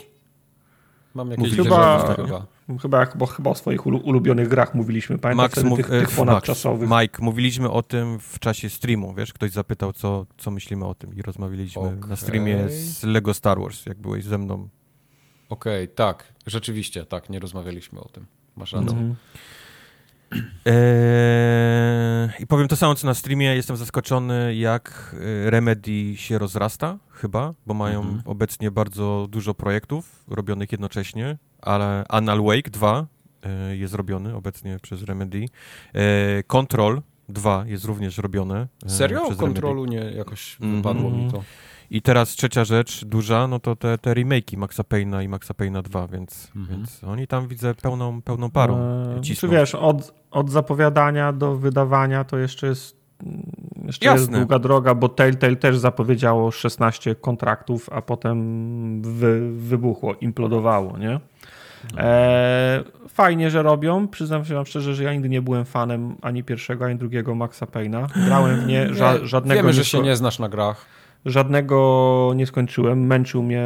Mam jakieś chyba, chyba. Chyba, bo chyba o swoich ulubionych grach mówiliśmy. Pamiętasz Max, tych, tych ponadczasowych. Mike, mówiliśmy o tym w czasie streamu, wiesz? Ktoś zapytał, co, co myślimy o tym i rozmawialiśmy okay. na streamie z Lego Star Wars, jak byłeś ze mną. Okej, okay, tak. Rzeczywiście, tak. Nie rozmawialiśmy o tym. Masz rację. No. Eee, I powiem to samo, co na streamie. Jestem zaskoczony, jak e, Remedy się rozrasta, chyba, bo mają mhm. obecnie bardzo dużo projektów robionych jednocześnie, ale Anal Wake 2 e, jest robiony obecnie przez Remedy. E, Control 2 jest również robione. Serio? Przez Kontrolu nie jakoś wypadło mm -hmm. mi to. I teraz trzecia rzecz duża, no to te, te remake'i Maxa Payna i Maxa Payna 2, więc, mhm. więc oni tam widzę pełną, pełną parą eee, Czy wiesz, od, od zapowiadania do wydawania to jeszcze jest jeszcze Jasne. jest długa droga, bo Telltale też zapowiedziało 16 kontraktów, a potem wy, wybuchło, implodowało, nie? E, fajnie, że robią. Przyznam się wam szczerze, że ja nigdy nie byłem fanem ani pierwszego, ani drugiego Maxa Payna. Grałem w nie, ża żadnego... Wiemy, że się nie znasz na grach. Żadnego nie skończyłem. Męczył mnie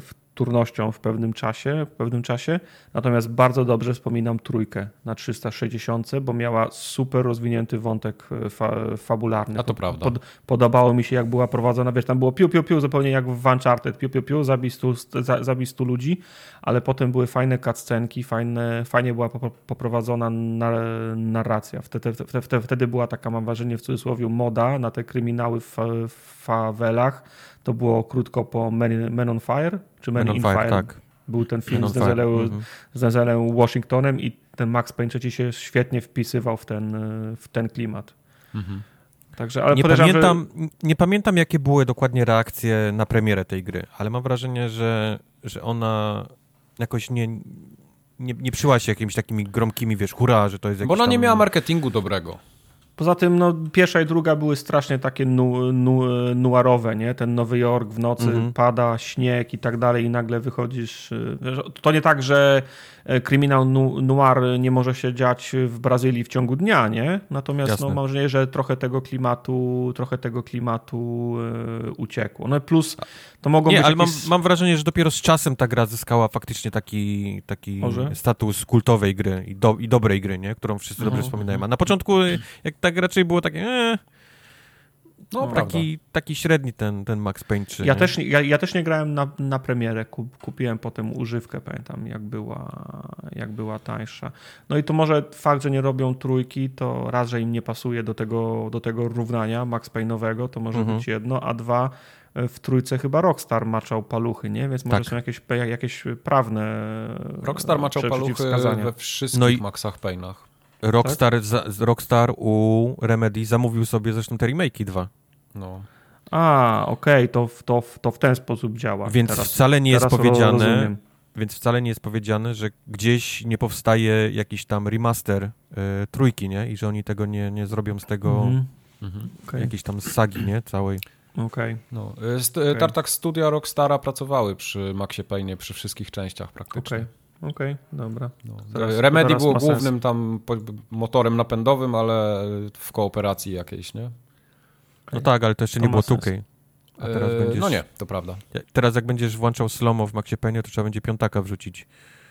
w turnością w pewnym czasie, w pewnym czasie. Natomiast bardzo dobrze wspominam trójkę na 360, bo miała super rozwinięty wątek e, fa fabularny. A to prawda. Pod, podobało mi się, jak była prowadzona, wiesz, tam było piu, piu, piu, zupełnie jak w Uncharted, piu, piu, piu, zabij stu, za, zabij stu ludzi, ale potem były fajne cutscenki, fajne, fajnie była poprowadzona narracja. Wtedy, wtedy, wtedy była taka, mam wrażenie, w cudzysłowie moda na te kryminały w, w fawelach, to było krótko po Men, Men on Fire, czy Men, Men in Fire. Fire. Tak. Był ten film z Denzelem, mm -hmm. Washingtonem i ten Max Payne się świetnie wpisywał w ten, w ten klimat. Mhm. Także, ale nie, pamiętam, że... nie pamiętam, jakie były dokładnie reakcje na premierę tej gry, ale mam wrażenie, że, że ona jakoś nie, nie, nie przyła się jakimiś takimi gromkimi, wiesz, hura, że to jest jakiś Bo ona tam... nie miała marketingu dobrego. Poza tym no, pierwsza i druga były strasznie takie nu, nu, nuarowe, nie? Ten Nowy Jork w nocy, mhm. pada śnieg i tak dalej i nagle wychodzisz... Y, to nie tak, że e, kryminał noir nie może się dziać w Brazylii w ciągu dnia, nie? Natomiast no, mam wrażenie, że trochę tego klimatu, trochę tego klimatu yy, uciekło. No plus to mogą nie, być ale jakieś... mam, mam wrażenie, że dopiero z czasem ta gra zyskała faktycznie taki, taki status kultowej gry i, do, i dobrej gry, nie? Którą wszyscy dobrze mhm. wspominają. A na początku jak tak raczej było takie... Eh, no, taki, taki średni ten, ten Max Payne 3. Ja też, ja, ja, też nie grałem na, na premierę, Kup, kupiłem potem używkę, pamiętam, jak była, jak była tańsza. No i to może fakt, że nie robią trójki, to raz, że im nie pasuje do tego, do tego równania Max Payne'owego, to może mhm. być jedno, a dwa, w trójce chyba Rockstar maczał paluchy, nie? Więc może Tak. są jakieś, jakieś prawne Rockstar maczał paluchy we wszystkich No i- Maxach Payne'ach. Rockstar, za, Rockstar u Remedy zamówił sobie zresztą te remake'i dwa. No. A, okej, to, w- to, w- to w ten sposób działa. Więc teraz, wcale nie jest powiedziane, rozumiem. więc wcale nie jest powiedziane, że gdzieś nie powstaje jakiś tam remaster e, trójki, nie? I że oni tego nie, nie zrobią z tego Mhm. Mhm. Okej, jakiejś tam sagi, nie? Całej. okej. No. y, St- Okej. Tartak Studia Rockstara pracowały przy Maxie Payne przy wszystkich częściach praktycznie. Okej, okej, dobra. No. Zaraz- Remedy było sens. głównym tam motorem napędowym, ale w kooperacji jakiejś, nie? No tak, ale to jeszcze To nie było. 2K. A teraz E, będziesz... No nie, to prawda. Teraz jak będziesz włączał slomo w Maxie Payne, to trzeba będzie piątaka wrzucić.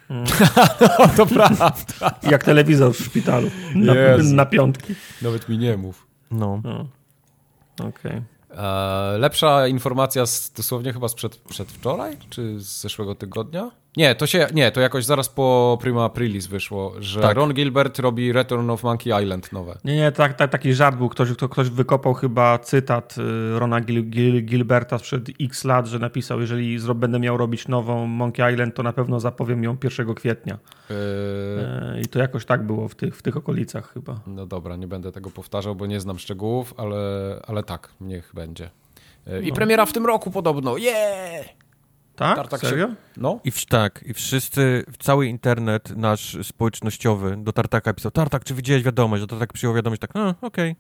Mm. [LAUGHS] to prawda. [LAUGHS] Jak telewizor w szpitalu. Na, na piątki. Nawet mi nie mów. No. No. Okej. E, lepsza informacja z, dosłownie chyba sprzed przedwczoraj, czy z zeszłego tygodnia? Nie, to się, nie, to jakoś zaraz po Prima Aprilis wyszło, że Tak. Ron Gilbert robi Return of Monkey Island nowe. Nie, nie, tak, tak, taki żart był. Ktoś, kto, ktoś wykopał chyba cytat y, Rona Gil, Gil, Gilberta sprzed x lat, że napisał, jeżeli zro, będę miał robić nową Monkey Island, to na pewno zapowiem ją 1 kwietnia. E, E, I to jakoś tak było w tych, w tych okolicach chyba. no dobra, nie będę tego powtarzał, bo nie znam szczegółów, ale, ale tak, niech będzie. E, I No. premiera w tym roku podobno, yeah! Tak? Tartak się- Serio? No, I w, tak, i wszyscy, cały internet nasz społecznościowy do Tartaka pisał, Tartak, czy widziałeś wiadomość? A Tartak przyjął wiadomość, tak, no, okej.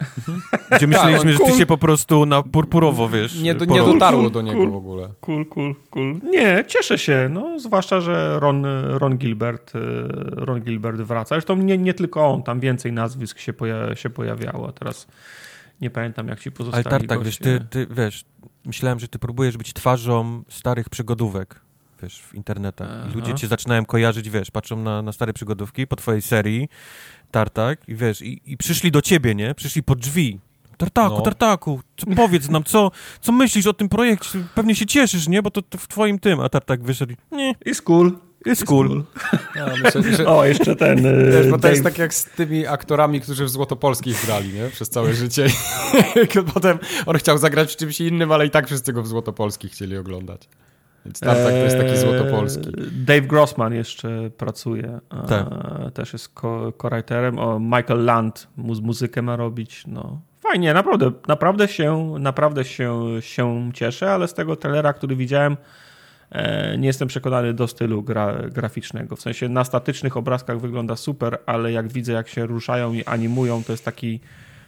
[LAUGHS] Gdzie myśleliśmy, że ty się po prostu na purpurowo, wiesz, nie, do, nie dotarło Cool, do niego cool. w ogóle. Cool, cool, cool. Nie, cieszę się, no, zwłaszcza, że Ron, Ron Gilbert y, Ron Gilbert wraca. Zresztą nie, nie tylko on, tam więcej nazwisk się, poja się pojawiało, a teraz nie pamiętam jak ci Ale pozostali Tartak, wiesz, ty, ty, wiesz, myślałem, że ty próbujesz być twarzą starych przygodówek, wiesz, w internetach. I ludzie cię zaczynają kojarzyć, wiesz, patrzą na, na stare przygodówki po twojej serii, Tartak, i wiesz, i, i przyszli do ciebie, nie? Przyszli pod drzwi. Tartaku, No. Tartaku, co, powiedz nam, co, co myślisz o tym projekcie? Pewnie się cieszysz, nie? Bo to, to w twoim tym, a Tartak wyszedł i nie, Jest cool. Jest cool. Ja myślę, myślę, O, jeszcze ten [LAUGHS] y, Wiesz, bo to jest Dave- tak jak z tymi aktorami, którzy w Złotopolskich grali, nie? Przez całe życie. [LAUGHS] Potem on chciał zagrać w czymś innym, ale i tak wszyscy go w Złotopolskich chcieli oglądać. Więc Tartak to jest taki Eee, złotopolski. Dave Grossman jeszcze pracuje. Tak. Też jest co-writerem. O, Michael Land mu- muzykę ma robić. No. Fajnie, naprawdę, naprawdę, się, naprawdę się, się cieszę, ale z tego trailera, który widziałem, nie jestem przekonany do stylu gra, graficznego. W sensie na statycznych obrazkach wygląda super, ale jak widzę, jak się ruszają i animują, to jest taki,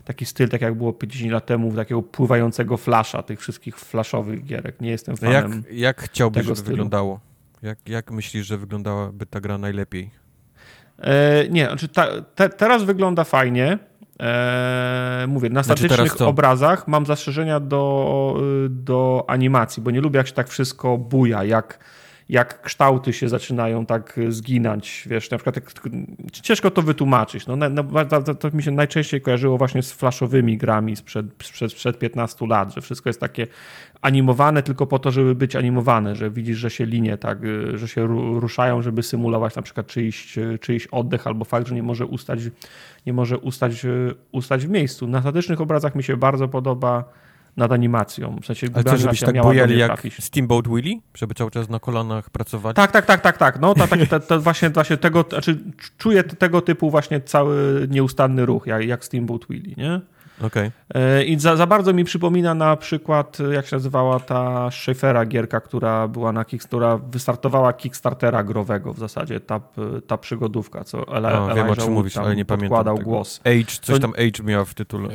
taki styl, tak jak było 50 lat temu, takiego pływającego flasza, tych wszystkich flaszowych gierek. Nie jestem No jak, fanem. jak chciałbyś, żeby stylu. wyglądało? Jak, jak myślisz, że wyglądałaby ta gra najlepiej? E, nie, znaczy ta, te, teraz wygląda fajnie. E, mówię, na Znaczy statycznych obrazach mam zastrzeżenia do, do animacji, bo nie lubię jak się tak wszystko buja, jak, jak kształty się zaczynają tak zginać, wiesz, na przykład ciężko to wytłumaczyć. No, na, to, mi się najczęściej kojarzyło właśnie z flashowymi grami sprzed, sprzed, sprzed 15 lat, że wszystko jest takie animowane tylko po to, żeby być animowane, że widzisz, że się linie tak, y, że się ru- ruszają, żeby symulować na przykład czyjś, czyjś oddech albo fakt, że nie może ustać, nie może ustać, y, ustać w miejscu. Na statycznych obrazach mi się bardzo podoba nad animacją. W sensie, Ale co, żebyś tak bujali jak trafić. Steamboat Willie? Żeby cały czas na kolanach pracować? Tak, tak, tak, tak, tak. No, to, tak, to, to właśnie, właśnie tego, znaczy czuję tego typu właśnie cały nieustanny ruch, jak, jak Steamboat Willie, nie? Okej. E, I za, za bardzo mi przypomina na przykład, e, jak się nazywała ta Schaeffera gierka, która była na która wystartowała Kickstartera growego w zasadzie, ta, ta przygodówka, co Eli, O, wiem, o czym mówisz, ale nie pamiętam podkładał tego. głos. Age, coś To- tam Age miała w tytule. Yy,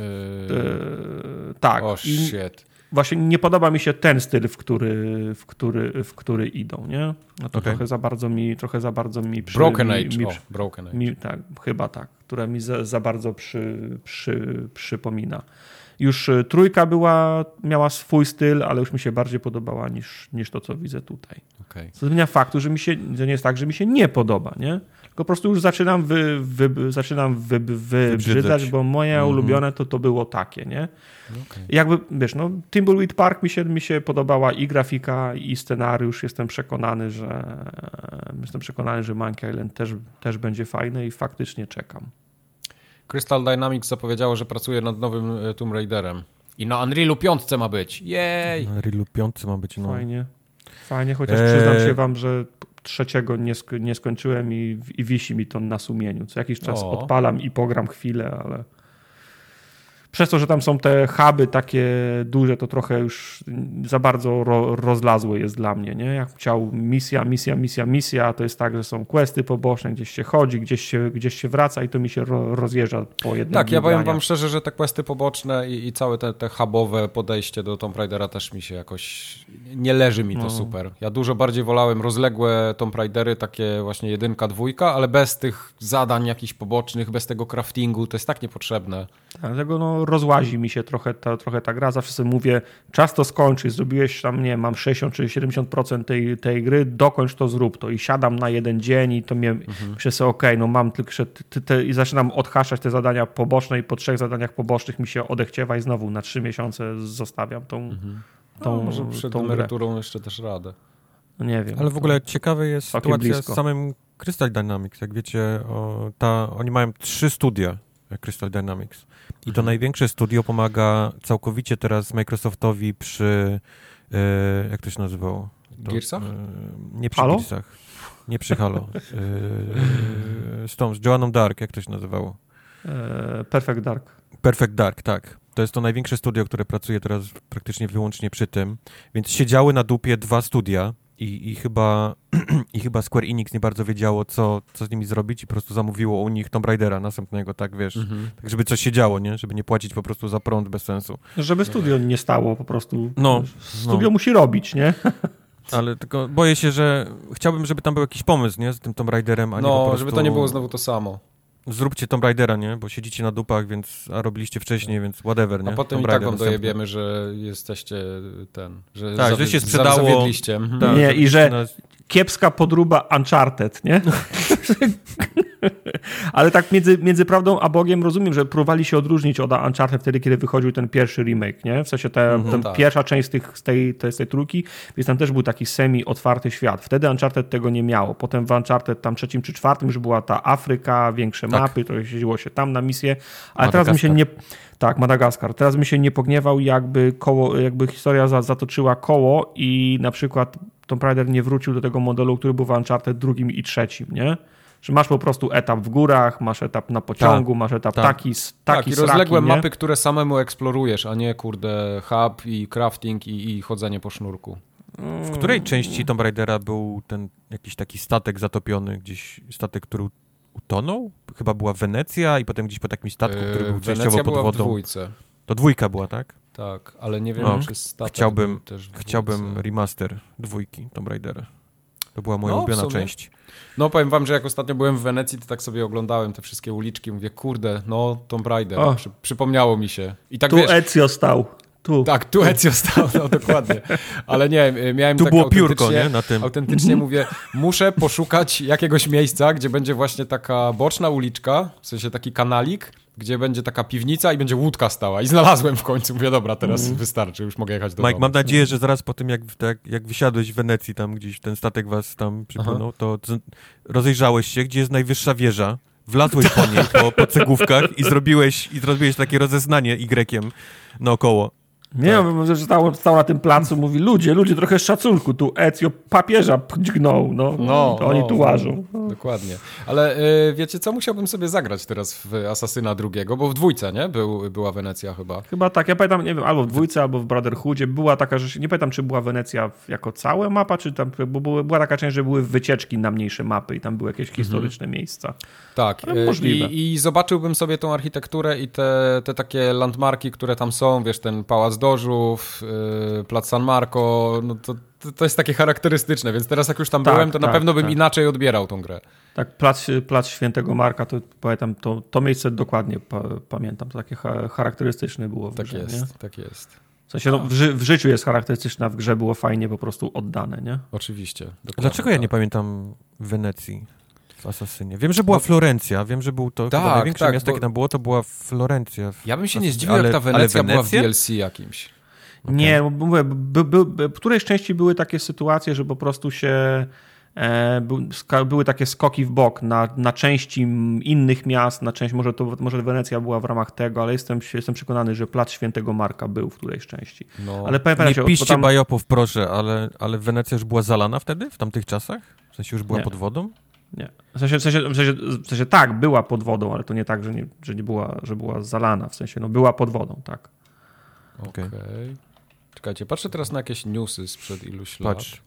E, tak. o, I shit. Właśnie nie podoba mi się ten styl, w który, w który, w który idą, nie? No to Okej. trochę za bardzo mi, trochę za bardzo mi przy, Broken mi, Age. mi, o, Broken Age. mi, tak, chyba tak, która mi za, za bardzo przy, przy, przypomina. Już y, trójka była, miała swój styl, ale już mi się bardziej podobała niż, niż to, co widzę tutaj. Okej. Co zmienia faktu, że mi się, że nie jest tak, że mi się nie podoba, nie? Tylko po prostu już zaczynam, wy, wy, zaczynam wy, wy, wybrzydzać, Wybrzydzać. bo moje Mhm. ulubione to, to było takie, nie? Okej. Jakby, wiesz, no, Timbleweed Park mi się, mi się podobała i grafika, i scenariusz. Jestem przekonany, że jestem przekonany, że Monkey Island też, też będzie fajny i faktycznie czekam. Crystal Dynamics zapowiedziało, że pracuje nad nowym e, Tomb Raiderem. I na Unrealu 5 ma być. Jej! Na Unrealu 5 ma być, no. Fajnie. Fajnie, chociaż eee... przyznam się wam, że trzeciego nie, sk nie skończyłem i, i wisi mi to na sumieniu. Co jakiś czas o. odpalam i pogram chwilę, ale przez to, że tam są te huby takie duże, to trochę już za bardzo ro, rozlazłe jest dla mnie, nie? Jak chciał misja, misja, misja, misja, to jest tak, że są questy poboczne, gdzieś się chodzi, gdzieś się, gdzieś się wraca i to mi się ro, rozjeżdża po jednym Tak, ja powiem wam szczerze, że te questy poboczne i, i całe te, te hubowe podejście do Tomb Raidera też mi się jakoś, nie leży mi to no. super. Ja dużo bardziej wolałem rozległe Tomb Raidery, takie właśnie jedynka, dwójka, ale bez tych zadań jakichś pobocznych, bez tego craftingu, to jest tak niepotrzebne. Dlatego no, rozłazi mi się trochę ta, trochę ta gra. Zawsze sobie mówię, czas to skończyć, zrobiłeś tam, nie mam 60 czy 70% tej, tej gry, dokończ to, zrób to. I siadam na jeden dzień i to mnie, mhm. myślę okej, okay, no mam tylko te, te, i zaczynam odhaszać te zadania poboczne i po trzech zadaniach pobocznych mi się odechciewa i znowu na trzy miesiące zostawiam tą, mhm. tą, no, może przed tą emeryturą jeszcze też radę. No nie wiem. Ale w ogóle ciekawe jest sytuacja blisko. z samym Crystal Dynamics. Jak wiecie, o, ta, oni mają trzy studia Crystal Dynamics. I to największe studio pomaga całkowicie teraz Microsoftowi przy, e, jak to się nazywało? To, Gearsach? E, nie przy Halo? Gearsach. Nie przy Halo. E, z tą, z Joanną Dark, jak to się nazywało? E, Perfect Dark. Perfect Dark, tak. To jest to największe studio, które pracuje teraz praktycznie wyłącznie przy tym. Więc siedziały na dupie dwa studia, i, i, chyba, [CLEARS THROAT] I chyba Square Enix nie bardzo wiedziało, co, co z nimi zrobić i po prostu zamówiło u nich Tomb Raidera następnego, tak wiesz, mhm. tak żeby coś się działo, nie? Żeby nie płacić po prostu za prąd bez sensu. Żeby studio nie stało po prostu. No. Studio no. musi robić, nie? [LAUGHS] Ale tylko boję się, że chciałbym, żeby tam był jakiś pomysł, nie? Z tym Tomb Raiderem, a no, nie po prostu... żeby to nie było znowu to samo zróbcie Tomb Raidera, nie? Bo siedzicie na dupach, więc, a robiliście wcześniej, więc whatever, nie? A potem Tomb i tak wam dojebiemy, że jesteście ten, że, tak, że się sprzedało. Mhm. Tak, nie, i że kiepska podróba Uncharted, nie? [LAUGHS] [LAUGHS] Ale tak między, między prawdą a Bogiem rozumiem, że próbowali się odróżnić od Uncharted wtedy, kiedy wychodził ten pierwszy remake, nie? W sensie ta, mhm, ta tak. pierwsza część z, tych, z, tej, z tej trójki, więc tam też był taki semi-otwarty świat. Wtedy Uncharted tego nie miało. Potem w Uncharted tam trzecim czy czwartym już była ta Afryka, większe tak. mapy, to jeździło się tam na misję, ale teraz mi się nie... Tak, Madagaskar. Teraz mi się nie pogniewał, jakby koło, jakby historia za, zatoczyła koło i na przykład Tomb Raider nie wrócił do tego modelu, który był w Uncharted drugim i trzecim, nie? Że masz po prostu etap w górach, masz etap na pociągu, tak, masz etap tak. taki, taki Tak, i rozległe nie? mapy, które samemu eksplorujesz, a nie kurde hub i crafting i, i chodzenie po sznurku. W której części Tomb Raidera był ten jakiś taki statek zatopiony, gdzieś statek, który utonął? Chyba była Wenecja i potem gdzieś po takim statku, który był yy, częściowo pod wodą. W dwójce. To dwójka była, tak? Tak, ale nie wiem, no, czy statek chciałbym, też Chciałbym remaster dwójki Tomb Raidera. To była moja no, ulubiona część. No powiem wam, że jak ostatnio byłem w Wenecji, to tak sobie oglądałem te wszystkie uliczki, mówię, kurde, no Tomb Raider, Przy, przypomniało mi się. I tak, tu wiesz, Ezio stał. Tu. Tak, tu Ezio stał, no dokładnie. Ale nie, miałem tu tak było piórko, nie? Na tym. Autentycznie mówię, muszę poszukać jakiegoś miejsca, gdzie będzie właśnie taka boczna uliczka, w sensie taki kanalik, gdzie będzie taka piwnica i będzie łódka stała. I znalazłem w końcu. Mówię, dobra, teraz mm. wystarczy, już mogę jechać do Mike, domu. mam nadzieję, że zaraz po tym, jak, tak, jak wysiadłeś w Wenecji, tam gdzieś ten statek was tam przypłynął, to rozejrzałeś się, gdzie jest najwyższa wieża, wlazłeś po niej, po, po cegówkach i zrobiłeś, i zrobiłeś takie rozeznanie Y naokoło. Nie, tak. że stał, stał na tym placu, mówi, ludzie, ludzie, trochę szacunku, tu Ezio papieża dźgnął, no, no to oni no, tu łażą. No, dokładnie. Ale y, wiecie co, musiałbym sobie zagrać teraz w Asasyna drugiego, bo w dwójce, nie? Był, była Wenecja chyba. Chyba tak, ja pamiętam, nie wiem, albo w dwójce, albo w Brotherhoodzie była taka, że nie pamiętam, czy była Wenecja jako cała mapa, czy tam, bo była taka część, że były wycieczki na mniejsze mapy i tam były jakieś mhm. historyczne miejsca. Tak, y, możliwe. I, I, zobaczyłbym sobie tą architekturę i te, te takie landmarki, które tam są, wiesz, ten Pałac Dożów, yy, Plac San Marco, no to, to jest takie charakterystyczne, więc teraz jak już tam tak, byłem, to tak, na pewno bym tak. inaczej odbierał tą grę. Tak, Plac, plac Świętego Marka, to pamiętam, to, to miejsce dokładnie pa, pamiętam, to takie charakterystyczne było w tak grze, jest, nie? Tak jest, w sensie, no, w, ży w, życiu jest charakterystyczne, a w grze było fajnie po prostu oddane, nie? Oczywiście. Dlaczego ja nie pamiętam Wenecji? W Asasynie. Wiem, że była Florencja, wiem, że był to tak, największe tak, miasto, jakie tam było, to była Florencja. Ja bym się nie zdziwił, ale, jak ta Wenecja, była w DLC jakimś. Okay. Nie, mówię, by, by, by, którejś części były takie sytuacje, że po prostu się E, były takie skoki w bok na, na części innych miast, na część, może, to, może Wenecja była w ramach tego, ale jestem, jestem przekonany, że Plac Świętego Marka był w którejś części. No, ale nie się, piszcie tam... bajopów, proszę, ale, ale Wenecja już była zalana wtedy, w tamtych czasach? W sensie już była nie. pod wodą? Nie. W sensie, w, sensie, w, sensie, w sensie tak, była pod wodą, ale to nie tak, że nie, że nie była, że była zalana. W sensie, no była pod wodą, tak. Okej. Okay. Czekajcie, patrzę teraz na jakieś newsy sprzed iluś lat. Patrz.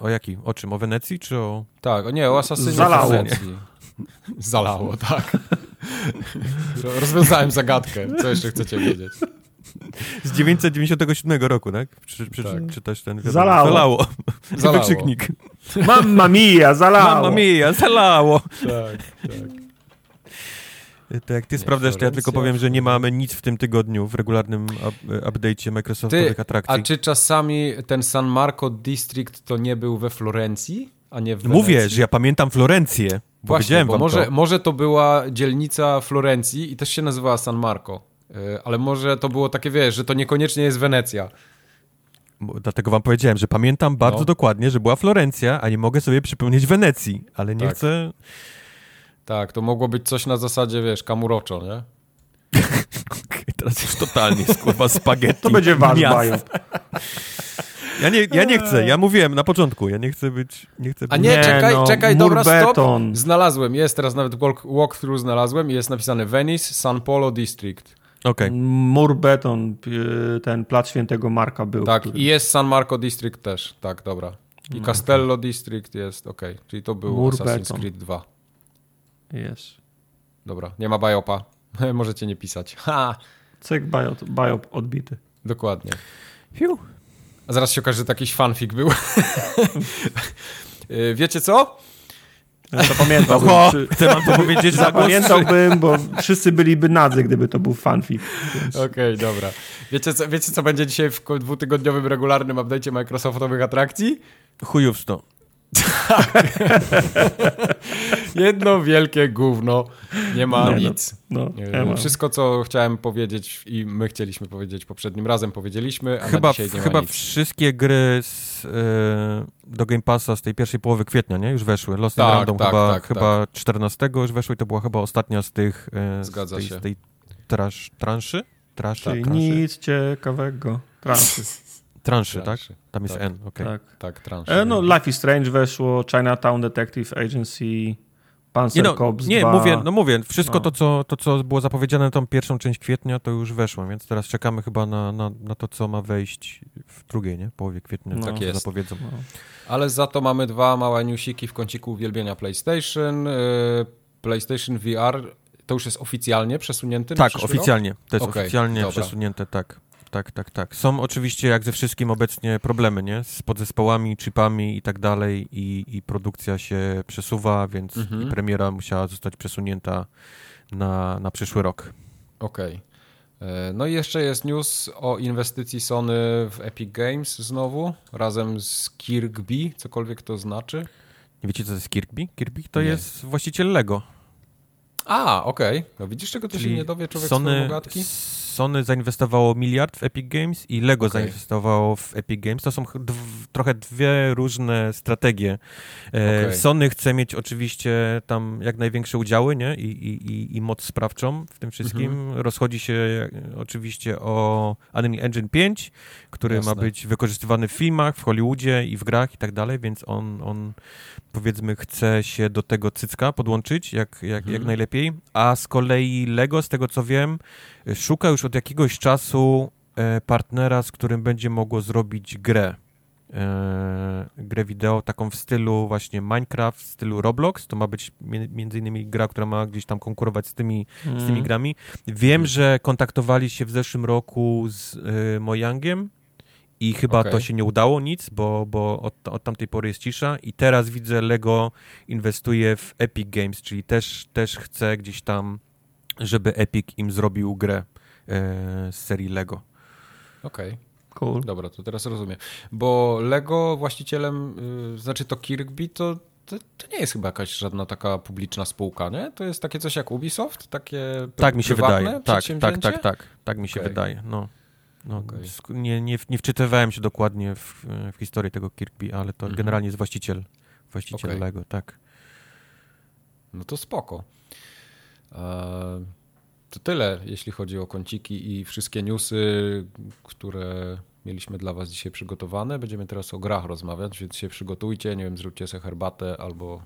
O jaki? O czym? O Wenecji czy o... Tak, o nie, o Asasynie Zalało. Wenecji. [LAUGHS] Zalało, tak. [LAUGHS] Rozwiązałem zagadkę. Co jeszcze chcecie wiedzieć? Z 997 roku, tak? Czy, czy, tak. Czytać ten... Zalało. Zalało. [LAUGHS] Zalało. Wykrzyknik. [LAUGHS] Mamma mia, zalało. Mamma mia, zalało. Tak, tak. To jak ty nie, sprawdzasz, to ja tylko powiem, że nie mamy nic w tym tygodniu w regularnym update'cie Microsoftowych ty, atrakcji. A czy czasami ten San Marco District to nie był we Florencji, a nie w Wenecji? Mówię, że ja pamiętam Florencję. Właśnie, bo może to. może to była dzielnica Florencji i też się nazywała San Marco. E, ale może to było takie, wiesz, że to niekoniecznie jest Wenecja. Dlatego wam powiedziałem, że pamiętam bardzo no. dokładnie, że była Florencja, a nie mogę sobie przypomnieć Wenecji, ale nie tak. chcę... Tak, to mogło być coś na zasadzie, wiesz, Kamuroczo, nie? [LAUGHS] teraz już totalnie kurwa spaghetti. To będzie wasz Ja nie, ja nie chcę, ja mówiłem na początku, ja nie chcę być... Nie chcę być... A nie, czekaj, no, czekaj, dobra, stop. Znalazłem, jest teraz nawet walk, walkthrough znalazłem i jest napisane Venice, San Polo District. Okay. Mur beton, y, ten plac świętego Marka był. Tak, który... i jest San Marco District też, tak, dobra. I no, Castello okay. District jest, ok. Czyli to był Mur Assassin's beton. Creed 2. Jest. Dobra, nie ma biopa. [LAUGHS] Możecie nie pisać. [LAUGHS] Ha! Cyk, biop, biop odbity. Dokładnie. Fiu. A zaraz się okaże, że jakiś fanfic był. [LAUGHS] Y, wiecie co? Ja to pamiętałbym. Oho, czy... Chcę wam to [LAUGHS] powiedzieć za Pamiętałbym, bo wszyscy byliby nadzy, gdyby to był fanfic. Więc... Okej, okay, dobra. Wiecie co, wiecie, co będzie dzisiaj w dwutygodniowym regularnym update'cie Microsoftowych atrakcji? Chujówstwo. Tak. [LAUGHS] Jedno wielkie gówno. Nie ma no, nic. No, no, Wszystko, co chciałem powiedzieć i my chcieliśmy powiedzieć poprzednim razem, powiedzieliśmy, a chyba, dzisiaj nie Chyba nic. wszystkie gry z, yy, do Game Passa z tej pierwszej połowy kwietnia, nie? Już weszły. Lost tak, Random tak, chyba, tak, chyba 14 tak. już weszły i to była chyba ostatnia z tych... Yy, Zgadza z tej, się. Z tej trasz, transzy? Traszy, Czyli transzy. nic ciekawego. Transzy. Transzy, tak? Tam jest tak, N, okej. Okay. Tak, tak transzy. E, no, Life is Strange weszło, Chinatown Detective Agency, Panzer nie, no, Cops Nie, 2. mówię, no mówię, wszystko no. to, co, to, co było zapowiedziane na tą pierwszą część kwietnia, to już weszło, więc teraz czekamy chyba na, na, na to, co ma wejść w drugiej, nie? Połowie kwietnia, no. tak jest. zapowiedzą. No. Ale za to mamy dwa małe newsiki w kąciku uwielbienia PlayStation. Y, PlayStation VR to już jest oficjalnie przesunięty Tak, oficjalnie. To jest okay, oficjalnie dobra. przesunięte, tak tak, tak, tak. Są oczywiście, jak ze wszystkim obecnie, problemy, nie? Z podzespołami, chipami i tak dalej i, i produkcja się przesuwa, więc mhm. premiera musiała zostać przesunięta na, na przyszły rok. Okej. Okay. E, no i jeszcze jest news o inwestycji Sony w Epic Games znowu, razem z Kirkby, cokolwiek to znaczy. Nie wiecie, co to jest Kirkby? Kirkby to Nie. jest właściciel Lego. A, okej. Okay. No widzisz, czego to Czyli się nie dowie człowiek Sony, z Sony zainwestowało miliard w Epic Games i Lego okay. zainwestowało w Epic Games. To są trochę dwie różne strategie. E, okay. Sony chce mieć oczywiście tam jak największe udziały nie? I, i, i moc sprawczą w tym wszystkim. Mhm. Rozchodzi się e, oczywiście o Unreal Engine 5, który Jasne. ma być wykorzystywany w filmach, w Hollywoodzie i w grach i tak dalej, więc on, on powiedzmy chce się do tego cycka podłączyć jak, jak, mhm. jak najlepiej. A z kolei Lego, z tego co wiem, szuka już od jakiegoś czasu e, partnera, z którym będzie mogło zrobić grę. E, grę wideo taką w stylu właśnie Minecraft, w stylu Roblox. To ma być między innymi gra, która ma gdzieś tam konkurować z tymi, mm. z tymi mhm. grami. Wiem, że kontaktowali się w zeszłym roku z y, Mojangiem i chyba okay. to się nie udało nic, bo, bo od, od tamtej pory jest cisza i teraz widzę Lego inwestuje w Epic Games, czyli też, też chce gdzieś tam żeby Epic im zrobił grę e, z serii Lego. Okej. Okay. Cool. Dobra, to teraz rozumiem. Bo Lego właścicielem, y, znaczy to Kirkby, to, to, to, nie jest chyba jakaś żadna taka publiczna spółka, nie? To jest takie coś jak Ubisoft? Takie tak mi się wydaje. Tak, tak, tak, tak. Tak mi się okay. wydaje. No. No, okay. nie, nie, nie wczytywałem się dokładnie w, w historię tego Kirkby, ale to mhm. generalnie jest właściciel właściciel okay. Lego, tak. No to spoko. E, to tyle, jeśli chodzi o kąciki i wszystkie newsy, które mieliśmy dla Was dzisiaj przygotowane. Będziemy teraz o grach rozmawiać, więc się przygotujcie. Nie wiem, zróbcie sobie herbatę albo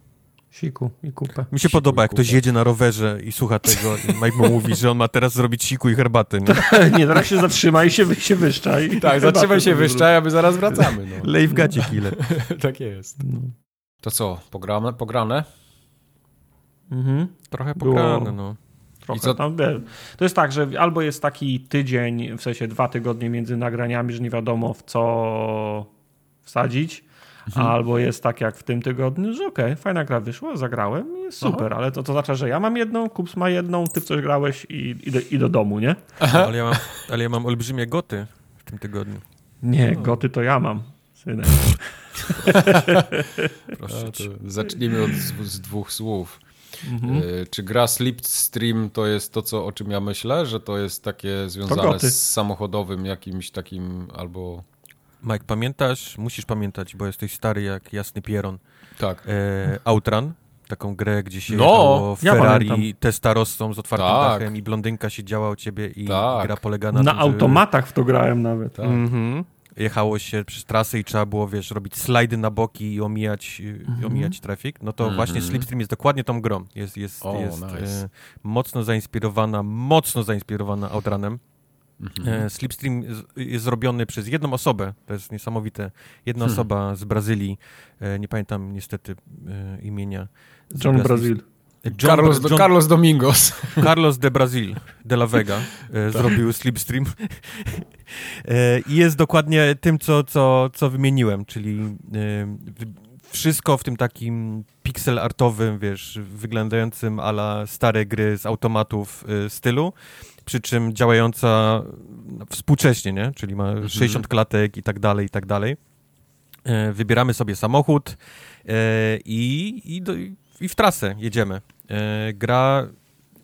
Siku i kupę. Mi się siku podoba, jak ktoś jedzie na rowerze i słucha tego i Mike mu mówi, że on ma teraz zrobić siku i herbatę. Nie, [LAUGHS] nie teraz się zatrzyma i się, się wyszczaj. Tak, zatrzymaj się wyszczaj, a my zaraz wracamy. No. Lej w gacie killer. [LAUGHS] tak jest. No. To co, pograne? pograne? Mhm. Trochę pograne, Było... no. Trochę co? Tam, to jest tak, że albo jest taki tydzień, w sensie dwa tygodnie między nagraniami, że nie wiadomo w co wsadzić, mhm. albo jest tak jak w tym tygodniu, że okej, okay, fajna gra wyszła, zagrałem i jest super, Aha. ale to, to znaczy, że ja mam jedną, Kups ma jedną, ty w coś grałeś i, i, do, i do domu, nie? Ale ja, mam, ale ja mam olbrzymie goty w tym tygodniu. Nie, no. goty to ja mam, synek. [LAUGHS] Proszę, zacznijmy od z dwóch słów. Mhm. E, czy gra Slipstream to jest to, co, o czym ja myślę, że to jest takie związane z samochodowym jakimś takim albo... Mike, pamiętasz, musisz pamiętać, bo jesteś stary jak jasny pieron. Tak. E, Outrun, taką grę, gdzie się no, Ferrari ja Testarossą z otwartym tak. dachem i blondynka siedziała u ciebie i tak. gra polega na Na tym, automatach że... w to grałem nawet. Tak. Mhm jechało się przez trasę i trzeba było, wiesz, robić slajdy na boki i omijać, -hmm. omijać trafik, no to -hmm. właśnie Slipstream jest dokładnie tą grą. Jest, jest, oh, jest nice. e, mocno zainspirowana, mocno zainspirowana Outranem. -hmm. e, Slipstream jest zrobiony przez jedną osobę, to jest niesamowite. Jedna hmm. osoba z Brazylii, e, nie pamiętam niestety e, imienia. John Brazil. John, Carlos, John, Carlos Domingos. [LAUGHS] Carlos de Brazil, de la Vega, e, [LAUGHS] tak. zrobił Slipstream. [LAUGHS] e, I jest dokładnie tym, co, co, co wymieniłem, czyli e, wszystko w tym takim pixel artowym, wiesz, wyglądającym ala stare gry z automatów stylu, przy czym działająca współcześnie, nie? Czyli ma mhm. 60 klatek i tak dalej, i tak dalej. E, wybieramy sobie samochód e, i, i, do, i w trasę jedziemy. E, gra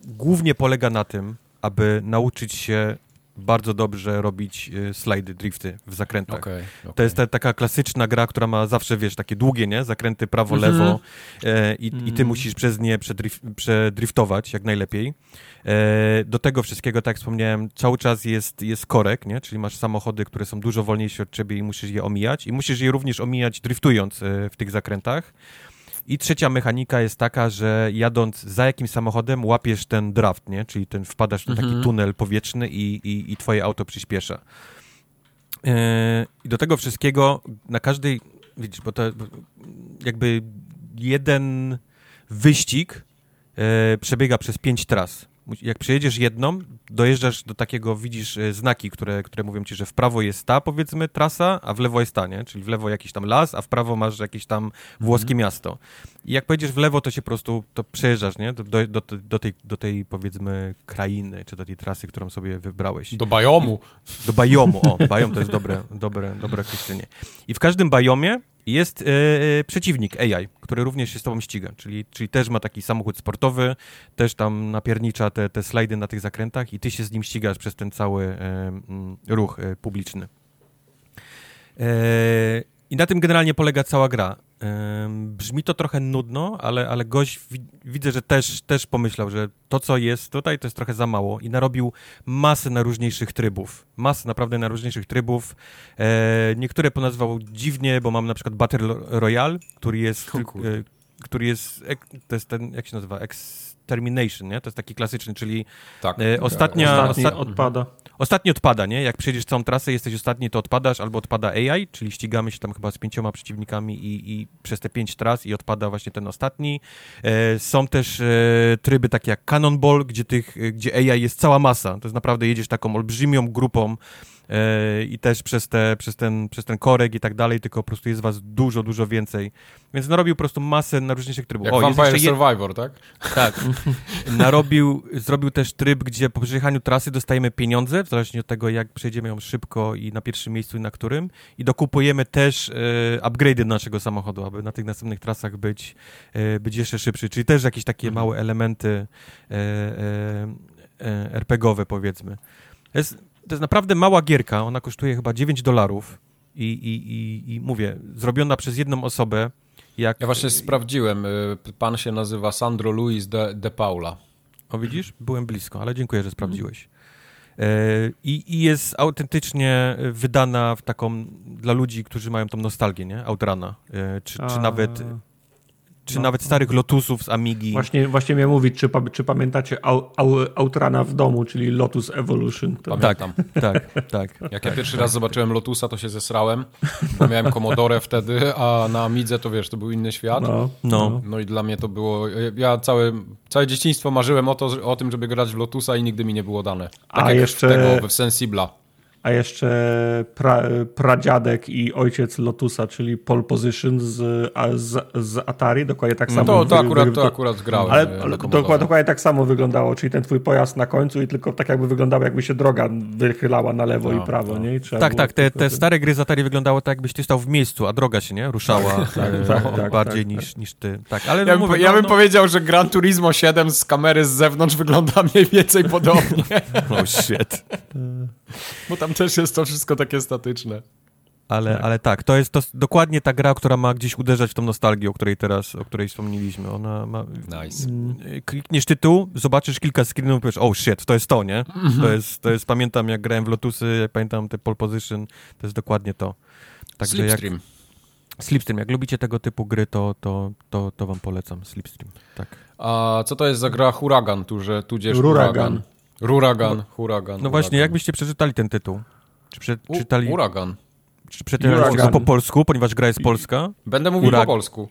głównie polega na tym, aby nauczyć się bardzo dobrze robić e, slajdy, drifty w zakrętach. Okay, okay. To jest ta, taka klasyczna gra, która ma zawsze, wiesz, takie długie, nie? Zakręty prawo, mm -hmm. lewo e, i, mm -hmm. i, ty mhm. musisz przez nie przedrif przedriftować jak najlepiej. E, do tego wszystkiego, tak jak wspomniałem, cały czas jest, jest korek, nie? Czyli masz samochody, które są dużo wolniejsze od ciebie i musisz je omijać i musisz je również omijać driftując e, w tych zakrętach. I trzecia mechanika jest taka, że jadąc za jakimś samochodem łapiesz ten draft, nie? Czyli ten wpadasz w taki mhm. tunel powietrzny i, i, i twoje auto przyspiesza. Yy, I do tego wszystkiego na każdej, widzisz, bo to jakby jeden wyścig yy, przebiega przez pięć tras jak przejedziesz jedną, dojeżdżasz do takiego, widzisz e, znaki, które, które mówią ci, że w prawo jest ta, powiedzmy, trasa, a w lewo jest ta, nie? Czyli w lewo jakiś tam las, a w prawo masz jakieś tam włoskie mhm. miasto. I jak pojedziesz w lewo, to się po prostu to przejeżdżasz, nie? Do, do, do, do, tej, do tej, powiedzmy, krainy, czy do tej trasy, którą sobie wybrałeś. Do bajomu. Do bajomu, o, bajom to jest dobre, dobre, dobre określenie. I w każdym bajomie jest e, przeciwnik AI, który również się z tobą ściga, czyli, czyli też ma taki samochód sportowy, też tam napiernicza te, te slajdy na tych zakrętach i ty się z nim ścigasz przez ten cały e, ruch publiczny. I na tym generalnie polega cała gra. Brzmi to trochę nudno, ale, ale gość widzę, że też, też pomyślał, że to, co jest tutaj, to jest trochę za mało i narobił masę najróżniejszych trybów. Masę naprawdę najróżniejszych trybów. E, niektóre ponazwał dziwnie, bo mam na przykład Battle Royale, który jest, e, który jest, to jest ten, jak się nazywa, Extermination, nie? To jest taki klasyczny, czyli tak, e, ostatnia... Ostatni odpada. Ostatni odpada, nie? Jak przejdziesz całą trasę, jesteś ostatni, to odpadasz, albo odpada AI, czyli ścigamy się tam chyba z pięcioma przeciwnikami i, i przez te pięć tras i odpada właśnie ten ostatni. E, są też e, tryby takie jak Cannonball, gdzie, tych, gdzie AI jest cała masa. To jest naprawdę, jedziesz taką olbrzymią grupą E, i też przez, te, przez, ten, przez ten korek i tak dalej, tylko po prostu jest was dużo, dużo więcej. Więc narobił po prostu masę najróżniejszych trybów. Jak o, Vampire Survivor, tak? Tak. [LAUGHS] narobił, zrobił też tryb, gdzie po przejechaniu trasy dostajemy pieniądze, w zależności od tego, jak przejdziemy ją szybko i na pierwszym miejscu i na którym. I dokupujemy też e, upgrade'y naszego samochodu, aby na tych następnych trasach być, e, być jeszcze szybszy. Czyli też jakieś takie mhm. małe elementy e, e, e RPGowe, powiedzmy. Jest, to jest naprawdę mała gierka, ona kosztuje chyba 9 dolarów i, i, i, i mówię, zrobiona przez jedną osobę Jak... Ja właśnie sprawdziłem. Y, pan się nazywa Sandro Luis de, de Paula. O widzisz? Byłem blisko, ale dziękuję, że sprawdziłeś. E, I, I, jest autentycznie wydana w taką dla ludzi, którzy mają tą nostalgię, nie? Outrana. E, czy, czy nawet czy no. nawet starych Lotusów z Amigi. Właśnie, właśnie miałem mówić, czy, czy pamiętacie au, au, Outrana w domu, czyli Lotus Evolution. To... Pamiętam. Tak, tak, tak. Jak ja pierwszy raz zobaczyłem Lotusa, to się zesrałem, bo miałem Commodore wtedy, a na Amidze to wiesz, to był inny świat. No, no. no i dla mnie to było, ja całe, całe dzieciństwo marzyłem o, to, o tym, żeby grać w Lotusa i nigdy mi nie było dane. Tak a jak jeszcze... tego w Sensibla a jeszcze pra, pradziadek i ojciec Lotusa, czyli pole position z, z, z Atari, dokładnie tak samo. To, to, akurat, to akurat grałem. Ale, ale dokładnie, dokładnie tak samo wyglądało, czyli ten twój pojazd na końcu i tylko tak jakby wyglądało, jakby się droga wychylała na lewo no, i prawo, no. nie? tak, tak, te, te stare gry z Atari wyglądało tak, jakbyś ty stał w miejscu, a droga się, nie? Ruszała tak, e, tak, tak, bardziej tak, niż, niż ty. Tak, ale ja, no, mówię, ja no, bym no. powiedział, że Gran Turismo 7 z kamery z zewnątrz wygląda mniej więcej podobnie. [LAUGHS] oh shit. Bo tam też jest to wszystko takie statyczne. Ale tak. ale tak, to jest to dokładnie ta gra, która ma gdzieś uderzać w tą nostalgię, o której teraz, o której wspomnieliśmy. Ona ma... Nice. Mm, klikniesz tytuł, zobaczysz kilka screenów i powiesz, oh shit, to jest to, nie? Mhm. To jest, to jest, pamiętam jak grałem w Lotusy, jak pamiętam te pole position, to jest dokładnie to. Także Slipstream. Jak, Slipstream, jak lubicie tego typu gry, to, to, to, to wam polecam, Slipstream, tak. A co to jest za gra Huragan, tu, że tudzież Huragan? Huragan. Huragan, huragan. No właśnie, jakbyście przeczytali ten tytuł? Czy przeczytali... Huragan. Czy przeczytali po polsku, ponieważ gra jest polska? Będę mówił Urag... po polsku.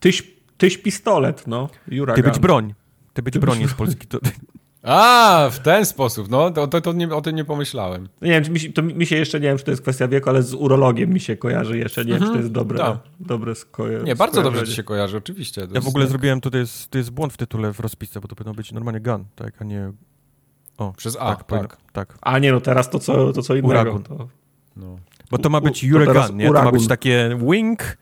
Tyś, tyś pistolet, no. Huragan. Ty być broń. Ty być broń jest polski. To... [LAUGHS] A, w ten sposób, no, to, to, to nie, o tym nie pomyślałem. Nie wiem, mi się, to mi się jeszcze, nie wiem, czy to jest kwestia wieku, ale z urologiem mi się kojarzy jeszcze, nie wiem, czy to jest dobre, tak. dobre skojarzenie. Nie, bardzo dobrze ci się kojarzy, oczywiście. Ja w ogóle tak. zrobiłem, tutaj jest, to jest błąd w tytule, w rozpisce, bo to powinno być normalnie gun, tak, a nie o, Przez A, tak. tak. tak. A nie, no teraz to co, to co innego. Uragun. To... No. Bo to ma być Uragan, nie? To ma być takie wing,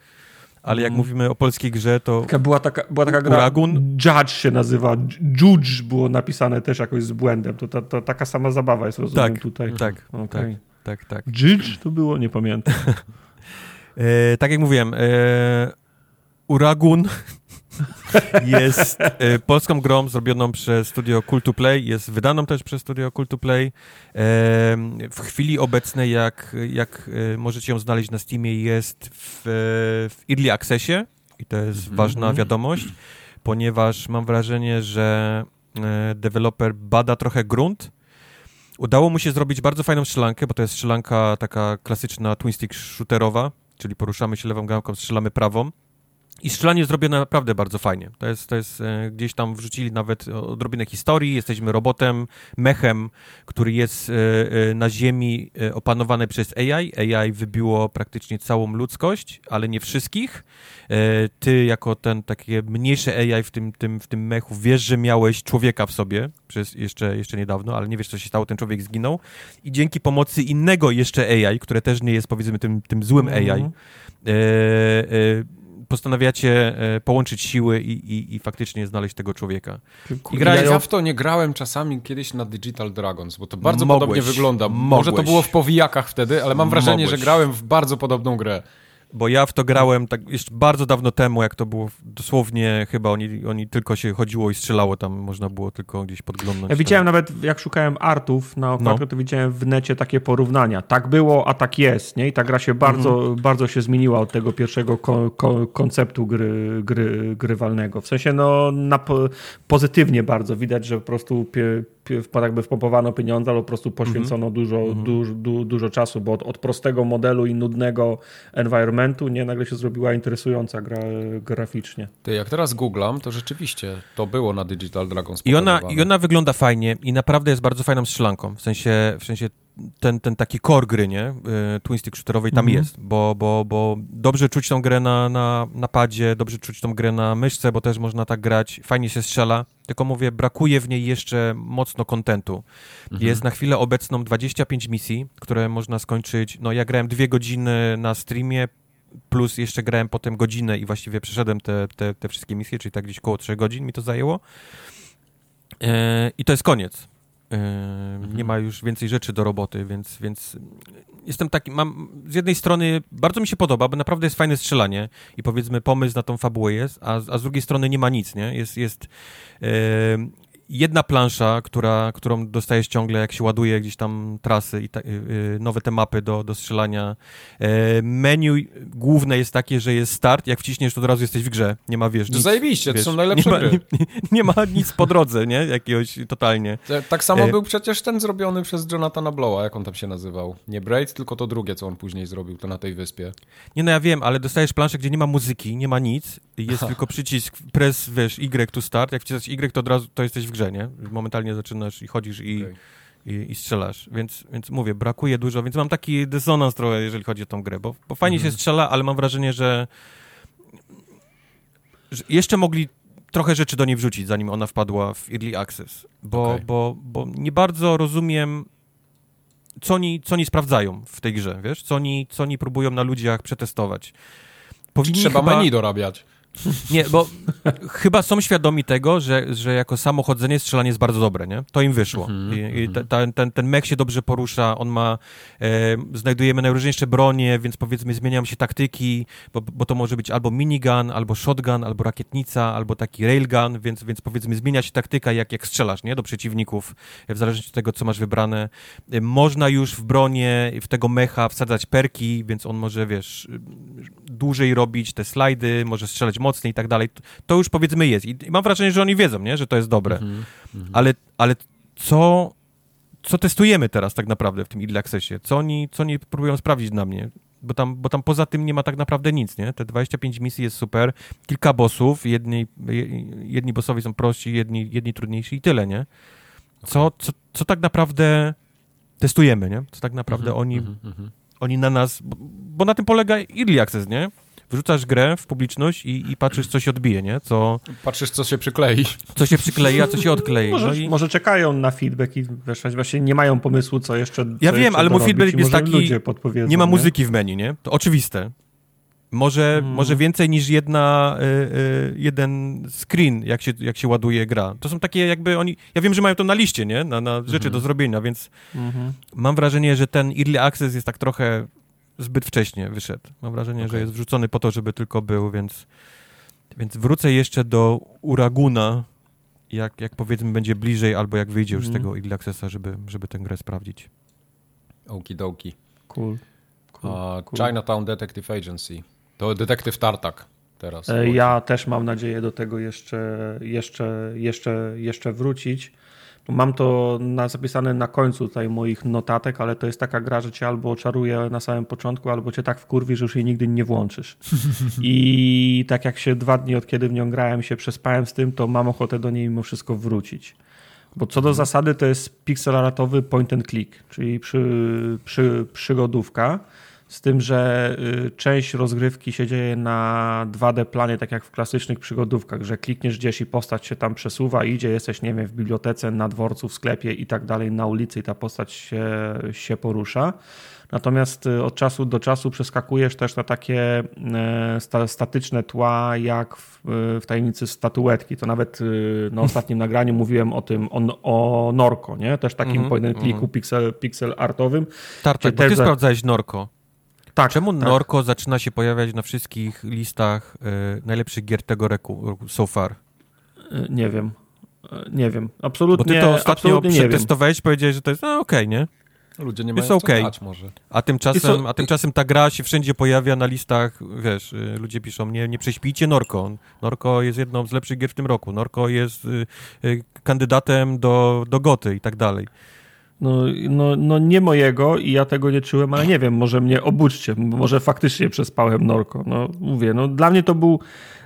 ale jak mm. mówimy o polskiej grze, to... Taka była, taka, była taka gra, Uragun? Judge się nazywa, Judge było napisane też jakoś z błędem, to, to, to taka sama zabawa jest, rozumiem, tak, tutaj. Tak, okay. tak, tak, tak. Judge to było? Nie pamiętam. [LAUGHS] e, tak jak mówiłem, e, Uragun jest e, polską grą zrobioną przez studio Cool Play, jest wydaną też przez studio Cool Play. E, w chwili obecnej, jak, jak e, możecie ją znaleźć na Steamie, jest w, w Early Accessie i to jest mm -hmm. ważna wiadomość, ponieważ mam wrażenie, że e, deweloper bada trochę grunt. Udało mu się zrobić bardzo fajną strzelankę, bo to jest strzelanka taka klasyczna twin stick shooterowa, czyli poruszamy się lewą gałką, strzelamy prawą. I strzelanie zrobione naprawdę bardzo fajnie. To jest, to jest e, gdzieś tam wrzucili nawet odrobinę historii. Jesteśmy robotem, mechem, który jest e, e, na Ziemi opanowany przez AI. AI wybiło praktycznie całą ludzkość, ale nie wszystkich. Ty, jako ten takie mniejsze AI w tym, tym, w tym mechu, wiesz, że miałeś człowieka w sobie przez jeszcze, jeszcze niedawno, ale nie wiesz, co się stało, ten człowiek zginął. I dzięki pomocy innego jeszcze AI, które też nie jest powiedzmy tym, tym złym AI, mm -hmm postanawiacie e, połączyć siły i, i, i faktycznie znaleźć tego człowieka. I grałeś... Ja w to nie grałem czasami kiedyś na Digital Dragons, bo to bardzo mogłeś, podobnie wygląda. Mogłeś. Może to było w powijakach wtedy, ale mam wrażenie, mogłeś. że grałem w bardzo podobną grę bo ja w to grałem tak jeszcze bardzo dawno temu, jak to było dosłownie chyba oni, oni tylko się chodziło i strzelało tam, można było tylko gdzieś podglądać. Ja widziałem nawet, jak szukałem artów na okładkę, no. to widziałem w necie takie porównania. Tak było, a tak jest, nie? I ta gra się bardzo, mhm. bardzo się zmieniła od tego pierwszego ko ko konceptu gry, gry, grywalnego. W sensie, no, na po pozytywnie bardzo widać, że po prostu jakby wpompowano pieniądze, ale po prostu poświęcono mm -hmm. dużo, -hmm. du, du, dużo czasu, bo od, od, prostego modelu i nudnego environmentu nie nagle się zrobiła interesująca gra graficznie. Ty, jak teraz googlam, to rzeczywiście to było na Digital Dragons I ona, I ona wygląda fajnie i naprawdę jest bardzo fajną strzelanką, w sensie, w sensie ten, ten taki core gry, nie? Y, twin stick shooterowej tam mm -hmm. jest, bo, bo, bo dobrze czuć tą grę na, na, na padzie, dobrze czuć tą grę na myszce, bo też można tak grać, fajnie się strzela, tylko mówię, brakuje w niej jeszcze mocno kontentu. Mm -hmm. Jest na chwilę obecną 25 misji, które można skończyć, no ja grałem dwie godziny na streamie, plus jeszcze grałem potem godzinę i właściwie przeszedłem te, te, te wszystkie misje, czyli tak gdzieś koło 3 godzin mi to zajęło. Yy, I to jest koniec. Mhm. Nie ma już więcej rzeczy do roboty, więc, więc jestem taki, mam, z jednej strony bardzo mi się podoba, bo naprawdę jest fajne strzelanie i powiedzmy pomysł na tą fabułę jest, a, a z drugiej strony nie ma nic, nie? Jest, jest yy, jedna plansza, która, którą dostajesz ciągle, jak się ładuje gdzieś tam trasy i ta, yy, nowe te mapy do, do strzelania. Yy, menu główne jest takie, że jest start, jak wciśniesz, to od razu jesteś w grze. Nie ma, wiesz, To zajebiście, wiesz, to są najlepsze nie ma, gry. [LAUGHS] nie, nie, ma nic po drodze, nie? Jakiegoś totalnie. Tak samo E, był przecież ten zrobiony przez Jonathana Blowa, jak on tam się nazywał. Nie Braid, tylko to drugie, co on później zrobił, to na tej wyspie. Nie, no ja wiem, ale dostajesz planszę, gdzie nie ma muzyki, nie ma nic, jest tylko przycisk press, wiesz, Y to start, jak wciskasz Y, to od razu to jesteś w grze, nie? Momentalnie zaczynasz i chodzisz i, Okej. i, i strzelasz, więc, więc mówię, brakuje dużo, więc mam taki dysonans trochę, jeżeli chodzi o tą grę, bo, bo fajnie Mhm. się strzela, ale mam wrażenie, że, że jeszcze mogli trochę rzeczy do niej wrzucić, zanim ona wpadła w Early Access, bo, Okej. bo, bo nie bardzo rozumiem, co oni, co oni sprawdzają w tej grze, wiesz? Co oni, co oni próbują na ludziach przetestować. Powinni Trzeba chyba, menu dorabiać. Nie, bo chyba są świadomi tego, że, że jako samochodzenie strzelanie jest bardzo dobre, nie? To im wyszło. Mhm, I, i te, ta, ten, ten mech się dobrze porusza, on ma, e, znajdujemy najróżniejsze bronie, więc powiedzmy zmieniają się taktyki, bo, bo to może być albo minigun, albo shotgun, albo rakietnica, albo taki railgun, więc, więc powiedzmy zmienia się taktyka, jak, jak strzelasz, nie? Do przeciwników, w zależności od tego, co masz wybrane. E, Można już w bronie, w tego mecha wsadzać perki, więc on może, wiesz, dłużej robić te slajdy, może strzelać mocniej i tak dalej. To już powiedzmy jest. I mam wrażenie, że oni wiedzą, nie? że to jest dobre. Mhm. Ale, ale co, co testujemy teraz tak naprawdę w tym Early Accessie? Co oni, co oni próbują sprawdzić na mnie? Bo tam, bo tam poza tym nie ma tak naprawdę nic, nie? Te 25 misji jest super, kilka bossów, jedni, je- jedni bossowie są prości, jedni, jedni trudniejsi i tyle, nie? Co, co, co tak naprawdę testujemy, nie? Co tak naprawdę oni, Mhm, mhm. oni na nas, bo, bo na tym polega Early Access, nie? Wrzucasz grę w publiczność i, i patrzysz, co się odbije, nie? Co, Patrzysz, co się przyklei. co się przyklei, a co się odklei. Może, No i, może czekają na feedback i wiesz, właśnie nie mają pomysłu, co jeszcze Ja co wiem, jeszcze ale mój feedback jest taki, nie ma muzyki w menu, nie? To oczywiste. Może, Hmm. może więcej niż jedna, y, y, jeden screen, jak się, jak się ładuje gra. To są takie jakby oni... Ja wiem, że mają to na liście, nie? Na, na rzeczy do zrobienia, więc Mhm. mam wrażenie, że ten Early Access jest tak trochę zbyt wcześnie wyszedł. Mam wrażenie, że Okej. jest wrzucony po to, żeby tylko był, więc, więc wrócę jeszcze do Uraguna, jak, jak powiedzmy będzie bliżej, albo jak wyjdzie już z Mhm. tego Early Accessa, żeby, żeby tę grę sprawdzić. Okidoki. Cool. cool. A, cool. Chinatown Detective Agency. To detektyw Tartak teraz. E, Ja też mam nadzieję do tego jeszcze, jeszcze, jeszcze, jeszcze wrócić. Mam to na, zapisane na końcu tutaj moich notatek, ale to jest taka gra, że cię albo oczaruje na samym początku, albo cię tak wkurwi, że już jej nigdy nie włączysz. [LAUGHS] I tak jak się dwa dni od kiedy w nią grałem się przespałem z tym, to mam ochotę do niej mimo wszystko wrócić. Bo co do zasady to jest pixelaratowy point and click, czyli przy, przy, przygodówka. Z tym, że y, część rozgrywki się dzieje na 2D planie, tak jak w klasycznych przygodówkach, że klikniesz gdzieś i postać się tam przesuwa, idzie, jesteś, nie wiem, w bibliotece, na dworcu, w sklepie i tak dalej, na ulicy i ta postać się, się porusza. Natomiast y, od czasu do czasu przeskakujesz też na takie sta, statyczne tła, jak w, y, w tajemnicy statuetki. To nawet y, na [LAUGHS] ostatnim nagraniu mówiłem o tym, o, o Norko, nie? Też takim point and clicku mhm. pixel, pixel artowym. Tartak, bo ty za- sprawdzałeś Norko. Tak, Czemu tak. Norko zaczyna się pojawiać na wszystkich listach y, najlepszych gier tego roku, so far? Y, Nie wiem. Y, Nie wiem. Bo Absolutnie, ty to ostatnio absolutnie nie wiem. przetestowałeś, powiedziałeś, że to jest no, okej, nie? Ludzie nie Jest mają co okej. grać może. A tymczasem, co- a tymczasem ta gra się wszędzie pojawia na listach, wiesz, y, ludzie piszą, nie, nie prześpijcie Norko. Norko jest jedną z lepszych gier w tym roku. Norko jest y, y, kandydatem do, do Goty i tak dalej. No, no, no nie mojego i ja tego nie czułem, ale nie wiem, może mnie obudźcie, może faktycznie przespałem Norko. No mówię, no dla mnie to był,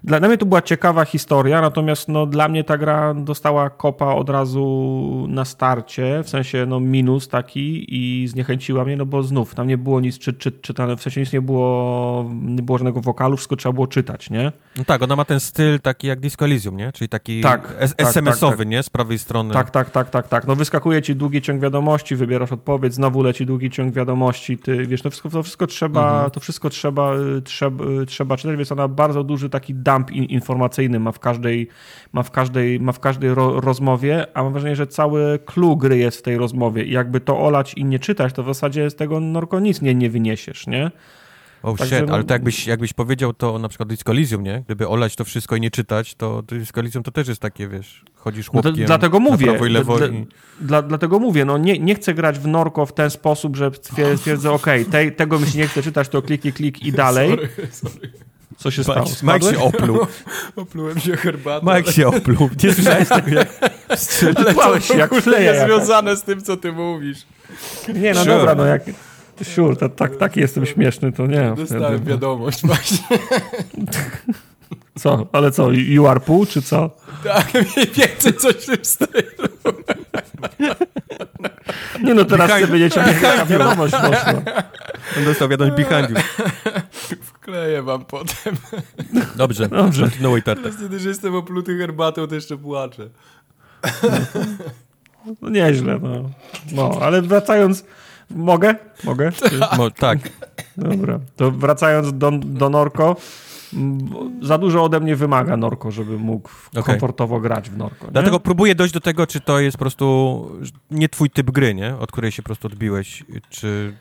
dla, dla mnie to była ciekawa historia, natomiast no dla mnie ta gra dostała kopa od razu na starcie, w sensie no minus taki i zniechęciła mnie, no bo znów tam nie było nic czy, czy, czytane, w sensie nic nie było, nie było żadnego wokalu, wszystko trzeba było czytać, nie? No tak, ona ma ten styl taki jak Disco Elysium, nie? Czyli taki Tak, es- tak, SMS-owy, tak, tak. nie? Z prawej strony. Tak, tak, tak, tak, tak. No wyskakuje ci długi ciąg wiadomości, wybierasz odpowiedź, znowu leci długi ciąg wiadomości, ty wiesz, to wszystko, to wszystko trzeba, Mhm. to wszystko trzeba, y, trzeba, y, trzeba czytać, więc ona bardzo duży taki dump informacyjny ma w każdej, ma w każdej, ma w każdej ro, rozmowie, a mam wrażenie, że cały clue gry jest w tej rozmowie i jakby to olać i nie czytać, to w zasadzie z tego Norko nic nie, nie wyniesiesz, nie? Oh Także shit, no... ale to jakbyś, jakbyś powiedział to na przykład Disco Elysium, nie? Gdyby olać to wszystko i nie czytać, to Disco Elysium to też jest takie, wiesz, chodzisz chłopkiem no to, dlatego mówię, prawo i lewo. Dla, i... Dla, dlatego mówię, no nie, nie chcę grać w Norko w ten sposób, że stwierdzę, okej, okay, te, tego mi się nie chce czytać, to kliki, klik i [LAUGHS] dalej. Sorry, sorry. Co się stało? Mike się opluł. [LAUGHS] Oplułem się herbatą. Mike się opluł. Nie słyszałeś tego, jak strzeliłeś się jak fleja. jest związane z tym, co ty mówisz. Nie, no sure. dobra, no jak... Sure, to, tak, taki jestem śmieszny, to nie. Dostałem wtedy, no. wiadomość właśnie. [LAUGHS] Co? Ale co, you are pół, czy co? Tak, mniej więcej coś w tym stylu. Nie no, teraz chcę wiedzieć, jaka wiadomość poszła. On dostał wiadomość behind you. [LAUGHS] Wkleję wam potem. [LAUGHS] Dobrze, Dobrze. kontynuuj tartę. Wtedy, że jestem opluty herbatą, to jeszcze płaczę. [LAUGHS] No nieźle, no. No, ale wracając... Mogę? Mogę? [LAUGHS] Mo tak. Dobra. To wracając do, do Norko, za dużo ode mnie wymaga Norko, żeby mógł okay. komfortowo grać w Norko. Nie? Dlatego próbuję dojść do tego, czy to jest po prostu nie twój typ gry, nie? Od której się po prostu odbiłeś, czy...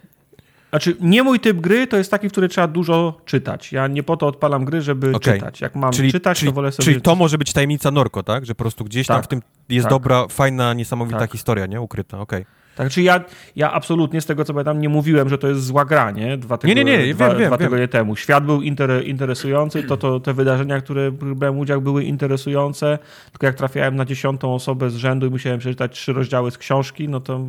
Znaczy, nie mój typ gry to jest taki, w który trzeba dużo czytać. Ja nie po to odpalam gry, żeby okay. czytać. Jak mam czyli, czytać, czyli, to wolę sobie... Czyli to może być tajemnica Norko, tak? Że po prostu gdzieś tak, tam w tym jest tak. dobra, fajna, niesamowita tak. historia, nie? Ukryta, okej. Okay. Tak, czy ja, ja absolutnie z tego co pamiętam nie mówiłem, że to jest zła gra, nie? Dwa, tygodnie, nie, nie, nie, dwa, wiem, wiem, dwa tygodnie temu. Świat był inter, interesujący, to, to te wydarzenia, które brałem udział były interesujące, tylko jak trafiałem na dziesiątą osobę z rzędu i musiałem przeczytać trzy rozdziały z książki, no to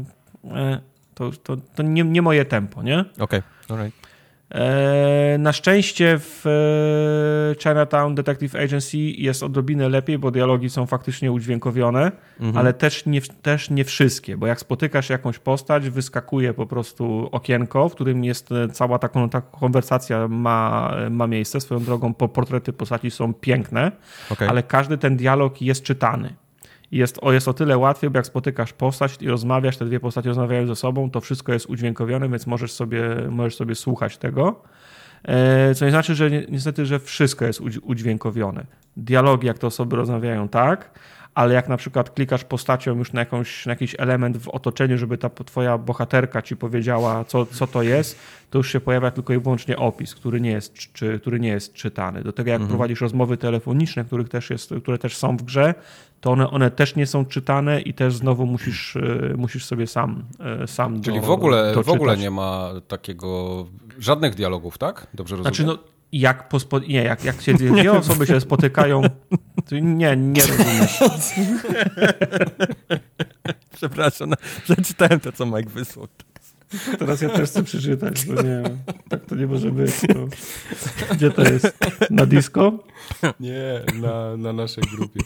e, to, to, to nie, nie moje tempo, nie? Okej, okay. alright. E, na szczęście w e, Chinatown Detective Agency jest odrobinę lepiej, bo dialogi są faktycznie udźwiękowione, mhm. ale też nie, też nie wszystkie, bo jak spotykasz jakąś postać, wyskakuje po prostu okienko, w którym jest e, cała taką, ta konwersacja ma, ma miejsce. Swoją drogą portrety postaci są piękne, okay. ale każdy ten dialog jest czytany jest o, jest o tyle łatwiej, bo jak spotykasz postać i rozmawiasz, te dwie postacie rozmawiają ze sobą, to wszystko jest udźwiękowione, więc możesz sobie, możesz sobie słuchać tego. E, co nie znaczy, że niestety, że wszystko jest udźwiękowione. Dialogi, jak te osoby rozmawiają, tak, ale jak na przykład klikasz postacią już na, jakąś, na jakiś element w otoczeniu, żeby ta twoja bohaterka ci powiedziała, co, co to jest, to już się pojawia tylko i wyłącznie opis, który nie jest, czy, który nie jest czytany. Do tego jak mhm. prowadzisz rozmowy telefoniczne, których też jest, które też są w grze, to one, one też nie są czytane i też znowu musisz, e, musisz sobie sam, e, sam Czyli do, w ogóle, w ogóle nie ma takiego, żadnych dialogów, tak? Dobrze rozumiem? Znaczy, no, jak, pospo... nie, jak, jak się dwie osoby się spotykają, nie, nie rozumiem. [LAUGHS] Przepraszam, no, przeczytałem to, co Mike wysłał. [LAUGHS] Teraz ja też chcę przeczytać, bo nie tak to nie może być. To... Gdzie to jest? Na disco? Nie, na, na naszej grupie.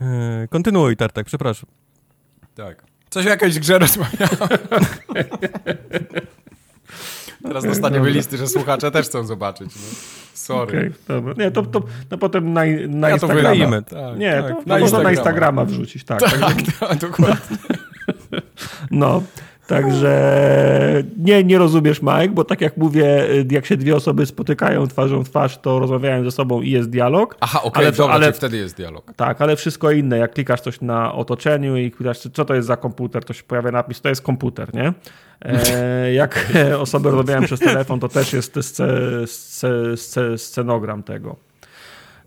E, kontynuuj, Tartak, przepraszam. Tak. Coś o jakiejś grze rozmawiałem. Teraz okay, dostaniemy dobra. listy, że słuchacze też chcą zobaczyć. No. Sorry. Okay, dobra. Nie, to, to no potem na, na ja Instagrama. Tak, nie, tak, to, to na można na Instagrama wrzucić. Tak, tak, tak, [LAUGHS] tak dokładnie. No, Także nie, nie rozumiesz, Mike, bo tak jak mówię, jak się dwie osoby spotykają twarzą w twarz, to rozmawiają ze sobą i jest dialog. Aha, okej, okay, ale, ale wtedy jest dialog. Tak, ale wszystko inne, jak klikasz coś na otoczeniu i pytasz, co to jest za komputer, to się pojawia napis, to jest komputer, nie? E, [LAUGHS] jak [LAUGHS] osoby rozmawiają przez telefon, to też jest scenogram tego.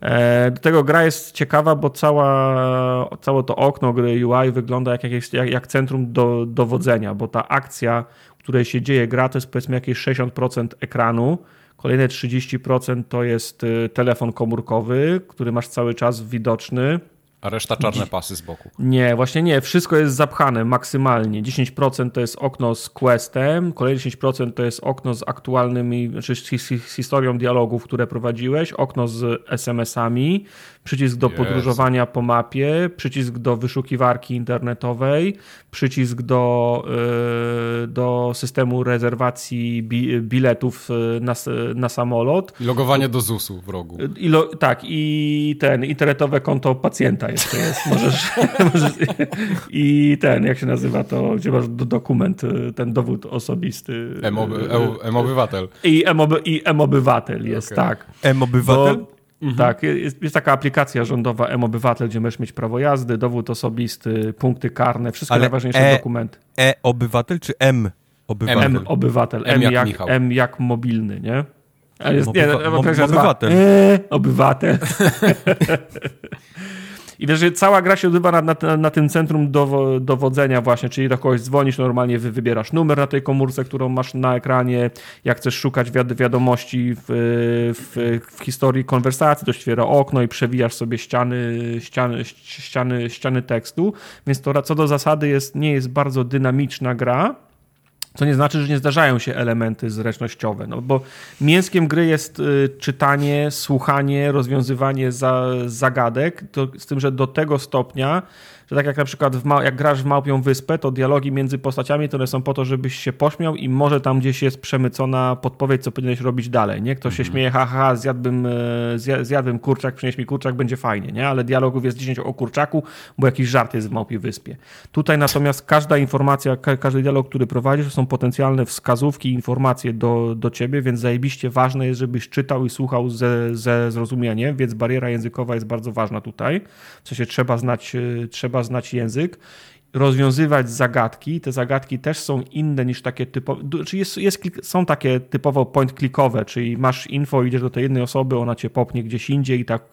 E, do tego gra jest ciekawa, bo cała, całe to okno gry UI wygląda jak, jak, jak centrum do, dowodzenia, bo ta akcja, w której się dzieje gra, to jest powiedzmy jakieś 60% ekranu, kolejne 30% to jest y, telefon komórkowy, który masz cały czas widoczny. A reszta czarne pasy z boku. Nie, właśnie nie. Wszystko jest zapchane maksymalnie. 10% to jest okno z questem, kolejne 10% to jest okno z aktualnymi, czy z historią dialogów, które prowadziłeś, okno z SMS-ami, przycisk do yes. podróżowania po mapie, przycisk do wyszukiwarki internetowej, przycisk do, yy, do systemu rezerwacji bi biletów y, na, na samolot. I logowanie do ZUS-u w rogu. I lo, tak, i ten internetowe konto pacjenta jeszcze jest. Możesz, [LAUGHS] możesz, I ten, jak się nazywa to, gdzie masz dokument, y, ten dowód osobisty. M-obywatel. I M-obywatel jest, okay. tak. M-obywatel? Mhm. Tak, jest, jest, taka aplikacja rządowa M-Obywatel, gdzie możesz mieć prawo jazdy, dowód osobisty, punkty karne, wszystkie Ale najważniejsze e, dokumenty. E-Obywatel czy M-Obywatel? M-Obywatel, M, M, jak, M, jak, M jak mobilny, nie? Ale jest, nie, no, obywatel. E, obywatel. [LAUGHS] I wiesz, że cała gra się odbywa na, na, na tym centrum do, dowodzenia właśnie, czyli do kogoś dzwonisz, normalnie wy, wybierasz numer na tej komórce, którą masz na ekranie, jak chcesz szukać wiad wiadomości w, w, w, historii konwersacji, to świera okno i przewijasz sobie ściany, ściany, ściany, ściany tekstu, więc to co do zasady jest, nie jest bardzo dynamiczna gra, co nie znaczy, że nie zdarzają się elementy zręcznościowe, no bo mięskiem gry jest y, czytanie, słuchanie, rozwiązywanie za, zagadek, to, z tym, że do tego stopnia, że tak jak na przykład jak grasz w Małpią Wyspę, to dialogi między postaciami to one są po to, żebyś się pośmiał i może tam gdzieś jest przemycona podpowiedź, co powinieneś robić dalej, nie? Ktoś się mhm. śmieje, haha, zjadłbym, e, zjadłbym kurczak, przynieś mi kurczak, będzie fajnie, nie? Ale dialogów jest 10 o kurczaku, bo jakiś żart jest w Małpiej Wyspie. Tutaj natomiast każda informacja, każdy dialog, który prowadzisz, to są potencjalne wskazówki, informacje do, do ciebie, więc zajebiście ważne jest, żebyś czytał i słuchał ze, ze zrozumieniem, więc bariera językowa jest bardzo ważna tutaj. W sensie trzeba znać, e, znać język, rozwiązywać zagadki. Te zagadki też są inne niż takie typowe, czy jest, jest, są takie typowo point-clickowe, czyli masz info, idziesz do tej jednej osoby, ona cię popnie gdzieś indziej i tak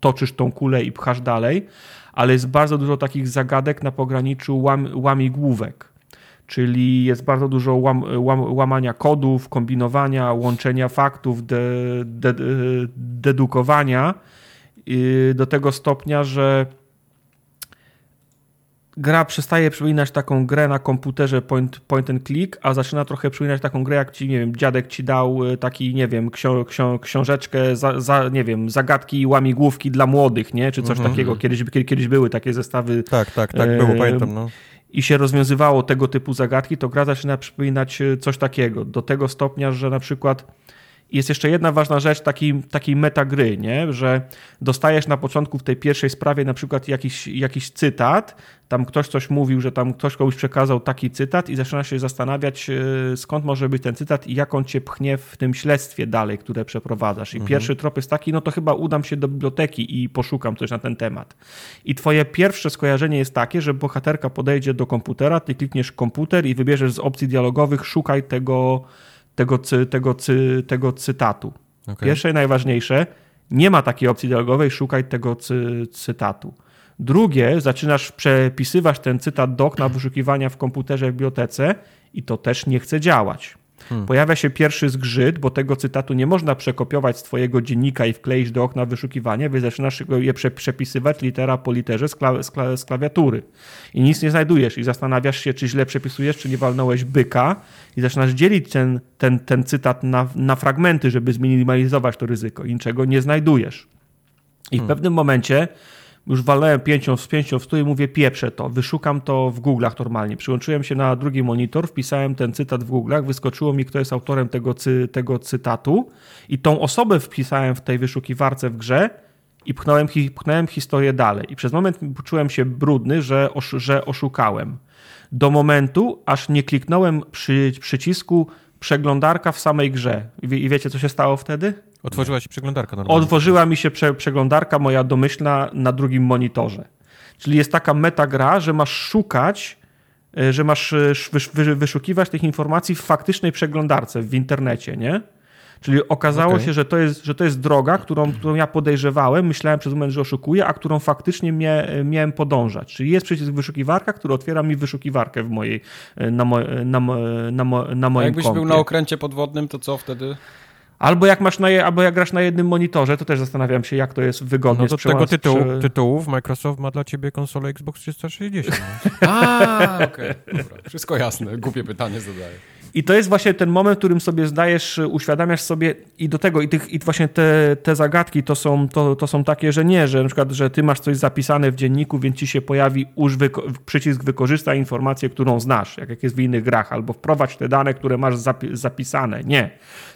toczysz tą kulę i pchasz dalej, ale jest bardzo dużo takich zagadek na pograniczu łam, łamigłówek. Czyli jest bardzo dużo łam, łam, łamania kodów, kombinowania, łączenia faktów, de, de, dedukowania do tego stopnia, że gra przestaje przypominać taką grę na komputerze point, point and click, a zaczyna trochę przypominać taką grę, jak ci, nie wiem, dziadek ci dał y, taki, nie wiem, ksio, ksio, książeczkę, za, za, nie wiem, zagadki łamigłówki dla młodych, nie? Czy coś mm -hmm. takiego. Kiedyś, kiedyś były takie zestawy. Tak, tak, tak, było, e, pamiętam, no. I się rozwiązywało tego typu zagadki, to gra zaczyna przypominać y, coś takiego. Do tego stopnia, że na przykład jest jeszcze jedna ważna rzecz takiej, takiej metagry, nie? że dostajesz na początku w tej pierwszej sprawie na przykład jakiś, jakiś cytat, tam ktoś coś mówił, że tam ktoś komuś przekazał taki cytat i zaczyna się zastanawiać, e, skąd może być ten cytat i jak on cię pchnie w tym śledztwie dalej, które przeprowadzasz. I mhm. pierwszy trop jest taki, no to chyba udam się do biblioteki i poszukam coś na ten temat. I twoje pierwsze skojarzenie jest takie, że bohaterka podejdzie do komputera, ty klikniesz komputer i wybierzesz z opcji dialogowych szukaj tego tego, tego, tego cytatu. Okay. Pierwsze i najważniejsze, nie ma takiej opcji dialogowej, szukaj tego cy, cytatu. Drugie, zaczynasz przepisywać ten cytat do okna wyszukiwania w komputerze w bibliotece i to też nie chce działać. Hmm. Pojawia się pierwszy zgrzyt, bo tego cytatu nie można przekopiować z twojego dziennika i wkleić do okna wyszukiwania, więc zaczynasz je przepisywać litera po literze z, kla z, kla z, klawiatury. I nic nie znajdujesz i zastanawiasz się, czy źle przepisujesz, czy nie walnąłeś byka i zaczynasz dzielić ten, ten, ten cytat na, na fragmenty, żeby zminimalizować to ryzyko i niczego nie znajdujesz. I w hmm. pewnym momencie już walnąłem pięcią z pięcią w stół i mówię pieprzę to, wyszukam to w Google'ach normalnie. Przyłączyłem się na drugi monitor, wpisałem ten cytat w Google'ach, wyskoczyło mi, kto jest autorem tego, cy, tego cytatu i tą osobę wpisałem w tej wyszukiwarce w grze i pchnąłem, pchnąłem historię dalej. I przez moment poczułem się brudny, że, osz, że oszukałem. Do momentu, aż nie kliknąłem przy przycisku przeglądarka w samej grze. I wiecie, co się stało wtedy? Otworzyła się przeglądarka normalnie. Otworzyła mi się prze, przeglądarka moja domyślna na drugim monitorze. Czyli jest taka metagra, że masz szukać, e, że masz e, wyszukiwać tych informacji w faktycznej przeglądarce w internecie, nie? Czyli okazało okay. się, że to, jest, że to jest droga, którą, którą ja podejrzewałem, myślałem przez moment, że oszukuję, a którą faktycznie mia, miałem podążać. Czyli jest przycisk wyszukiwarka, który otwiera mi wyszukiwarkę w mojej, na, mo, na, na, na moim a jakbyś kompie. był na okręcie podwodnym, to co wtedy? Albo jak masz na je, albo jak grasz na jednym monitorze, to też zastanawiam się, jak to jest wygodnie. No do tego tytułu, przy... tytułów Microsoft ma dla ciebie konsolę Xbox 360. A, [LAUGHS] okej. Okay. Wszystko jasne. Głupie pytanie zadaję. I to jest właśnie ten moment, w którym sobie zdajesz, uświadamiasz sobie i do tego, i, tych, i właśnie te, te zagadki to są, to, to są takie, że nie, że na przykład, że ty masz coś zapisane w dzienniku, więc ci się pojawi uż wyko przycisk wykorzystaj informację, którą znasz, jak, jak jest w innych grach, albo wprowadź te dane, które masz zapi zapisane. Nie.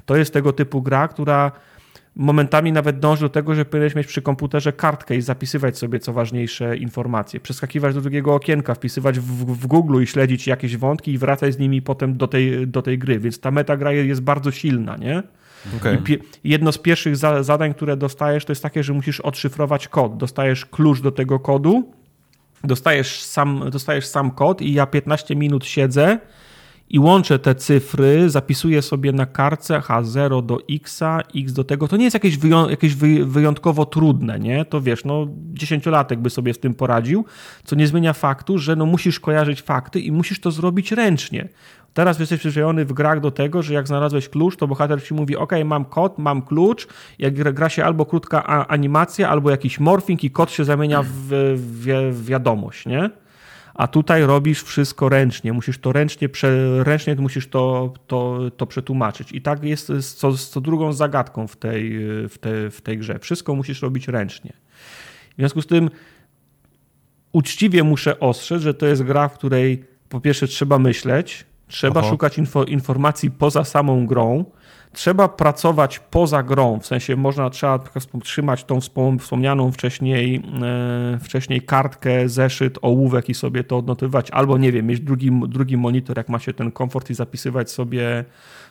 To jest tego typu gra, która momentami nawet dąży do tego, że powinieneś mieć przy komputerze kartkę i zapisywać sobie co ważniejsze informacje, przeskakiwać do drugiego okienka, wpisywać w, w Google i śledzić jakieś wątki i wracać z nimi potem do tej, do tej gry, więc ta metagra jest bardzo silna, nie? Okay. jedno z pierwszych za zadań, które dostajesz, to jest takie, że musisz odszyfrować kod. Dostajesz klucz do tego kodu, dostajesz sam, dostajesz sam kod i ja 15 minut siedzę i łączę te cyfry, zapisuję sobie na kartce H0 do X, X do tego. To nie jest jakieś, jakieś wyjątkowo trudne, nie? To wiesz, no dziesięciolatek by sobie z tym poradził, co nie zmienia faktu, że no musisz kojarzyć fakty i musisz to zrobić ręcznie. Teraz jesteś przyzwyczajony w grach do tego, że jak znalazłeś klucz, to bohater ci mówi: OK, mam kod, mam klucz. Jak gra się albo krótka animacja, albo jakiś morfing i kod się zamienia w, w wiadomość, nie? A tutaj robisz wszystko ręcznie, musisz to ręcznie, ręcznie musisz to, to, to przetłumaczyć. I tak jest z co, z co drugą zagadką w tej, w, te, w tej grze. Wszystko musisz robić ręcznie. W związku z tym uczciwie muszę ostrzec, że to jest gra, w której po pierwsze trzeba myśleć, trzeba Oho. szukać info, informacji poza samą grą, trzeba pracować poza grą, w sensie można, trzeba trzymać tą wspomnianą wcześniej, e, wcześniej kartkę, zeszyt, ołówek i sobie to odnotywać, albo nie wiem, mieć drugi, drugi monitor, jak ma się ten komfort i zapisywać sobie,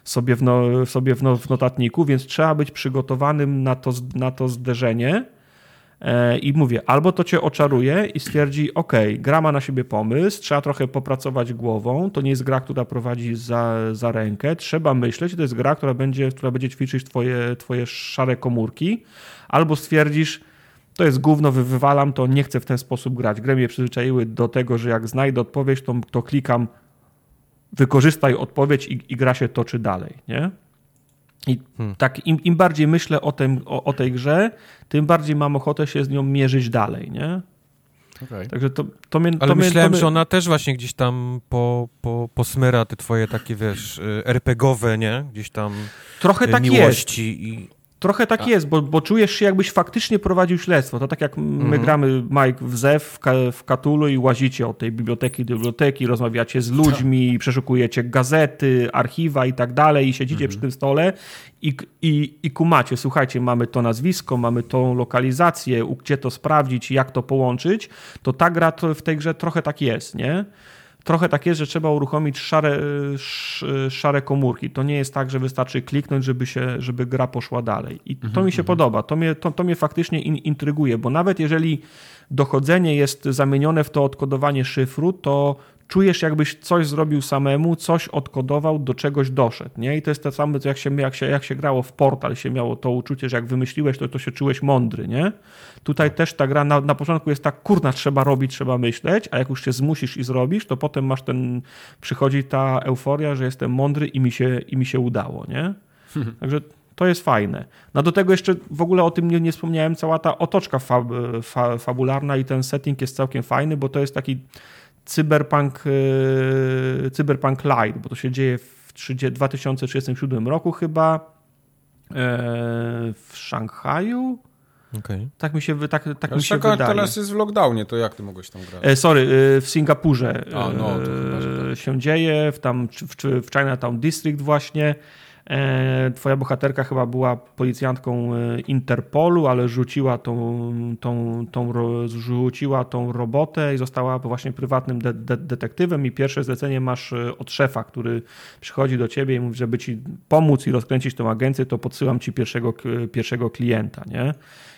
sobie, w, no, sobie w, no, w notatniku, więc trzeba być przygotowanym na to, na to zderzenie I mówię, albo to cię oczaruje i stwierdzi, ok, gra ma na siebie pomysł, trzeba trochę popracować głową, to nie jest gra, która prowadzi za, za rękę, trzeba myśleć, to jest gra, która będzie, która będzie ćwiczyć twoje, twoje szare komórki, albo stwierdzisz, to jest gówno, wywalam to, nie chcę w ten sposób grać. Gry mnie przyzwyczaiły do tego, że jak znajdę odpowiedź, to, to klikam wykorzystaj odpowiedź i, i gra się toczy dalej, nie? I hmm. tak im, im, bardziej myślę o, tym, o, o, tej grze, tym bardziej mam ochotę się z nią mierzyć dalej, nie? Okay. Także to, to mnie, Ale to myślałem, mnie... że ona też właśnie gdzieś tam po, po, posmyra te twoje takie, wiesz, y, RPGowe, nie? Gdzieś tam Trochę tak miłości jest. i Trochę tak A. jest, bo, bo czujesz się jakbyś faktycznie prowadził śledztwo. To tak jak my mhm. gramy, Mike, w ZEW, w, Katulu i łazicie od tej biblioteki do biblioteki, rozmawiacie z ludźmi, przeszukujecie gazety, archiwa i tak dalej i siedzicie mhm. przy tym stole i, i, i kumacie, słuchajcie, mamy to nazwisko, mamy tą lokalizację, gdzie to sprawdzić, jak to połączyć, to ta gra to w tej grze trochę tak jest, nie? Trochę tak jest, że trzeba uruchomić szare, szare komórki. To nie jest tak, że wystarczy kliknąć, żeby, się, żeby gra poszła dalej. I to mhm, mi się mhm. podoba. To mnie, to, to mnie faktycznie in, intryguje, bo nawet jeżeli dochodzenie jest zamienione w to odkodowanie szyfru, to czujesz, jakbyś coś zrobił samemu, coś odkodował, do czegoś doszedł. Nie? I to jest to samo, jak się, jak, się, jak się grało w portal, się miało to uczucie, że jak wymyśliłeś, to, to się czułeś mądry. Nie? Tutaj też ta gra na, na początku jest tak, kurna, trzeba robić, trzeba myśleć, a jak już się zmusisz i zrobisz, to potem masz ten, przychodzi ta euforia, że jestem mądry i mi się, i mi się udało. Nie? [LAUGHS] Także to jest fajne. No do tego jeszcze w ogóle o tym nie, nie wspomniałem, cała ta otoczka fa, fabularna i ten setting jest całkiem fajny, bo to jest taki cyberpunk, e, cyberpunk light, bo to się dzieje w 2037 roku chyba e, w Szanghaju. Okay. Tak mi się, tak, tak mi się wydaje. teraz jest w lockdownie, to jak ty mogłeś tam grać? E, sorry, w Singapurze A, no, to tak. się dzieje, w, tam, w, w Chinatown District właśnie. E, twoja bohaterka chyba była policjantką e, Interpolu, ale rzuciła tą, tą, tą, rzuciła tą robotę i została właśnie prywatnym de de detektywem i pierwsze zlecenie masz e, od szefa, który przychodzi do ciebie i mówi, żeby ci pomóc i rozkręcić tą agencję, to podsyłam ci pierwszego, pierwszego klienta, nie?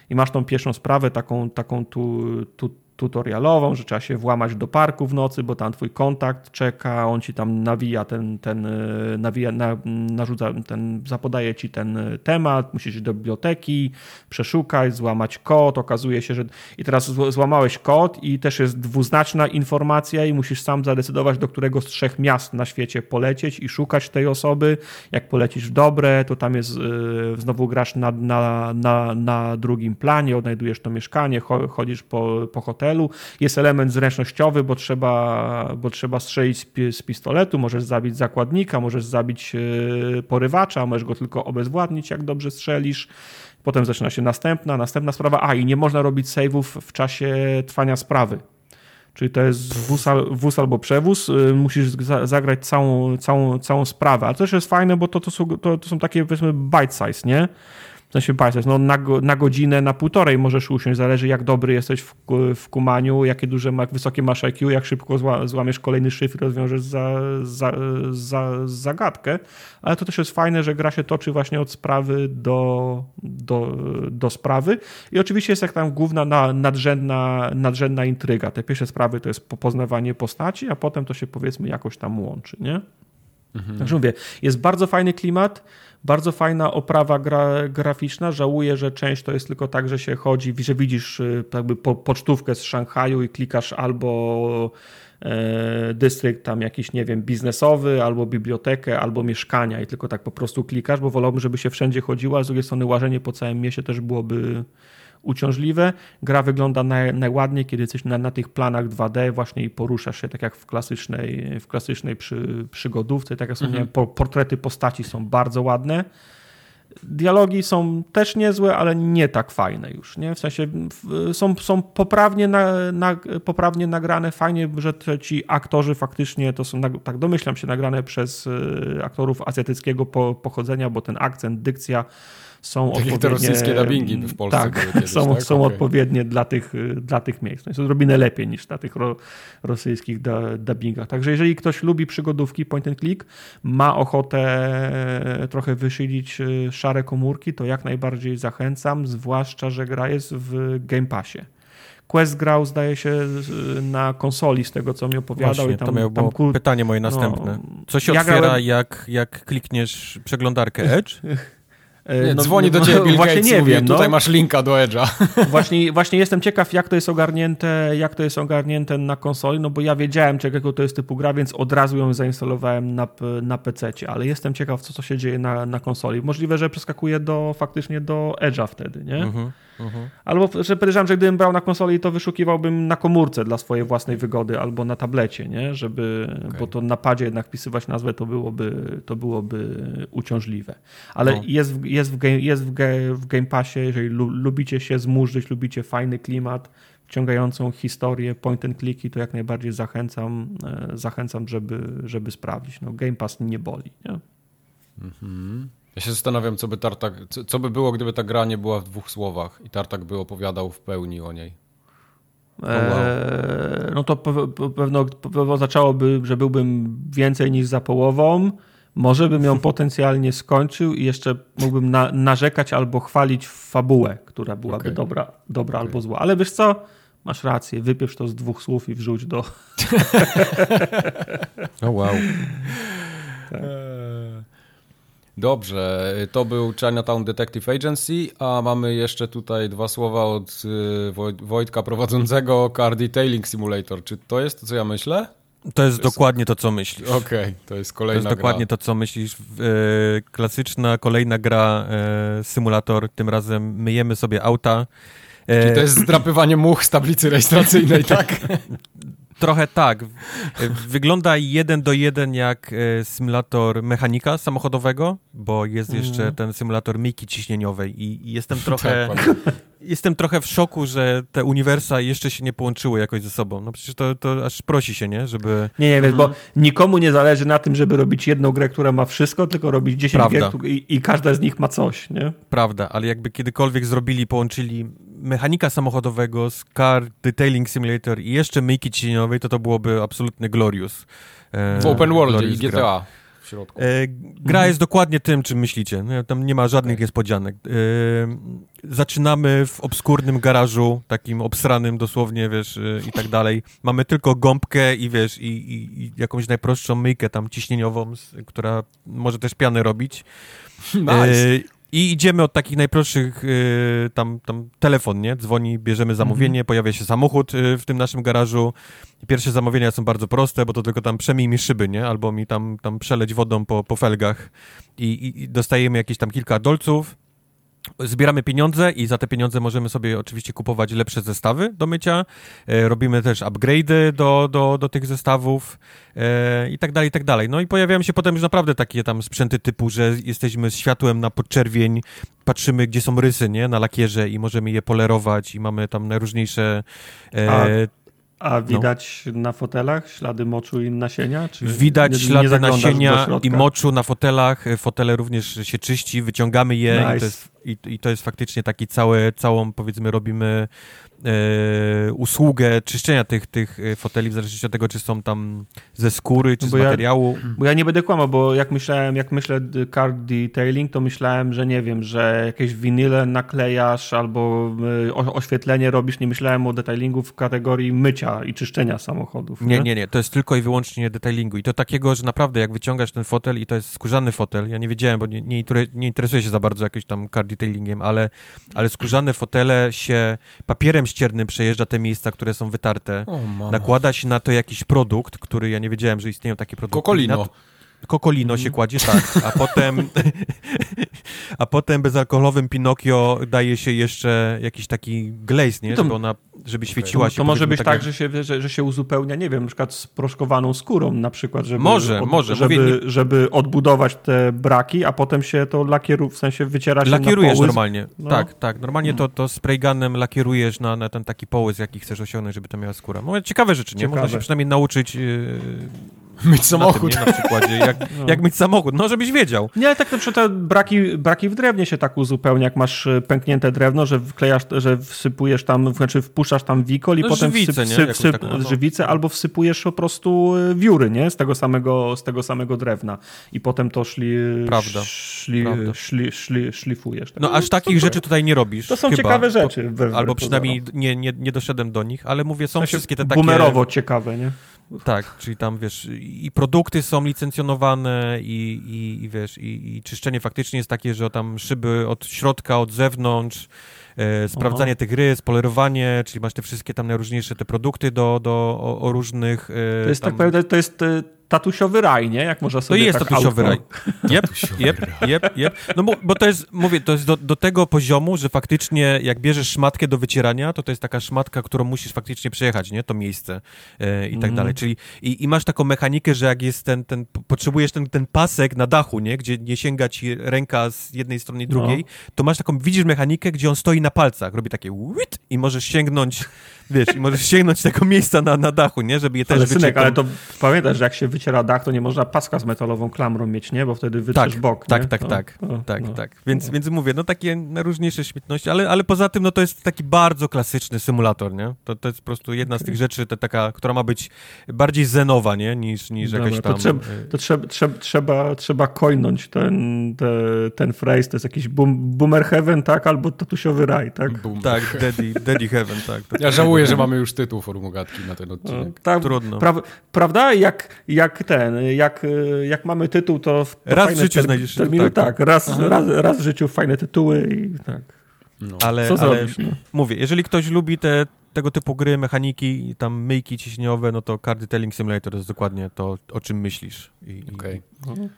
I masz tą pierwszą sprawę, taką, taką tu, tu, tutorialową, że trzeba się włamać do parku w nocy, bo tam twój kontakt czeka, on ci tam nawija ten, ten e, nawija, na, narzuca, ten, zapodaje ci ten e, temat, musisz iść do biblioteki, przeszukać, złamać kod, okazuje się, że i teraz złamałeś kod i też jest dwuznaczna informacja i musisz sam zadecydować, do którego z trzech miast na świecie polecieć i szukać tej osoby. Jak polecisz w dobre, to tam jest, yy, znowu grasz na, na, na, na drugim planie, odnajdujesz to mieszkanie, chodzisz po, po hotelu, Jest element zręcznościowy, bo trzeba, bo trzeba strzelić z, pistoletu, możesz zabić zakładnika, możesz zabić e, porywacza, możesz go tylko obezwładnić, jak dobrze strzelisz. Potem zaczyna się następna, następna sprawa. A, i nie można robić save'ów w czasie trwania sprawy. Czyli to jest wóz, wóz albo przewóz, e, musisz zagrać całą, całą, całą sprawę. Ale to też jest fajne, bo to, to, są, to, to są takie powiedzmy bite size, nie? Sensie Państwa, no na, na godzinę, na półtorej możesz usiąść, zależy jak dobry jesteś w, w kumaniu, jakie duże, jak wysokie masz IQ, jak szybko zła, złamiesz kolejny szyfr i rozwiążesz za, za, za, zagadkę, ale to też jest fajne, że gra się toczy właśnie od sprawy do, do, do sprawy i oczywiście jest jak tam główna na, nadrzędna, nadrzędna intryga. Te pierwsze sprawy to jest poznawanie postaci, a potem to się powiedzmy jakoś tam łączy, nie? Mhm. Także mówię, jest bardzo fajny klimat, bardzo fajna oprawa gra, graficzna. Żałuję, że część to jest tylko tak, że się chodzi, że widzisz y, jakby po, pocztówkę z Szanghaju i klikasz albo e, dystrykt tam jakiś, nie wiem, biznesowy, albo bibliotekę, albo mieszkania i tylko tak po prostu klikasz, bo wolałbym, żeby się wszędzie chodziło, a z drugiej strony łażenie po całym mieście też byłoby uciążliwe. Gra wygląda naj, najładniej, kiedy jesteś na, na, tych planach 2D właśnie i poruszasz się tak jak w klasycznej, w klasycznej przy, przygodówce. Tak jak wspomniałem, mhm. portrety postaci są bardzo ładne. Dialogi są też niezłe, ale nie tak fajne już. Nie? W sensie są, są poprawnie, na, na, poprawnie nagrane. Fajnie, że ci aktorzy faktycznie to są, tak domyślam się, nagrane przez e, aktorów azjatyckiego pochodzenia, bo ten akcent, dykcja są tak odpowiednie... te rosyjskie dubbingi w Polsce tak, kiedyś, są, tak? są okay. odpowiednie dla tych, dla tych miejsc. No jest odrobinę lepiej niż na tych ro, rosyjskich da, dubbingach. Także jeżeli ktoś lubi przygodówki point and click, ma ochotę trochę wyszylić y, szare komórki, to jak najbardziej zachęcam, zwłaszcza, że gra jest w Game Passie. Quest grał, zdaje się, na konsoli, z tego co mi opowiadał. Właśnie, i tam, to miało tam pytanie moje następne. No, Co się otwiera, grałem... jak, jak klikniesz przeglądarkę [LAUGHS] Edge? E, nie, no, dzwoni do ciebie Bill właśnie Gates, nie mówi, wiem, tutaj no. masz linka do Edge'a. [LAUGHS] Właśnie, właśnie jestem ciekaw, jak to jest ogarnięte, jak to jest ogarnięte na konsoli, no bo ja wiedziałem, czego to jest typu gra, więc od razu ją zainstalowałem na, na PC, ale jestem ciekaw, co, co się dzieje na, na konsoli. Możliwe, że przeskakuje do, faktycznie do Edge'a wtedy, nie? Mhm. Mhm. Albo że podejrzewam, że gdybym brał na konsoli, to wyszukiwałbym na komórce dla swojej własnej wygody albo na tablecie, nie? Żeby, okay. bo to na padzie jednak wpisywać nazwę to byłoby, to byłoby uciążliwe. Ale no. jest, w, jest, w game, jest w, w Game Passie, jeżeli lu, lubicie się zmurzyć, lubicie fajny klimat, wciągającą historię, point and clicki, to jak najbardziej zachęcam, e, zachęcam żeby, żeby sprawdzić. No, Game Pass nie boli. Nie? Mhm. Ja się zastanawiam, co by Tartak, co, co, by było, gdyby ta gra nie była w dwóch słowach i Tartak by opowiadał w pełni o niej. Oh, wow. eee, no to pewno, pewno oznaczałoby, że byłbym więcej niż za połową. Może bym ją potencjalnie skończył i jeszcze mógłbym na, narzekać albo chwalić fabułę, która byłaby okay. dobra, dobra okay. albo zła. Ale wiesz co? Masz rację, wypieprz to z dwóch słów i wrzuć do... [LAUGHS] o oh, wow. tak. Dobrze, to był Chinatown Detective Agency, a mamy jeszcze tutaj dwa słowa od y, Wojtka prowadzącego Car Detailing Simulator. Czy to jest to, co ja myślę? To jest, to jest... dokładnie to, co myślisz. Okej, okay, to jest kolejna To jest gra. dokładnie to, co myślisz. E, klasyczna, kolejna gra, e, symulator. Tym razem myjemy sobie auta. E... Czyli to jest zdrapywanie much z tablicy rejestracyjnej, [LAUGHS] tak? [LAUGHS] Trochę tak. Wygląda jeden do jeden jak e, symulator mechanika samochodowego, bo jest jeszcze mm. ten symulator miki ciśnieniowej i jestem [LAUGHS] trochę tak, [LAUGHS] jestem trochę w szoku, że te uniwersa jeszcze się nie połączyły jakoś ze sobą. No przecież to, to aż prosi się, nie? Żeby... Nie, nie, wiesz, bo nikomu nie zależy na tym, żeby robić jedną grę, która ma wszystko, tylko robić 10 Prawda. gier i, i każda z nich ma coś, nie? Prawda, ale jakby kiedykolwiek zrobili, połączyli mechanika samochodowego z Car Detailing Simulator i jeszcze myjki cieniowej, to to byłoby absolutny glorious. E, w open world i GTA. Gra. W środku. E, gra mhm. jest dokładnie tym, czym myślicie. No, tam nie ma żadnych okay. niespodzianek. E, zaczynamy w obskurnym garażu, takim obsranym dosłownie, wiesz, e, i tak dalej. Mamy tylko gąbkę i wiesz, i, i, i jakąś najprostszą myjkę tam ciśnieniową, która może też pianę robić. [LAUGHS] Nice. I idziemy od takich najprostszych, y, tam, tam telefon, nie? Dzwoni, bierzemy zamówienie, mhm. pojawia się samochód y, w tym naszym garażu. Pierwsze zamówienia są bardzo proste, bo to tylko tam przemij mi szyby, nie? Albo mi tam, tam przeleć wodą po, po felgach. I, i, I dostajemy jakieś tam kilka dolców Zbieramy pieniądze i za te pieniądze możemy sobie oczywiście kupować lepsze zestawy do mycia. E, robimy też upgrade'y do, do, do tych zestawów e, i tak dalej, i tak dalej. No i pojawiają się potem już naprawdę takie tam sprzęty typu, że jesteśmy z światłem na podczerwień, patrzymy gdzie są rysy, nie, na lakierze i możemy je polerować i mamy tam najróżniejsze... E, a no. widać no. na fotelach ślady moczu i nasienia? widać nie, ślady nie nasienia i moczu na fotelach. Fotele również się czyści, wyciągamy je. Nice. to jest i, i to jest faktycznie taki cały, całą, powiedzmy, robimy e, usługę czyszczenia tych, tych e, foteli, w zależności od tego, czy są tam ze skóry, czy no z ja, materiału. Bo ja nie będę kłamał, bo jak myślałem, jak myślę card detailing, to myślałem, że nie wiem, że jakieś winyle naklejasz albo e, oświetlenie robisz, nie myślałem o detailingu w kategorii mycia i czyszczenia samochodów. Nie, nie, nie, nie. to jest tylko i wyłącznie detailingu i to takiego, że naprawdę jak wyciągasz ten fotel i to jest skórzany fotel, ja nie wiedziałem, bo nie, nie, nie interesuję się za bardzo jakimś tam card detailingiem, ale, ale skórzane fotele się papierem ściernym przejeżdża te miejsca, które są wytarte. O, nakłada się na to jakiś produkt, który ja nie wiedziałem, że istnieją takie produkty. Kokolino. Kokolino się mhm. kładzie, tak, a [LAUGHS] potem [LAUGHS] a potem bezalkoholowym Pinokio daje się jeszcze jakiś taki glaze, nie? Żeby ona, żeby świeciła się. To może być tak, że się, że, że się uzupełnia, nie wiem, na przykład z proszkowaną skórą na przykład, żeby, może, od, może, żeby, mówię, żeby odbudować te braki, a potem się to lakieruje, w sensie wyciera się Lakierujesz normalnie, no. tak, tak, normalnie to, to spray gunem lakierujesz na, na ten taki połys, jaki chcesz osiągnąć, żeby to miała skóra. No, ciekawe rzeczy, nie? Ciekawe. Można się przynajmniej nauczyć yy, [LAUGHS] Myć samochód. Na, tym, nie? na przykładzie, jak, [LAUGHS] no. jak myć samochód, no żebyś wiedział. Nie, ale tak na przykład braki, braki w drewnie się tak uzupełnia, jak masz e, pęknięte drewno, że wklejasz, że wsypujesz tam, znaczy wpuszczasz tam wikol i no, potem żywicę, wsyp, wsyp, wsyp, taką, no. żywicę, albo wsypujesz po prostu e, wióry, nie? Z tego samego, z tego samego drewna. I potem to szli, Prawda. Szli, Prawda. Szli, szli, szlifujesz. Tak? No aż takich rzeczy tutaj nie robisz. To są chyba. ciekawe rzeczy. albo przynajmniej nie, nie, nie doszedłem do nich, ale mówię, są wszystkie te takie... Bumerowo ciekawe, nie? Tak, czyli tam wiesz, i produkty są licencjonowane, i, i, i wiesz, i, i czyszczenie faktycznie jest takie, że tam szyby od środka, od zewnątrz, sprawdzanie Aha. tych rys, polerowanie, czyli masz te wszystkie tam najróżniejsze te produkty do, do o, o różnych. E, to jest tak tam... tak to jest e, tatusiowy raj, nie? Jak można sobie To jest tak tatusiowy raj. Jep, jep, jep, jep. No bo, bo to jest, mówię, to jest do, do, tego poziomu, że faktycznie jak bierzesz szmatkę do wycierania, to to jest taka szmatka, którą musisz faktycznie przejechać, nie? To miejsce e, i tak mm. dalej. Czyli i, i, masz taką mechanikę, że jak jest ten, ten potrzebujesz ten, ten pasek na dachu, nie? Gdzie nie sięga ci ręka z jednej strony i drugiej, no. to masz taką, widzisz mechanikę, gdzie on stoi na palcach, robi takie wit i możesz sięgnąć wiesz, i możesz sięgnąć tego miejsca na, na dachu, nie? Żeby je też ale synek, ale to pamiętasz, że jak się wyciera dach, to nie można paska z metalową klamrą mieć, nie? Bo wtedy wytrzesz tak, bok, Tak, nie? tak, tak, tak, no, tak. Więc, no. więc mówię, no takie najróżniejsze śmietności, ale, ale poza tym, no to jest taki bardzo klasyczny symulator, nie? To, to jest po prostu jedna okay. z tych rzeczy, ta, taka, która ma być bardziej zenowa, nie? Niż, niż Dobra, jakaś tam... To, trzeba, y- to trzeba, trzeba, trzeba, trzeba coinąć ten, te, ten phrase, to jest jakiś boom, boomer heaven, tak? Albo tatusiowy raj, tak? Boom. Tak, daddy, daddy heaven, tak. Ja żałuję, że mamy już tytuł formułgatki na ten odcinek. Tak, Trudno. Pra, prawda? Jak, jak ten, jak, jak mamy tytuł, to, to raz w życiu ter, znajdziesz tak, tak, raz, raz, raz w życiu fajne tytuły i tak. No. Ale, Co ale zrobisz, no? mówię, jeżeli ktoś lubi te tego typu gry, mechaniki, tam myjki ciśniowe, no to Card Detailing Simulator to jest dokładnie to, o czym myślisz. I, okay. i...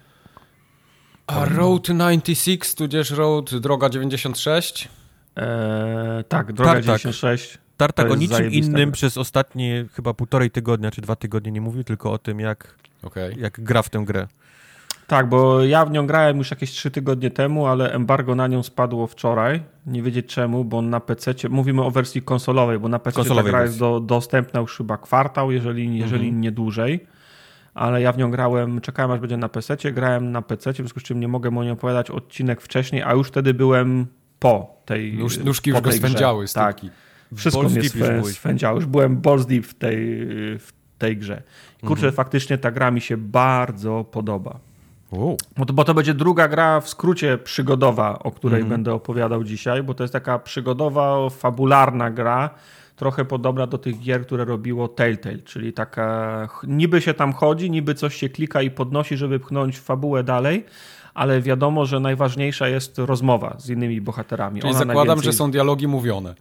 A Road 96, tudzież Road Droga 96? Eee, tak, Droga tak, 96. Tak. Tartak o niczym innym przez ostatnie chyba półtorej tygodnia czy dwa tygodnie nie mówił, tylko o tym, jak, okay. jak gra w tę grę. Tak, bo ja w nią grałem już jakieś trzy tygodnie temu, ale embargo na nią spadło wczoraj. Nie wiedzieć czemu, bo na PC, mówimy o wersji konsolowej, bo na PC ta gra jest do, dostępna już chyba kwartał, jeżeli, jeżeli mhm. nie dłużej. Ale ja w nią grałem, czekałem aż będzie na PC, grałem na PC, w związku z czym nie mogę o niej opowiadać odcinek wcześniej, a już wtedy byłem po tej. Nóż, nóżki już go swędziały, tak. Wszystko balls mnie swę, swędziało. Już byłem balls deep w tej, w tej grze. Kurczę, mhm. faktycznie ta gra mi się bardzo podoba. Bo to, bo to, będzie druga gra w skrócie przygodowa, o której mhm. będę opowiadał dzisiaj, bo to jest taka przygodowa, fabularna gra, trochę podobna do tych gier, które robiło Telltale, czyli taka niby się tam chodzi, niby coś się klika i podnosi, żeby pchnąć fabułę dalej, ale wiadomo, że najważniejsza jest rozmowa z innymi bohaterami. Czyli Ona zakładam, najwięcej... że są dialogi mówione.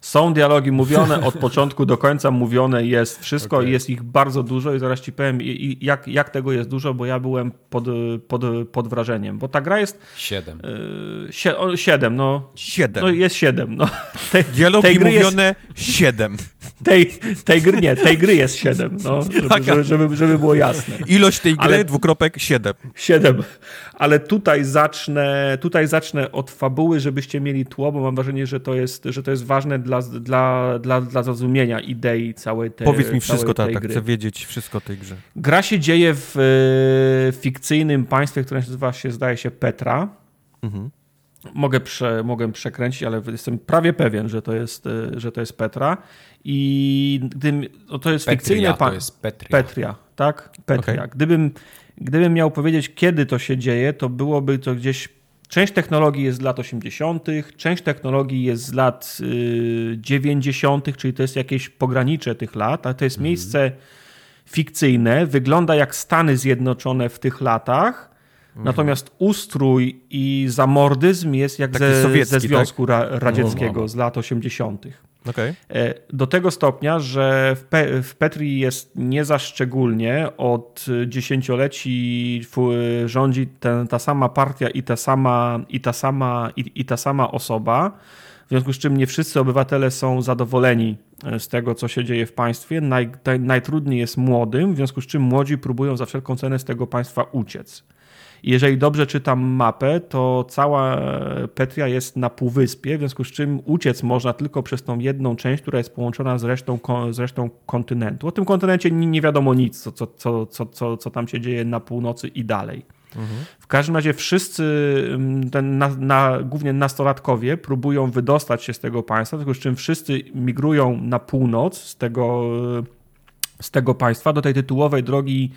Są dialogi mówione, [LAUGHS] od początku do końca mówione jest wszystko okay. i jest ich bardzo dużo i zaraz ci powiem jak, jak tego jest dużo, bo ja byłem pod, pod, pod wrażeniem, bo ta gra jest... Siedem. Sie, o, siedem, no. Siedem. No jest siedem, no. [LAUGHS] Te, dialogi tej mówione jest, siedem. Tej, tej gry nie, tej gry jest siedem, no, [LAUGHS] żeby, żeby, żeby, żeby było jasne. Ilość tej gry, Ale, dwukropek, siedem. Siedem. Ale tutaj zacznę, tutaj zacznę od fabuły, żebyście mieli tło, bo mam wrażenie, że to jest, że to jest ważne dla, dla, dla, dla zrozumienia idei całej tej Powiedz mi wszystko, tak, tak, chcę wiedzieć wszystko o tej grze. Gra się dzieje w e, fikcyjnym państwie, które nazywa się, zdaje się, Petra. Mhm. mogę, prze, mogę przekręcić, ale jestem prawie pewien, że to jest, e, że to jest Petra. I gdybym, no to jest Petria, fikcyjne... to jest Petria. Petria, tak? Petria. Okay. Gdybym, gdybym miał powiedzieć, kiedy to się dzieje, to byłoby to gdzieś Część technologii jest z lat 80., część technologii jest z lat y, 90., czyli to jest jakieś pogranicze tych lat, ale to jest mhm. miejsce fikcyjne, wygląda jak Stany Zjednoczone w tych latach, mhm. natomiast ustrój i zamordyzm jest jak ze, ze, Związku tak? Radzieckiego z lat 80. Okay. E, do tego stopnia, że w, Pe w Petri jest nie za szczególnie od dziesięcioleci rządzi ten, ta sama partia i ta sama, i ta sama, i, i ta sama osoba. W związku z czym nie wszyscy obywatele są zadowoleni e, z tego, co się dzieje w państwie. Naj, najtrudniej jest młodym, w związku z czym młodzi próbują za wszelką cenę z tego państwa uciec. Jeżeli dobrze czytam mapę, to cała Petria jest na półwyspie, w związku z czym uciec można tylko przez tą jedną część, która jest połączona z resztą, z resztą kontynentu. O tym kontynencie nie wiadomo nic, co, co, co, co, co, co tam się dzieje na północy i dalej. Mhm. W każdym razie wszyscy, ten na, na, głównie nastolatkowie, próbują wydostać się z tego państwa, w związku z czym wszyscy migrują na północ z tego, z tego państwa do tej tytułowej drogi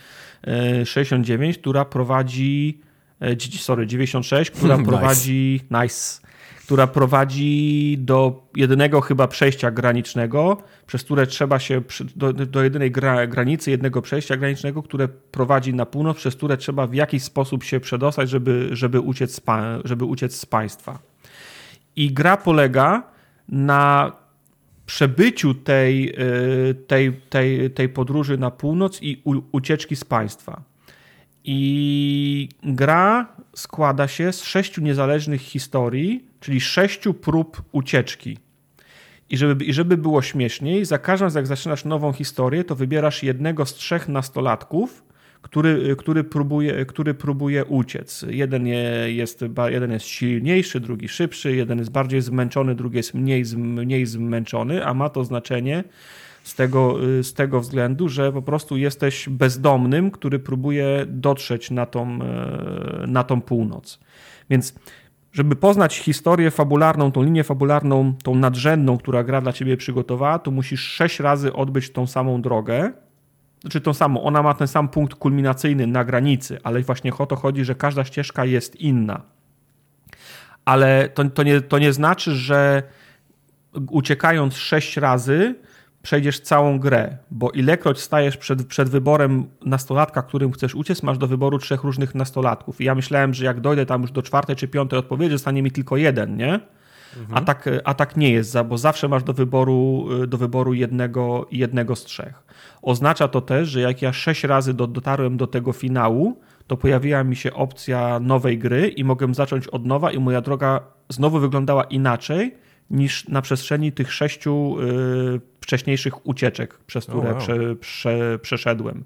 69, e, która prowadzi, e, sorry, 96, która [LAUGHS] nice. prowadzi, nice, która prowadzi do jedynego chyba przejścia granicznego, przez które trzeba się, do, do jedynej gra, granicy, jednego przejścia granicznego, które prowadzi na północ, przez które trzeba w jakiś sposób się przedostać, żeby, żeby, uciec, żeby uciec z państwa. I gra polega na przebyciu tej, y, tej, tej, tej podróży na północ i ucieczki z państwa. I gra składa się z sześciu niezależnych historii, czyli sześciu prób ucieczki. I żeby, I żeby było śmieszniej, za każdym jak zaczynasz nową historię, to wybierasz jednego z trzech nastolatków, który, który, próbuje, który próbuje uciec. Jeden jest, jeden jest silniejszy, drugi szybszy, jeden jest bardziej zmęczony, drugi jest mniej, mniej zmęczony, a ma to znaczenie z tego, z tego względu, że po prostu jesteś bezdomnym, który próbuje dotrzeć na tą, na tą północ. Więc żeby poznać historię fabularną, tą linię fabularną, tą nadrzędną, która gra dla ciebie przygotowała, to musisz sześć razy odbyć tą samą drogę znaczy tą samą, ona ma ten sam punkt kulminacyjny na granicy, ale właśnie o to chodzi, że każda ścieżka jest inna. Ale to, to, nie, to nie znaczy, że uciekając sześć razy przejdziesz całą grę, bo ilekroć stajesz przed, przed wyborem nastolatka, którym chcesz uciec, masz do wyboru trzech różnych nastolatków. I ja myślałem, że jak dojdę tam już do czwartej czy piątej odpowiedzi, zostanie mi tylko jeden, nie? Mhm. A, tak, a tak nie jest, bo zawsze masz do wyboru, do wyboru jednego, jednego z trzech. Oznacza to też, że jak ja sześć razy do, dotarłem do tego finału, to pojawiła mi się opcja nowej gry i mogłem zacząć od nowa i moja droga znowu wyglądała inaczej niż na przestrzeni tych sześciu y, wcześniejszych ucieczek, przez które oh wow. prze, prze, przeszedłem.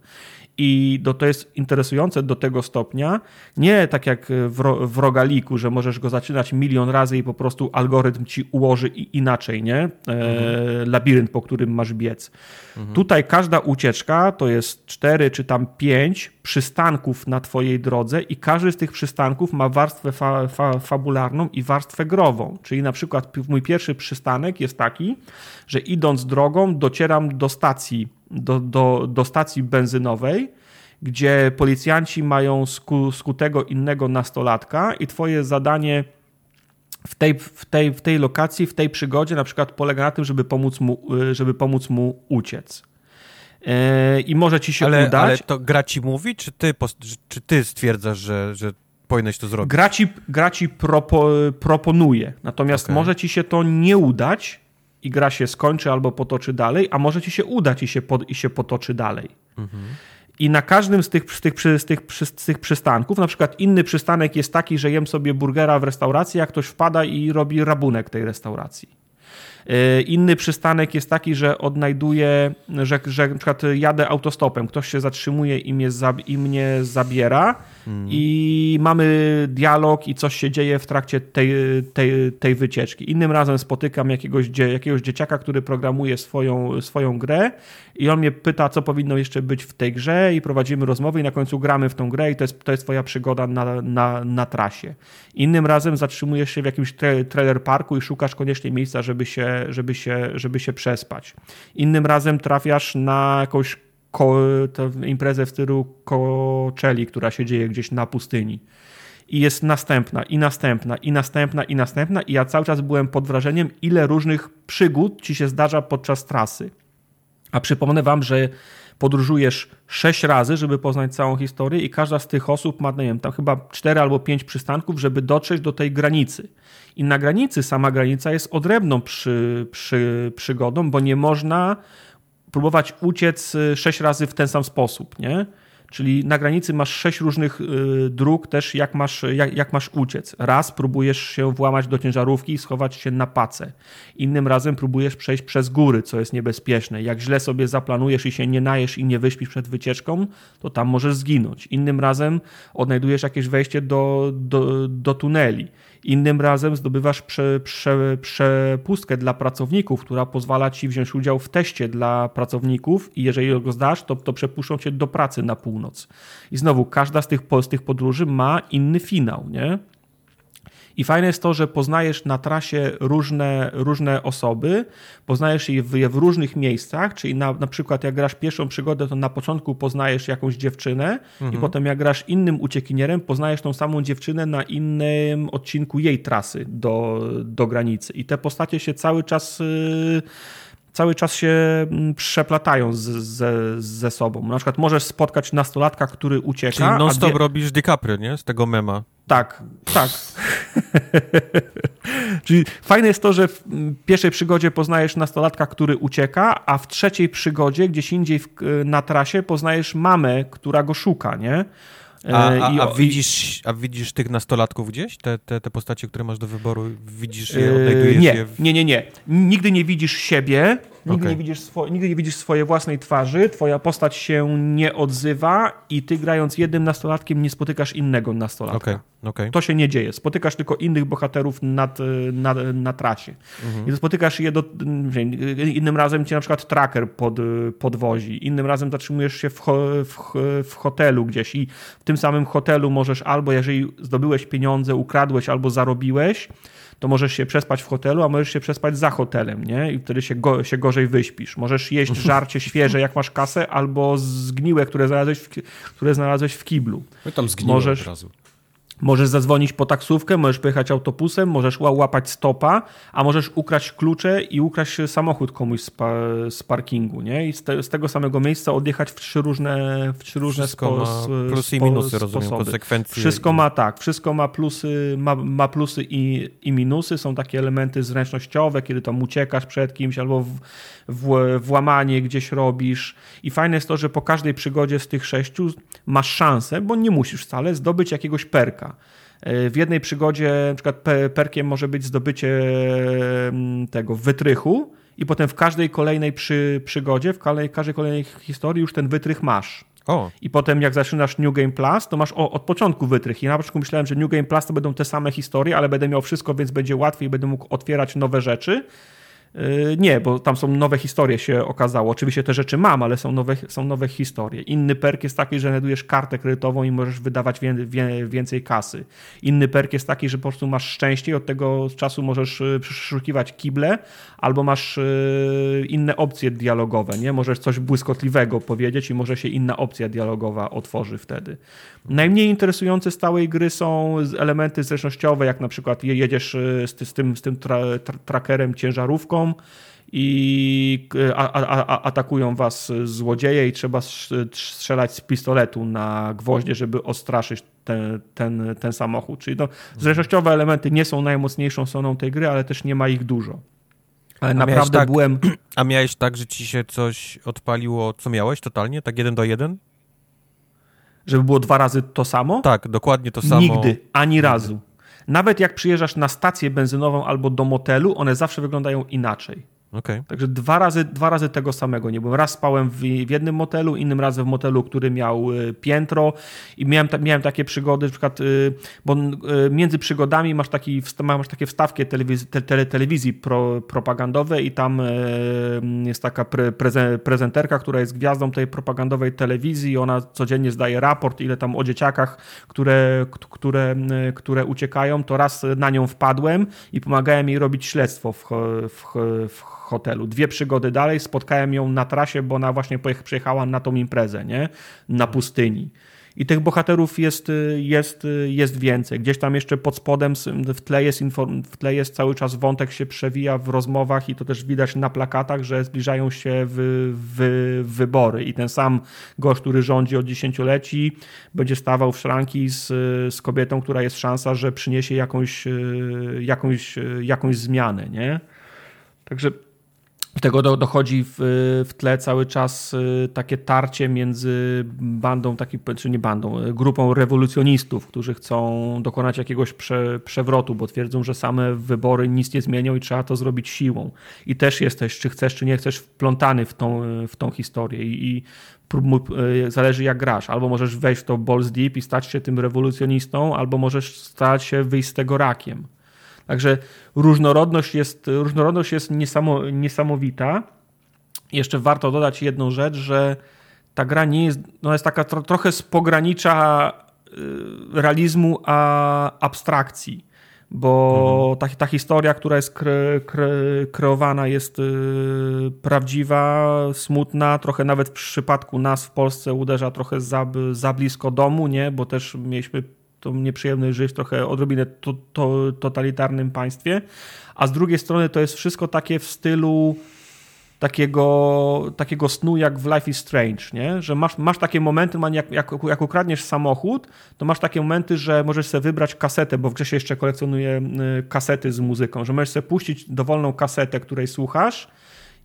I do, to jest interesujące do tego stopnia, nie tak jak w, w rogaliku, że możesz go zaczynać milion razy i po prostu algorytm ci ułoży inaczej, nie? E, mhm. labirynt, po którym masz biec. Mhm. Tutaj każda ucieczka to jest cztery czy tam pięć przystanków na twojej drodze i każdy z tych przystanków ma warstwę fa, fa, fabularną i warstwę grową. Czyli na przykład mój pierwszy przystanek jest taki, że idąc drogą docieram do stacji do, do, do stacji benzynowej, gdzie policjanci mają sku, skutego innego nastolatka i twoje zadanie w tej, w, tej, w tej lokacji, w tej przygodzie na przykład polega na tym, żeby pomóc mu, żeby pomóc mu uciec. Yy, I może ci się ale, udać. Ale to gra ci mówi, czy ty, czy ty stwierdzasz, że, że powinieneś to zrobić? Gra ci, gra ci propo, proponuje, natomiast okay. może ci się to nie udać, i gra się skończy albo potoczy dalej, a może ci się udać i się, pod, i się potoczy dalej. Mhm. I na każdym z tych, z, tych, z, tych, z tych przystanków, na przykład inny przystanek jest taki, że jem sobie burgera w restauracji, jak ktoś wpada i robi rabunek tej restauracji. E, inny przystanek jest taki, że odnajduję, że, że na przykład jadę autostopem, ktoś się zatrzymuje i mnie, i mnie zabiera hmm. i mamy dialog i coś się dzieje w trakcie tej, tej, tej wycieczki. Innym razem spotykam jakiegoś, jakiegoś dzieciaka, który programuje swoją, swoją grę i on mnie pyta, co powinno jeszcze być w tej grze i prowadzimy rozmowy i na końcu gramy w tą grę i to jest, to jest twoja przygoda na, na, na trasie. Innym razem zatrzymujesz się w jakimś tra trailer parku i szukasz koniecznie miejsca, żeby się, żeby się, żeby się przespać. Innym razem trafiasz na jakąś imprezę w stylu Coachelli, która się dzieje gdzieś na pustyni. I jest następna, i następna, i następna, i następna, i ja cały czas byłem pod wrażeniem, ile różnych przygód ci się zdarza podczas trasy. A przypomnę wam, że podróżujesz sześć razy, żeby poznać całą historię i każda z tych osób ma, nie wiem, tam chyba cztery albo pięć przystanków, żeby dotrzeć do tej granicy. I na granicy sama granica jest odrębną przy, przy, przygodą, bo nie można próbować uciec y, sześć razy w ten sam sposób, nie? Czyli na granicy masz sześć różnych y, dróg też, jak masz, jak, jak, masz uciec. Raz próbujesz się włamać do ciężarówki i schować się na pacę. Innym razem próbujesz przejść przez góry, co jest niebezpieczne. Jak źle sobie zaplanujesz i się nie najesz i nie wyśpisz przed wycieczką, to tam możesz zginąć. Innym razem odnajdujesz jakieś wejście do, do, do tuneli. Innym razem zdobywasz prze, prze, przepustkę dla pracowników, która pozwala ci wziąć udział w teście dla pracowników i jeżeli go zdasz, to, to przepuszczą cię do pracy na północ. I znowu, każda z tych, z tych podróży ma inny finał, nie? I fajne jest to, że poznajesz na trasie różne, różne osoby, poznajesz je w, je w różnych miejscach, czyli na, na przykład jak grasz pierwszą przygodę, to na początku poznajesz jakąś dziewczynę mhm. i potem jak grasz innym uciekinierem, poznajesz tą samą dziewczynę na innym odcinku jej trasy do, do granicy. I te postacie się cały czas... Yy, cały czas się mm, przeplatają z, z, ze sobą. Na przykład możesz spotkać nastolatka, który ucieka. Czyli non-stop dwie... robisz DiCaprio, nie? Z tego mema. Tak, tak. [LAUGHS] Czyli fajne jest to, że w pierwszej przygodzie poznajesz nastolatka, który ucieka, a w trzeciej przygodzie, gdzieś indziej w, na trasie, poznajesz mamę, która go szuka, nie? A, a, a, widzisz, a widzisz tych nastolatków gdzieś? Te, te, te postacie, które masz do wyboru, widzisz je, odnajdujesz nie, je? W... Nie, nie, nie. Nigdy nie widzisz siebie, Nigdy, okay. nie widzisz swo- nigdy nie widzisz swojej własnej twarzy, twoja postać się nie odzywa i ty grając jednym nastolatkiem nie spotykasz innego nastolatka. Okay. Okay. To się nie dzieje. Spotykasz tylko innych bohaterów nad, na, na trasie. Mhm. I spotykasz je do... Innym razem cię na przykład tracker pod, podwozi, innym razem zatrzymujesz się w, w, w hotelu gdzieś i w tym samym hotelu możesz albo, jeżeli zdobyłeś pieniądze, ukradłeś albo zarobiłeś, to możesz się przespać w hotelu, a możesz się przespać za hotelem, nie? I wtedy się, go, się gorzej wyśpisz. Możesz jeść [LAUGHS] żarcie świeże, jak masz kasę, albo zgniłe, które znalazłeś w, które znalazłeś w kiblu. My tam zgniłe możesz, od razu. Możesz zadzwonić po taksówkę, możesz pojechać autobusem, możesz łapać stopa, a możesz ukraść klucze i ukraść samochód komuś z, pa z parkingu, nie? I z, te, z, tego samego miejsca odjechać w trzy różne, w trzy różne spo, plusy i minusy, rozumiem, konsekwencje. Wszystko ma tak, wszystko ma plusy, ma, ma plusy i, i minusy. Są takie elementy zręcznościowe, kiedy tam uciekasz przed kimś albo w, w, włamanie gdzieś robisz. I fajne jest to, że po każdej przygodzie z tych sześciu masz szansę, bo nie musisz wcale, zdobyć jakiegoś perka. E, w jednej przygodzie, na przykład perkiem może być zdobycie mm, tego wytrychu, i potem w każdej kolejnej przy, przygodzie, w każdej kolejnej historii już ten wytrych masz. O. I potem jak zaczynasz New Game Plus, to masz o, od początku wytrych. I na początku myślałem, że New Game Plus to będą te same historie, ale będę miał wszystko, więc będzie łatwiej, będę mógł otwierać nowe rzeczy. Yy, nie, bo tam są nowe historie się okazało. Oczywiście te rzeczy mam, ale są nowe, są nowe historie. Inny perk jest taki, że znajdujesz kartę kredytową i możesz wydawać wie, wie, więcej kasy. Inny perk jest taki, że po prostu masz szczęście i od tego czasu możesz y, przeszukiwać kible, albo masz y, inne opcje dialogowe. Nie? Możesz coś błyskotliwego powiedzieć i może się inna opcja dialogowa otworzy wtedy. Najmniej interesujące z całej gry są elementy zręcznościowe, jak na przykład jedziesz y, z, z tym, z tym tra, tra, trackerem ciężarówką i a, a, a, atakują was złodzieje i trzeba strzelać z pistoletu na gwoździe, żeby ostraszyć ten, ten, ten samochód. Czyli no, zręcznościowe elementy nie są najmocniejszą stroną tej gry, ale też nie ma ich dużo. Ale naprawdę tak, byłem... [CLEARS THROAT] A miałeś tak, że ci się coś odpaliło, co miałeś totalnie? Tak jeden do jeden? Żeby było dwa razy to samo? Tak, dokładnie to samo. Nigdy, ani Nigdy. razu. Nawet jak przyjeżdżasz na stację benzynową albo do motelu, one zawsze wyglądają inaczej. Okay. Także dwa razy, dwa razy tego samego nie byłem. Raz spałem w, w jednym motelu, innym razem w motelu, który miał y, piętro i miałem, ta, miałem takie przygody, na przykład, y, bo y, między przygodami masz, taki, masz takie wstawki telewiz te, tele, telewizji pro, propagandowej i tam jest taka pre, prezen, prezenterka, która jest gwiazdą tej propagandowej telewizji i ona codziennie zdaje raport, ile tam o dzieciakach, które, które, które uciekają, to raz na nią wpadłem i pomagałem jej robić śledztwo w, w, w hotelu. Dwie przygody dalej spotkałem ją na trasie, bo ona właśnie przyjechała na tą imprezę, nie? Na pustyni. I tych bohaterów jest, jest, jest więcej. Gdzieś tam jeszcze pod spodem w tle, jest w tle jest cały czas wątek się przewija w rozmowach i to też widać na plakatach, że zbliżają się w, w, wybory. I ten sam gość, który rządzi od dziesięcioleci, będzie stawał w szranki z, z kobietą, która jest szansa, że przyniesie jakąś, jakąś, jakąś zmianę. Nie? Także tego dochodzi w, w tle cały czas y, takie tarcie między bandą, taki, czy nie bandą, y, grupą rewolucjonistów, którzy chcą dokonać jakiegoś prze, przewrotu, bo twierdzą, że same wybory nic nie zmienią i trzeba to zrobić siłą. I też jesteś, czy chcesz, czy nie chcesz, wplątany w tą, w tą historię. I, i y, zależy jak grasz. Albo możesz wejść w to balls deep i stać się tym rewolucjonistą, albo możesz stać się wyjść z tego rakiem. Także różnorodność jest, różnorodność jest niesamo, niesamowita. Jeszcze warto dodać jedną rzecz, że ta gra nie jest, no jest taka tro, trochę z pogranicza y, realizmu a abstrakcji, bo mhm. ta, ta historia, która jest kre, kre, kreowana jest y, prawdziwa, smutna, trochę nawet w przypadku nas w Polsce uderza trochę za, za blisko domu, nie? bo też mieliśmy tą nieprzyjemność żyć trochę odrobinę to, to, totalitarnym państwie, a z drugiej strony to jest wszystko takie w stylu takiego, takiego snu jak w Life is Strange, nie? że masz, masz takie momenty, jak, jak, jak ukradniesz samochód, to masz takie momenty, że możesz sobie wybrać kasetę, bo w grze się jeszcze kolekcjonuje y, kasety z muzyką, że możesz sobie puścić dowolną kasetę, której słuchasz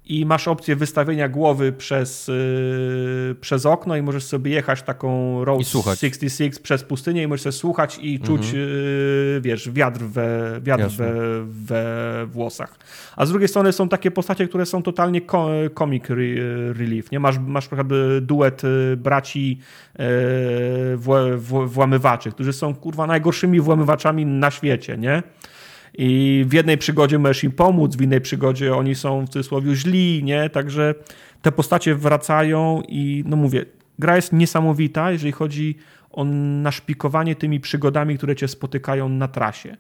i masz opcję wystawienia głowy przez, yy, przez okno i możesz sobie jechać taką Road 66 przez pustynię i możesz sobie słuchać i czuć, mhm. yy, wiesz, wiatr, we, wiatr we, we włosach. A z drugiej strony są takie postacie, które są totalnie comic relief. Nie? Masz, masz przykład duet y, braci yy, włamywaczy, którzy są kurwa najgorszymi włamywaczami na świecie, nie? I w jednej przygodzie możesz im pomóc, w innej przygodzie oni są w cudzysłowie źli, nie? Także te postacie wracają i no mówię, gra jest niesamowita, jeżeli chodzi o naszpikowanie tymi przygodami, które cię spotykają na trasie.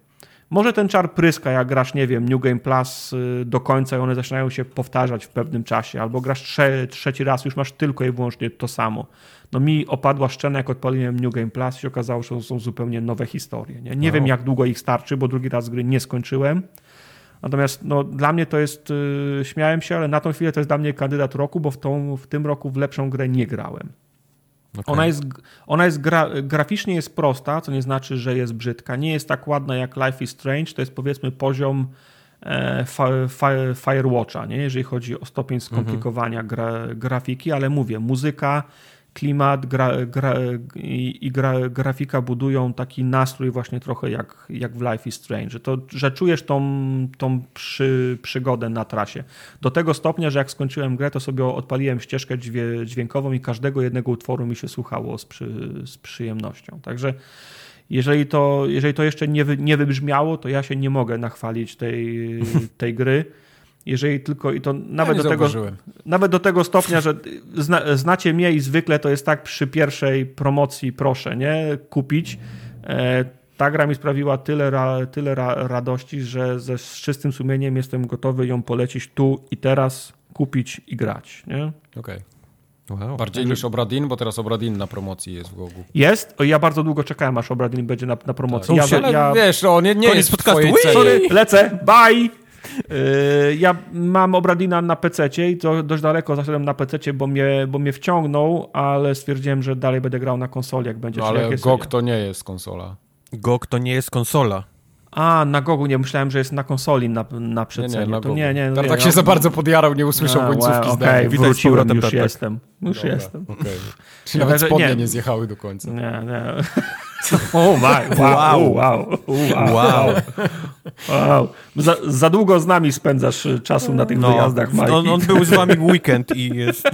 Może ten czar pryska, jak grasz, nie wiem, New Game Plus y, do końca i one zaczynają się powtarzać w pewnym czasie, albo grasz trze trzeci raz, już masz tylko i wyłącznie to samo. No mi opadła szczena, jak odpaliłem New Game Plus i się okazało, że to są zupełnie nowe historie. Nie, nie wiem, jak długo ich starczy, bo drugi raz gry nie skończyłem. Natomiast no, dla mnie to jest, yy, śmiałem się, ale na tą chwilę to jest dla mnie kandydat roku, bo w, tą, w tym roku w lepszą grę nie grałem. Okay. Ona jest, ona jest gra, graficznie jest prosta, co nie znaczy, że jest brzydka. Nie jest tak ładna jak Life is Strange. To jest powiedzmy poziom e, Firewatcha, nie? jeżeli chodzi o stopień skomplikowania mhm. gra, grafiki, ale mówię, muzyka klimat gra, gra, i, gra, grafika budują taki nastrój właśnie trochę jak, jak w Life is Strange, to, że czujesz tą, tą przy, przygodę na trasie. Do tego stopnia, że jak skończyłem grę, to sobie odpaliłem ścieżkę dźwiękową i każdego jednego utworu mi się słuchało z, przy, z przyjemnością. Także jeżeli to, jeżeli to jeszcze nie, wy, nie wybrzmiało, to ja się nie mogę nachwalić tej, tej gry [LAUGHS] jeżeli tylko i to nawet, ja do tego, nawet do tego stopnia, że zna, znacie mnie i zwykle to jest tak przy pierwszej promocji proszę, nie, kupić. E, ta gra mi sprawiła tyle, ra, tyle ra, radości, że ze z czystym sumieniem jestem gotowy ją polecić tu i teraz, kupić i grać, nie? Okej. Okay. Wow. Bardziej niż Obradin, bo teraz Obradin na promocji jest w Gogu. Jest? O, ja bardzo długo czekałem, aż Obradin będzie na, na promocji. Tak. Ja, ja... wiesz, on nie, nie jest w twojej Sorry, lecę, bye! Yy, ja mam Obradina na PC i to dość daleko zaszedłem na PC, bo mnie, bo mnie wciągnął, ale stwierdziłem, że dalej będę grał na konsoli, jak będzie. No, ale GOG to nie jest konsola. GOG to nie jest konsola. A, na Gogu nie myślałem, że jest na konsoli na, na PC. Nie, nie, na to nie, nie, no, tak się za bardzo podjarał, nie usłyszał końcówki well, Okej, okay, wróciłem, już jestem. Już Dobra, jestem. Okay. [LAUGHS] Czyli nawet spodnie nie, nie zjechały do końca. Nie, nie. [LAUGHS] O my, wow, wow, wow. wow. wow. Za, za, długo z nami spędzasz y, czasu na tych no, wyjazdach, Mike. On, on, był z wami w weekend i jest...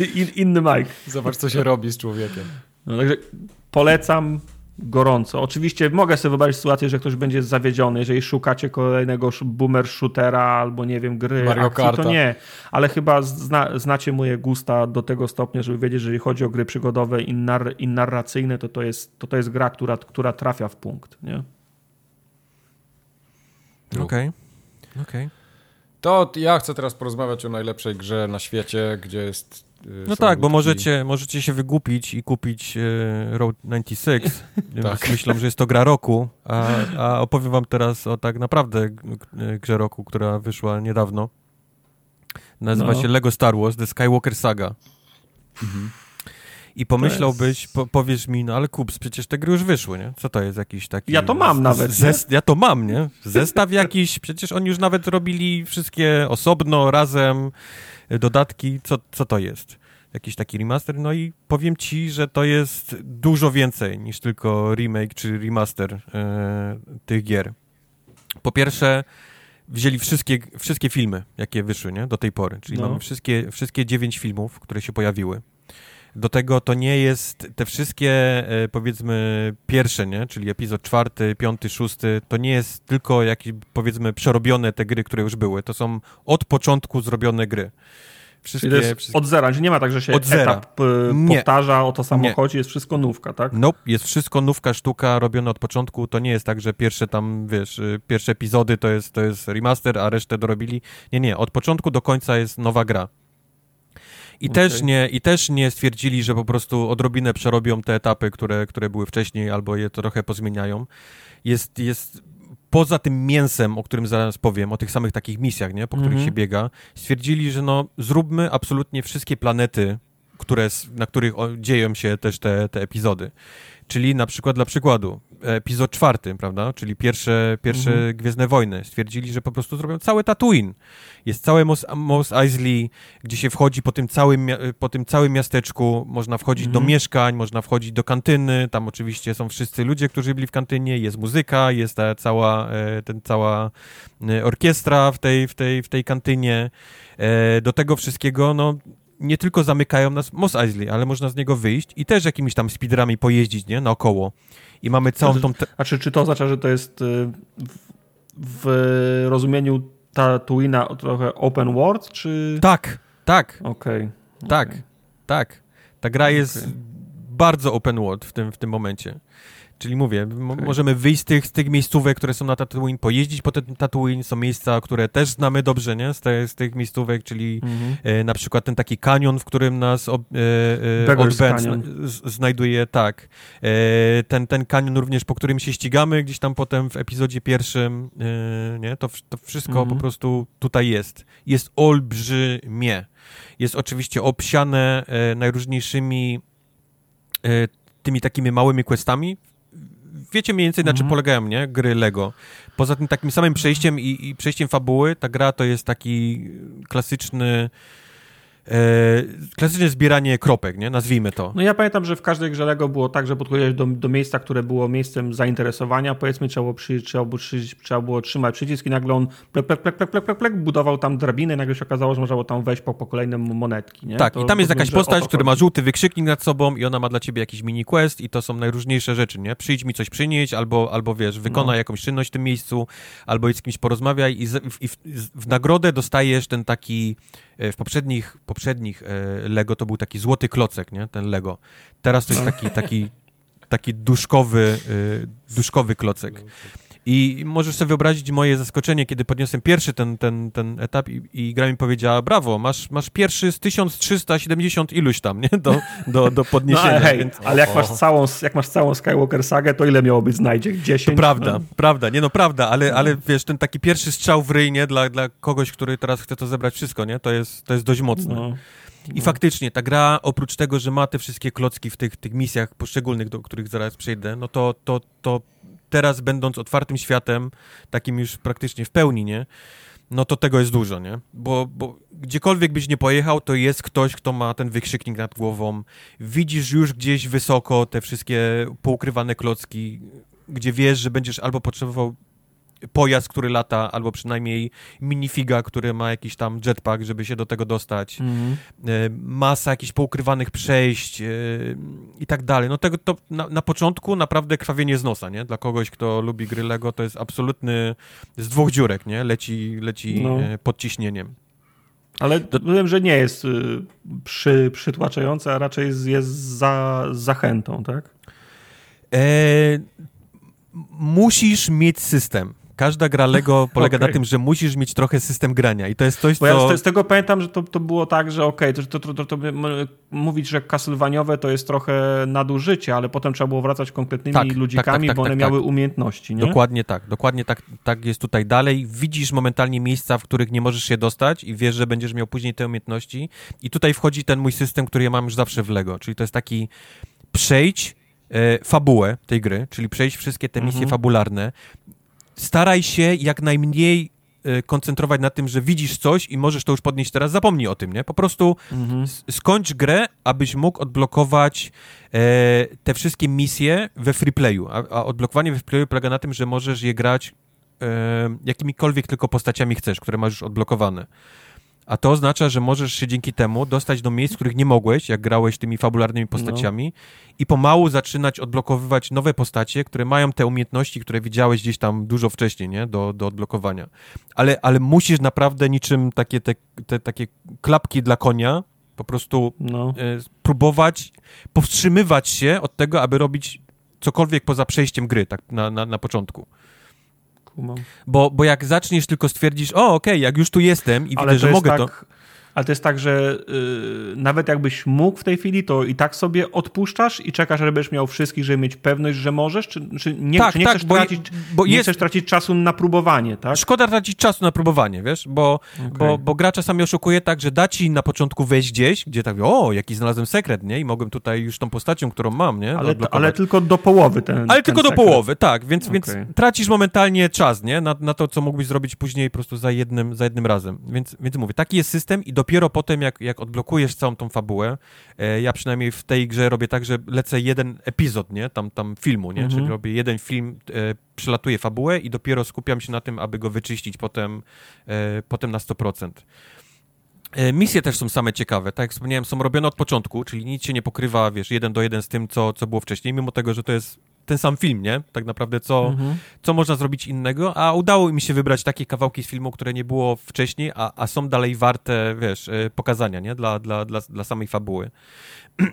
[LAUGHS] In, inny Mike. Zobacz, co się robi z człowiekiem. No, także polecam gorąco. Oczywiście mogę sobie wyobrazić sytuację, że ktoś będzie zawiedziony, jeżeli szukacie kolejnego boomer shootera albo nie wiem, gry Mario akcji, Karta. to nie. Ale chyba zna, znacie moje gusta do tego stopnia, żeby wiedzieć, że jeżeli chodzi o gry przygodowe i, nar i narracyjne, to to jest, to to jest gra, która, która trafia w punkt. Nie? Okej. Okay. Okay. To ja chcę teraz porozmawiać o najlepszej grze na świecie, gdzie jest no tak, bo możecie, możecie się wygłupić i kupić e, Road 96. [LAUGHS] tak. Myślą, że jest to gra roku, a, a opowiem wam teraz o tak naprawdę grze roku, która wyszła niedawno. Nazywa no. się Lego Star Wars The Skywalker Saga. Mhm. I pomyślałbyś, jest... po, powiesz mi, no ale kups, przecież te gry już wyszły, nie? Co to jest jakiś taki... Ja to mam nawet, Ja to mam, nie? Zestaw jakiś, przecież oni już nawet robili wszystkie osobno, razem dodatki, co, co to jest? Jakiś taki remaster, no i powiem ci, że to jest dużo więcej niż tylko remake czy remaster e, tych gier. Po pierwsze, wzięli wszystkie, wszystkie filmy, jakie wyszły nie? do tej pory, czyli no. mamy wszystkie, wszystkie dziewięć filmów, które się pojawiły. Do tego to nie jest, te wszystkie e, powiedzmy pierwsze, nie? czyli epizod czwarty, piąty, szósty, to nie jest tylko jakieś powiedzmy przerobione te gry, które już były. To są od początku zrobione gry. Wszystkie, wszystkie... od zera, nie ma tak, że się od zera. etap y, powtarza, o to samo nie. chodzi, jest wszystko nówka, tak? No, nope, jest wszystko nówka, sztuka robiona od początku, to nie jest tak, że pierwsze tam, wiesz, y, pierwsze epizody to jest, to jest remaster, a resztę dorobili. Nie, nie, od początku do końca jest nowa gra. I, okay. też nie, I też nie stwierdzili, że po prostu odrobinę przerobią te etapy, które, które były wcześniej, albo je trochę pozmieniają. Jest, jest poza tym mięsem, o którym zaraz powiem, o tych samych takich misjach, nie, po których mm -hmm. się biega, stwierdzili, że no zróbmy absolutnie wszystkie planety, które, na których dzieją się też te, te epizody. Czyli na przykład dla przykładu, epizod czwarty, prawda? Czyli pierwsze, pierwsze mhm. Gwiezdne Wojny. Stwierdzili, że po prostu zrobią cały Tatooine. Jest całe Mos, Mos Eisley, gdzie się wchodzi po tym całym, po tym całym miasteczku. Można wchodzić mhm. do mieszkań, można wchodzić do kantyny. Tam oczywiście są wszyscy ludzie, którzy byli w kantynie. Jest muzyka, jest ta cała, e, ten, cała e, orkiestra w tej, w tej, w tej kantynie. E, do tego wszystkiego, no nie tylko zamykają nas Mos Eisley, ale można z niego wyjść i też jakimiś tam speederami pojeździć, nie, naokoło. I mamy całą tą... A czy, czy to oznacza, że to jest y, w, w rozumieniu Tatooina trochę open world, czy... Tak, tak. Okej. Okay. Tak, okay. tak. Ta gra jest okay. bardzo open world w tym, w tym momencie. Czyli mówię, okay. możemy wyjść z tych, z tych miejscówek, które są na Tatooine, pojeździć po ten Tatooine. Są miejsca, które też znamy dobrze, nie? Z, te, z tych miejscówek, czyli mm -hmm. e, na przykład ten taki kanion, w którym nas ob, e, e, zna, znajduje, tak. E, ten, ten kanion również, po którym się ścigamy gdzieś tam potem w epizodzie pierwszym, e, nie? To, to wszystko mm -hmm. po prostu tutaj jest. Jest olbrzymie. Jest oczywiście obsiane e, najróżniejszymi tymi takimi małymi questami, wiecie mniej więcej na czym mhm. polegają, nie? Gry Lego. Poza tym takim samym przejściem i, i przejściem fabuły, ta gra to jest taki klasyczny klasyczne zbieranie kropek, nie? Nazwijmy to. No ja pamiętam, że w każdej grze Lego było tak, że podchodziłeś do, do miejsca, które było miejscem zainteresowania, powiedzmy trzeba było, przy, trzeba, było, trzeba było trzymać przycisk i nagle on plek, plek, plek, plek, plek, plek, plek, budował tam drabinę i nagle się okazało, że można było tam wejść po, po kolejne monetki, nie? Tak, to, i tam jest jakaś postać, która ma żółty wykrzyknik nad sobą i ona ma dla ciebie jakiś mini quest i to są najróżniejsze rzeczy, nie? Przyjdź mi coś przynieść, albo, albo wiesz, wykonaj no. jakąś czynność w tym miejscu, albo z kimś porozmawiaj i, z, i w, w nagrodę dostajesz ten taki E, w poprzednich, poprzednich e, Lego to był taki złoty klocek, nie? Ten Lego. Teraz to jest taki, taki, taki duszkowy, e, duszkowy klocek. I możesz sobie wyobrazić moje zaskoczenie, kiedy podniosłem pierwszy ten, ten, ten etap i, i gra mi powiedziała, brawo, masz, masz pierwszy z 1370 iluś tam, nie? Do, do, do podniesienia. No, hej, więc... ale jak masz, całą, jak masz całą Skywalker sagę, to ile miało być znajdzie? 10? To prawda, no. prawda, nie no prawda, ale, no. ale wiesz, ten taki pierwszy strzał w ryj, nie? Dla, dla kogoś, który teraz chce to zebrać wszystko, nie? To jest, to jest dość mocne. No. I no. faktycznie ta gra, oprócz tego, że ma te wszystkie klocki w tych, tych misjach poszczególnych, do których zaraz przejdę, no to, to, to teraz będąc otwartym światem, takim już praktycznie w pełni, nie? no to tego jest dużo, nie? Bo, bo gdziekolwiek byś nie pojechał, to jest ktoś, kto ma ten wykrzyknik nad głową. Widzisz już gdzieś wysoko te wszystkie poukrywane klocki, gdzie wiesz, że będziesz albo potrzebował pojazd, który lata, albo przynajmniej minifiga, który ma jakiś tam jetpack, żeby się do tego dostać. Mhm. E, masa jakichś poukrywanych przejść e, i tak dalej. No tego to na, na, początku naprawdę krwawienie z nosa, nie? Dla kogoś, kto lubi gry Lego, to jest absolutny z dwóch dziurek, nie? Leci, leci no. E, pod ciśnieniem. Ale to... wiem, że nie jest przy, przytłaczające, a raczej jest, jest za zachętą, tak? E, musisz mieć system. Każda gra Lego [LAUGHS] polega okay. na tym, że musisz mieć trochę system grania i to jest coś, Bo co... Ja z, tego pamiętam, że to, to było tak, że okej, okay, to, to, to, to, mówić, że Castlevaniaowe to jest trochę nadużycie, ale potem trzeba było wracać konkretnymi tak, tak ludzikami, tak, tak, bo one tak, miały tak. umiejętności, nie? Dokładnie tak, dokładnie tak, tak jest tutaj dalej. Widzisz momentalnie miejsca, w których nie możesz się dostać i wiesz, że będziesz miał później te umiejętności i tutaj wchodzi ten mój system, który ja mam już zawsze w Lego, czyli to jest taki przejdź e, fabułę tej gry, czyli przejść wszystkie te misje mhm. fabularne, staraj się jak najmniej e, koncentrować na tym, że widzisz coś i możesz to już podnieść teraz, zapomnij o tym, nie? Po prostu mhm. skończ grę, abyś mógł odblokować e, te wszystkie misje we freeplayu. A, a odblokowanie we freeplayu polega na tym, że możesz je grać e, jakimikolwiek tylko postaciami chcesz, które masz już odblokowane. A to oznacza, że możesz się dzięki temu dostać do miejsc, których nie mogłeś, jak grałeś tymi fabularnymi postaciami no. i pomału zaczynać odblokowywać nowe postacie, które mają te umiejętności, które widziałeś gdzieś tam dużo wcześniej, nie? Do, do odblokowania. Ale, ale musisz naprawdę niczym takie, te, te takie klapki dla konia po prostu no. e, próbować powstrzymywać się od tego, aby robić cokolwiek poza przejściem gry, tak na, na, na początku. Bo, bo jak zaczniesz tylko stwierdzisz, o okej, okay, jak już tu jestem i Ale widzę, że mogę tak, to... Ale to jest tak, że yy, nawet jakbyś mógł w tej chwili, to i tak sobie odpuszczasz i czekasz, żebyś miał wszystkich, żeby mieć pewność, że możesz? Czy, czy nie, tak, czy nie, tak, chcesz, bo, tracić, bo nie jest... chcesz tracić czasu na próbowanie, tak? Szkoda tracić czasu na próbowanie, wiesz? Bo, okay. bo, bo gra czasami oszukuje tak, że da ci na początku wejść gdzieś, gdzie tak, o, jaki znalazłem sekret, nie? I mogłem tutaj już tą postacią, którą mam, nie? Ale, ale tylko do połowy ten Ale ten tylko sekret. do połowy, tak. Więc, okay. więc tracisz momentalnie czas, nie? Na, na to, co mógłbyś zrobić później po prostu za jednym, za jednym razem. Więc, więc mówię, taki jest system i dopiero potem, jak jak odblokujesz całą tą fabułę, e, ja przynajmniej w tej grze robię tak, że lecę jeden epizod, nie? Tam, tam filmu, nie? Mhm. Czyli robię jeden film, e, przelatuję fabułę i dopiero skupiam się na tym, aby go wyczyścić potem, e, potem na 100%. E, misje też są same ciekawe, tak jak wspomniałem, są robione od początku, czyli nic się nie pokrywa, wiesz, jeden do jeden z tym, co, co było wcześniej, mimo tego, że to jest ten sam film, nie? Tak naprawdę, co, mhm. co można zrobić innego, a udało mi się wybrać takie kawałki z filmu, które nie było wcześniej, a, a są dalej warte, wiesz, e, pokazania, nie? Dla, dla, dla, dla samej fabuły. [CLEARS THROAT]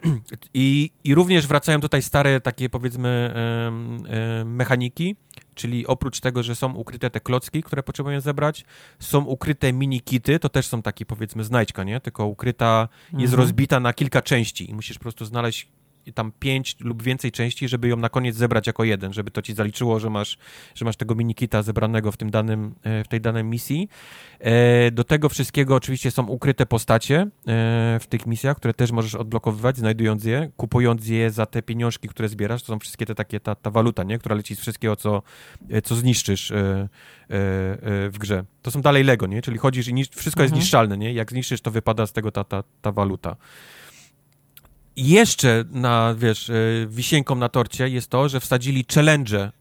I, I również wracają tutaj stare takie, powiedzmy, mechaniki, czyli oprócz tego, że są ukryte te klocki, które potrzebują zebrać, są ukryte mini-kity, to też są takie, powiedzmy, znajdźka, nie? Tylko ukryta, mhm. jest rozbita na kilka części i musisz po prostu znaleźć tam pięć lub więcej części, żeby ją na koniec zebrać jako jeden, żeby to ci zaliczyło, że masz, że masz tego minikita zebranego w tym danym, e, w tej danej misji. E, do tego wszystkiego oczywiście są ukryte postacie e, w tych misjach, które też możesz odblokowywać, znajdując je, kupując je za te pieniążki, które zbierasz, to są wszystkie te takie, ta, ta waluta, nie? która leci z wszystkiego, co, co zniszczysz w grze. To są dalej Lego, nie? Czyli chodzisz i wszystko jest mhm. niszczalne, nie? Jak zniszczysz, to wypada z tego ta, ta, ta waluta jeszcze na, wiesz, e, wisienką na torcie jest to, że wsadzili challenge e,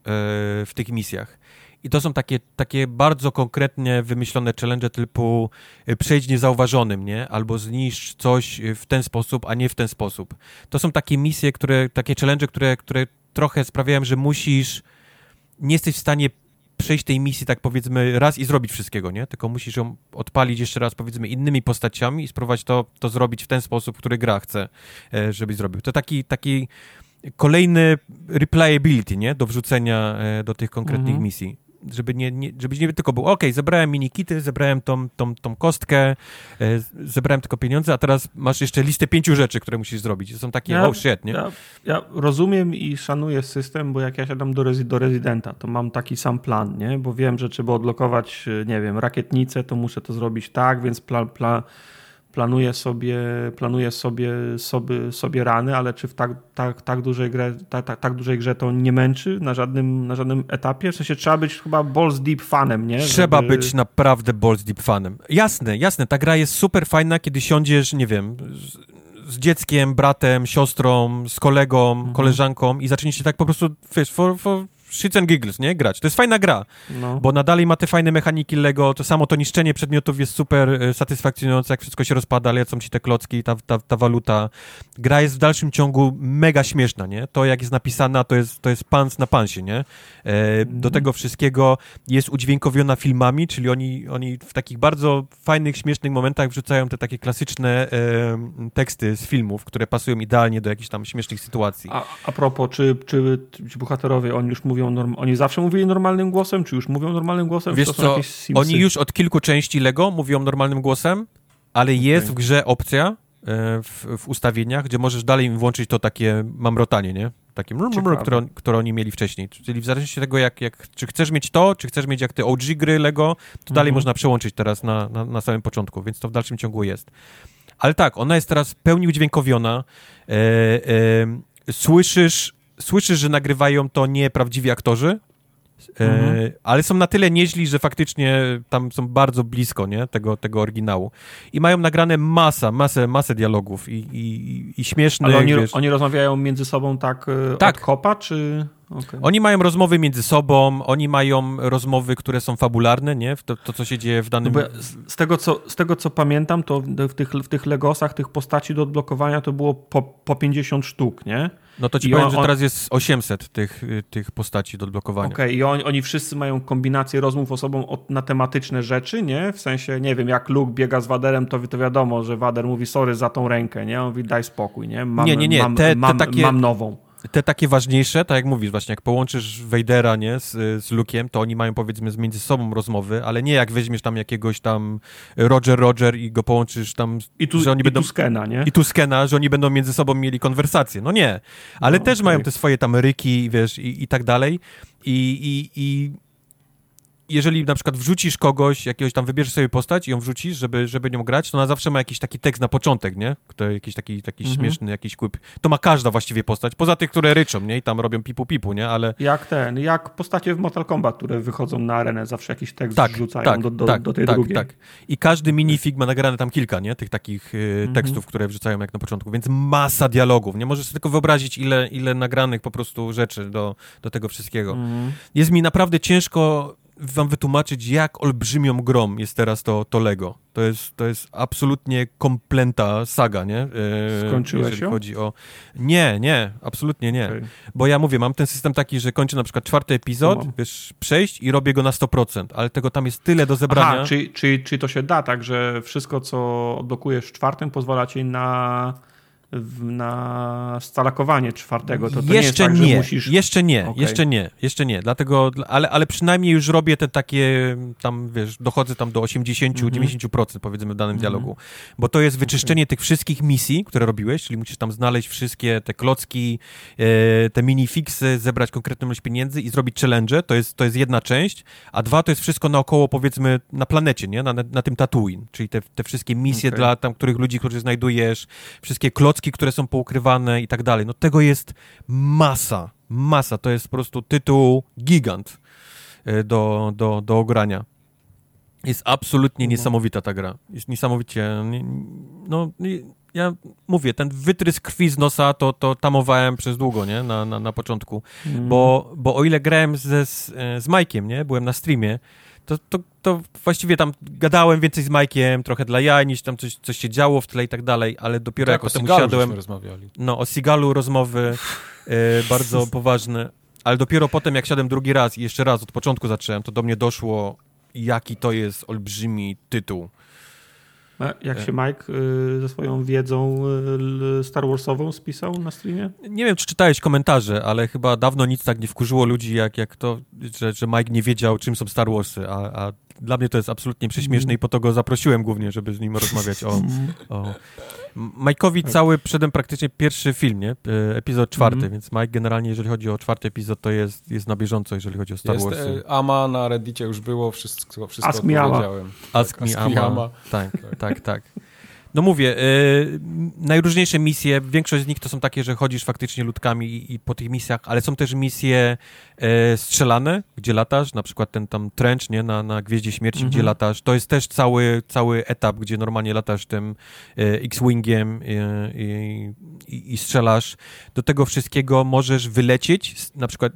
w tych misjach. I to są takie, takie bardzo konkretnie wymyślone challenge typu e, przejdź niezauważonym, nie? Albo zniszcz coś w ten sposób, a nie w ten sposób. To są takie misje, które, takie challenge, które, które trochę sprawiają, że musisz, nie jesteś w stanie przejść tej misji, tak powiedzmy, raz i zrobić wszystkiego, nie? Tylko musisz ją odpalić jeszcze raz, powiedzmy, innymi postaciami i spróbować to, to zrobić w ten sposób, który gra chce, e, żebyś zrobił. To taki, taki kolejny replayability, nie? Do wrzucenia e, do tych konkretnych mhm. misji żeby nie, nie, żebyś nie tylko był, ok, zebrałem minikity, zebrałem tą, tą, tą kostkę, e, zebrałem tylko pieniądze, a teraz masz jeszcze listę pięciu rzeczy, które musisz zrobić. To są takie, ja, oh shit, nie? Ja, ja, rozumiem i szanuję system, bo jak ja siadam do, rezi do rezydenta, to mam taki sam plan, nie? Bo wiem, że trzeba odlokować, nie wiem, rakietnicę, to muszę to zrobić tak, więc plan, plan planuje sobie, planuje sobie, sobie, sobie rany, ale czy w tak, tak, tak, dużej grze, tak, tak, tak dużej grze to nie męczy na żadnym, na żadnym etapie? W sensie trzeba być chyba balls deep fanem, nie? Trzeba Żeby... być naprawdę balls deep fanem. Jasne, jasne, ta gra jest super fajna, kiedy siądziesz, nie wiem, z, dzieckiem, bratem, siostrą, z kolegą, mhm. koleżanką i zaczniecie tak po prostu, wiesz, for, for shits and giggles, nie? Grać. To jest fajna gra, no. bo nadal ma te fajne mechaniki Lego, to samo to niszczenie przedmiotów jest super e, satysfakcjonujące, jak wszystko się rozpada, lecą ci te klocki, ta, ta, ta waluta. Gra jest w dalszym ciągu mega śmieszna, nie? To, jak jest napisana, to jest, to jest pans na pansie, nie? E, Do mhm. tego wszystkiego jest udźwiękowiona filmami, czyli oni, oni w takich bardzo fajnych, śmiesznych momentach wrzucają te takie klasyczne e, teksty z filmów, które pasują idealnie do jakichś tam śmiesznych sytuacji. A, a propos, czy, czy, czy bohaterowie, oni już mówią mówią, norm... oni zawsze mówili normalnym głosem, czy już mówią normalnym głosem? Wiesz co, oni już od kilku części Lego mówią normalnym głosem, ale okay. jest w grze opcja e, w, w, ustawieniach, gdzie możesz dalej im włączyć to takie mamrotanie, nie? Takie mrmr, które, które oni mieli wcześniej. Czyli w zależności od tego, jak, jak, czy chcesz mieć to, czy chcesz mieć jak te OG gry Lego, to dalej mhm. można przełączyć teraz na, na, na samym początku, więc to w dalszym ciągu jest. Ale tak, ona jest teraz w pełni udźwiękowiona. E, e, słyszysz słyszysz, że nagrywają to nie prawdziwi aktorzy, e, mhm. ale są na tyle nieźli, że faktycznie tam są bardzo blisko nie? Tego, tego oryginału. I mają nagrane masa, masę, masę dialogów i, i, i śmieszne. Ale oni, wiesz... oni rozmawiają między sobą tak, e, tak. od kopa, czy... Okay. Oni mają rozmowy między sobą, oni mają rozmowy, które są fabularne, nie? To, to co się dzieje w danym... No z, tego, co, z tego, co pamiętam, to w tych, w tych Legosach, tych postaci do odblokowania to było po, po 50 sztuk, nie? No to ci I powiem, on, że teraz jest 800 tych, tych postaci do odblokowania. Okej, okay, i on, oni wszyscy mają kombinację rozmów osobą na tematyczne rzeczy, nie? W sensie, nie wiem, jak Luke biega z Waderem, to, to wiadomo, że Wader mówi sorry za tą rękę, nie? On mówi daj spokój, nie? Mam, nie, nie, nie. Mam, te, te mam, takie... mam nową te takie ważniejsze, tak jak mówisz właśnie, jak połączysz Vadera, nie, z, z Luke'iem, to oni mają powiedzmy między sobą rozmowy, ale nie jak weźmiesz tam jakiegoś tam Roger Roger i go połączysz tam, I tu, że oni i będą... Tuskena, nie? I Tuskena, że oni będą między sobą mieli konwersację. No nie, ale no, też okay. mają te swoje tam ryki, wiesz, i, i tak dalej. I, i, i jeżeli na przykład wrzucisz kogoś, jakiegoś tam wybierzesz sobie postać i ją wrzucisz, żeby, żeby nią grać, to ona zawsze ma jakiś taki tekst na początek, nie? Kto, jakiś taki, taki mhm. śmieszny, jakiś quip. To ma każda właściwie postać, poza tych, które ryczą, nie? I tam robią pipu-pipu, nie? Ale... Jak ten, jak postacie w Mortal Kombat, które wychodzą na arenę, zawsze jakiś tekst tak, wrzucają tak, do, do, tak, do tej tak, drugiej. Tak. I każdy minifig ma nagrane tam kilka, nie? Tych takich y, mhm. tekstów, które wrzucają jak na początku, więc masa dialogów, nie? Możesz sobie tylko wyobrazić, ile, ile nagranych po prostu rzeczy do, do tego wszystkiego. Mhm. Jest mi naprawdę ciężko wam wytłumaczyć, jak olbrzymią grom jest teraz to, to Lego. To jest, to jest absolutnie komplenta saga, nie? E, Skończyłeś ją? chodzi o... Nie, nie, absolutnie nie. Okay. Bo ja mówię, mam ten system taki, że kończę na przykład czwarty epizod, no. wiesz, przejść i robię go na 100%, ale tego tam jest tyle do zebrania. Aha, czyli, czyli, czyli to się da tak, że wszystko, co odblokujesz w czwartym, pozwala ci na na scalakowanie czwartego. To, to jeszcze nie, tak, nie musisz... jeszcze nie, okay. jeszcze nie, jeszcze nie, dlatego, ale, ale przynajmniej już robię te takie, tam wiesz, dochodzę tam do 80-90% mm -hmm. powiedzmy w danym mm -hmm. dialogu, bo to jest wyczyszczenie okay. tych wszystkich misji, które robiłeś, czyli musisz tam znaleźć wszystkie te klocki, e, te minifixy, zebrać konkretną ilość pieniędzy i zrobić challenge, to jest, to jest jedna część, a dwa to jest wszystko naokoło powiedzmy na planecie, nie, na, na tym Tatooine, czyli te, te wszystkie misje okay. dla tam których ludzi, których znajdujesz, wszystkie klocki które są poukrywane i tak dalej. No tego jest masa, masa. To jest po prostu tytuł gigant e, do, do, do ogrania. Jest absolutnie mhm. niesamowita ta gra. Jest niesamowicie. No, ja mówię, ten wytrysk krwi z nosa to, to tamowałem przez długo, nie? Na, na, na początku. Mm. Bo, bo o ile grałem ze, z, z Majkiem, nie? Byłem na streamie, to, to, to właściwie tam gadałem więcej z Majkiem, trochę dla jaj, niż tam coś, coś się działo w tle i tak dalej, ale dopiero tak, jak potem usiadłem... rozmawiali. No, o Sigalu rozmowy [LAUGHS] e, bardzo poważne, ale dopiero potem jak siadłem drugi raz i jeszcze raz od początku zacząłem, to do mnie doszło, jaki to jest olbrzymi tytuł. Jak się Mike y, ze swoją wiedzą y, Star Warsową spisał na streamie? Nie wiem, czy czytałeś komentarze, ale chyba dawno nic tak nie wkurzyło ludzi, jak, jak to, że, że Mike nie wiedział, czym są Star Warsy, a, a dla mnie to jest absolutnie prześmieszne mm. i po to go zaprosiłem głównie, żeby z nim rozmawiać o... [LAUGHS] o... Mike'owi tak. cały przedem praktycznie pierwszy film, nie? E, epizod czwarty, mm. więc Mike generalnie, jeżeli chodzi o czwarty epizod, to jest, jest na bieżąco, jeżeli chodzi o Star jest, Warsy. E, Ama na Reddicie już było, wszystko, wszystko Ask odpowiedziałem. Ask, tak, Ask me Ama. Tak, tak, tak. No mówię, y, najróżniejsze misje, większość z nich to są takie, że chodzisz faktycznie ludkami i, i po tych misjach, ale są też misje y, strzelane, gdzie latasz, na przykład ten tam trench, nie, na, na Gwieździe Śmierci, mhm. gdzie latasz. To jest też cały, cały etap, gdzie normalnie latasz tym y, X-Wingiem i, i, strzelasz. Do tego wszystkiego możesz wylecieć, na przykład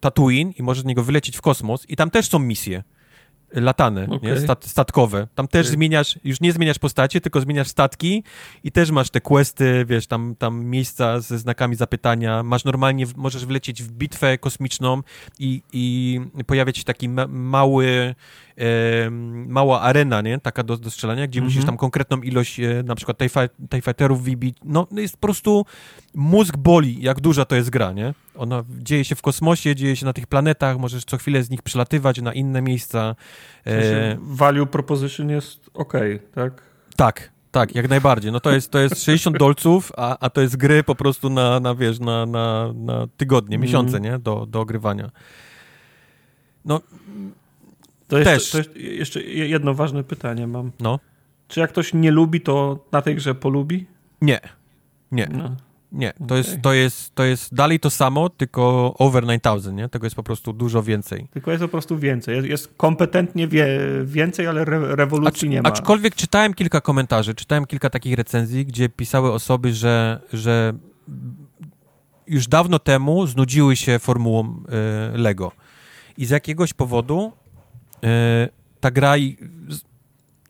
Tatooine i możesz z niego wylecieć w kosmos i tam też są misje latane, okay. nie? Stat, statkowe. Tam też okay. zmieniasz, już nie zmieniasz postacie, tylko zmieniasz statki i też masz te questy, wiesz, tam, tam miejsca ze znakami zapytania. Masz normalnie, możesz wlecieć w bitwę kosmiczną i, i pojawiać się taki ma mały mała arena, nie? Taka do, do strzelania, gdzie musisz mhm. tam konkretną ilość e, na przykład TIE Fighterów wybić. No, jest po prostu mózg boli, jak duża to jest gra, nie? Ona dzieje się w kosmosie, dzieje się na tych planetach, możesz co chwilę z nich przelatywać na inne miejsca. E... Value proposition jest ok, tak? Tak, tak, jak najbardziej. No to jest, to jest 60 [LAUGHS] dolców, a, a to jest gry po prostu na, na wiesz, na, na, na tygodnie, mm. miesiące, nie? Do, do ogrywania. No, to jeszcze, Też. To jest jeszcze jedno ważne pytanie mam. No. Czy jak ktoś nie lubi, to na tej grze polubi? Nie. Nie. No. Nie, to, okay. jest, to, jest, to jest dalej to samo, tylko over 9000, nie? Tego jest po prostu dużo więcej. Tylko jest po prostu więcej. Jest, jest kompetentnie wie, więcej, ale re, rewolucji Acz, nie ma. Aczkolwiek czytałem kilka komentarzy, czytałem kilka takich recenzji, gdzie pisały osoby, że, że już dawno temu znudziły się formułą y, Lego. I z jakiegoś powodu ta gra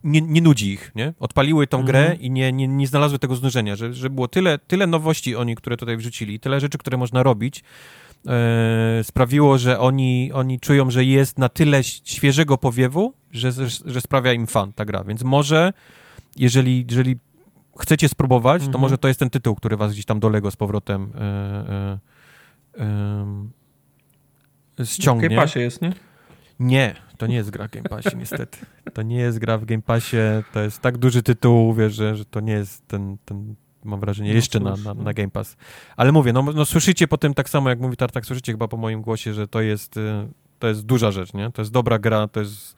nie, nie, nudzi ich, nie? Odpaliły tą grę mhm. i nie, nie, nie znalazły tego znużenia, że, że było tyle, tyle nowości oni, które tutaj wrzucili, tyle rzeczy, które można robić, e, sprawiło, że oni, oni czują, że jest na tyle świeżego powiewu, że, że, że sprawia im fan ta gra, więc może jeżeli, jeżeli chcecie spróbować, mhm. to może to jest ten tytuł, który was gdzieś tam do Lego z powrotem e, e, e, ściągnie. W Game jest, nie? Nie, to nie jest gra w Game Passie, niestety. To nie jest gra w Game Passie, to jest tak duży tytuł, wiesz, że, że to nie jest ten, ten mam wrażenie, no jeszcze na, na, na, Game Pass. Ale mówię, no, no słyszycie po tym tak samo, jak mówi Tartak, słyszycie chyba po moim głosie, że to jest, y, to jest duża rzecz, nie? To jest dobra gra, to jest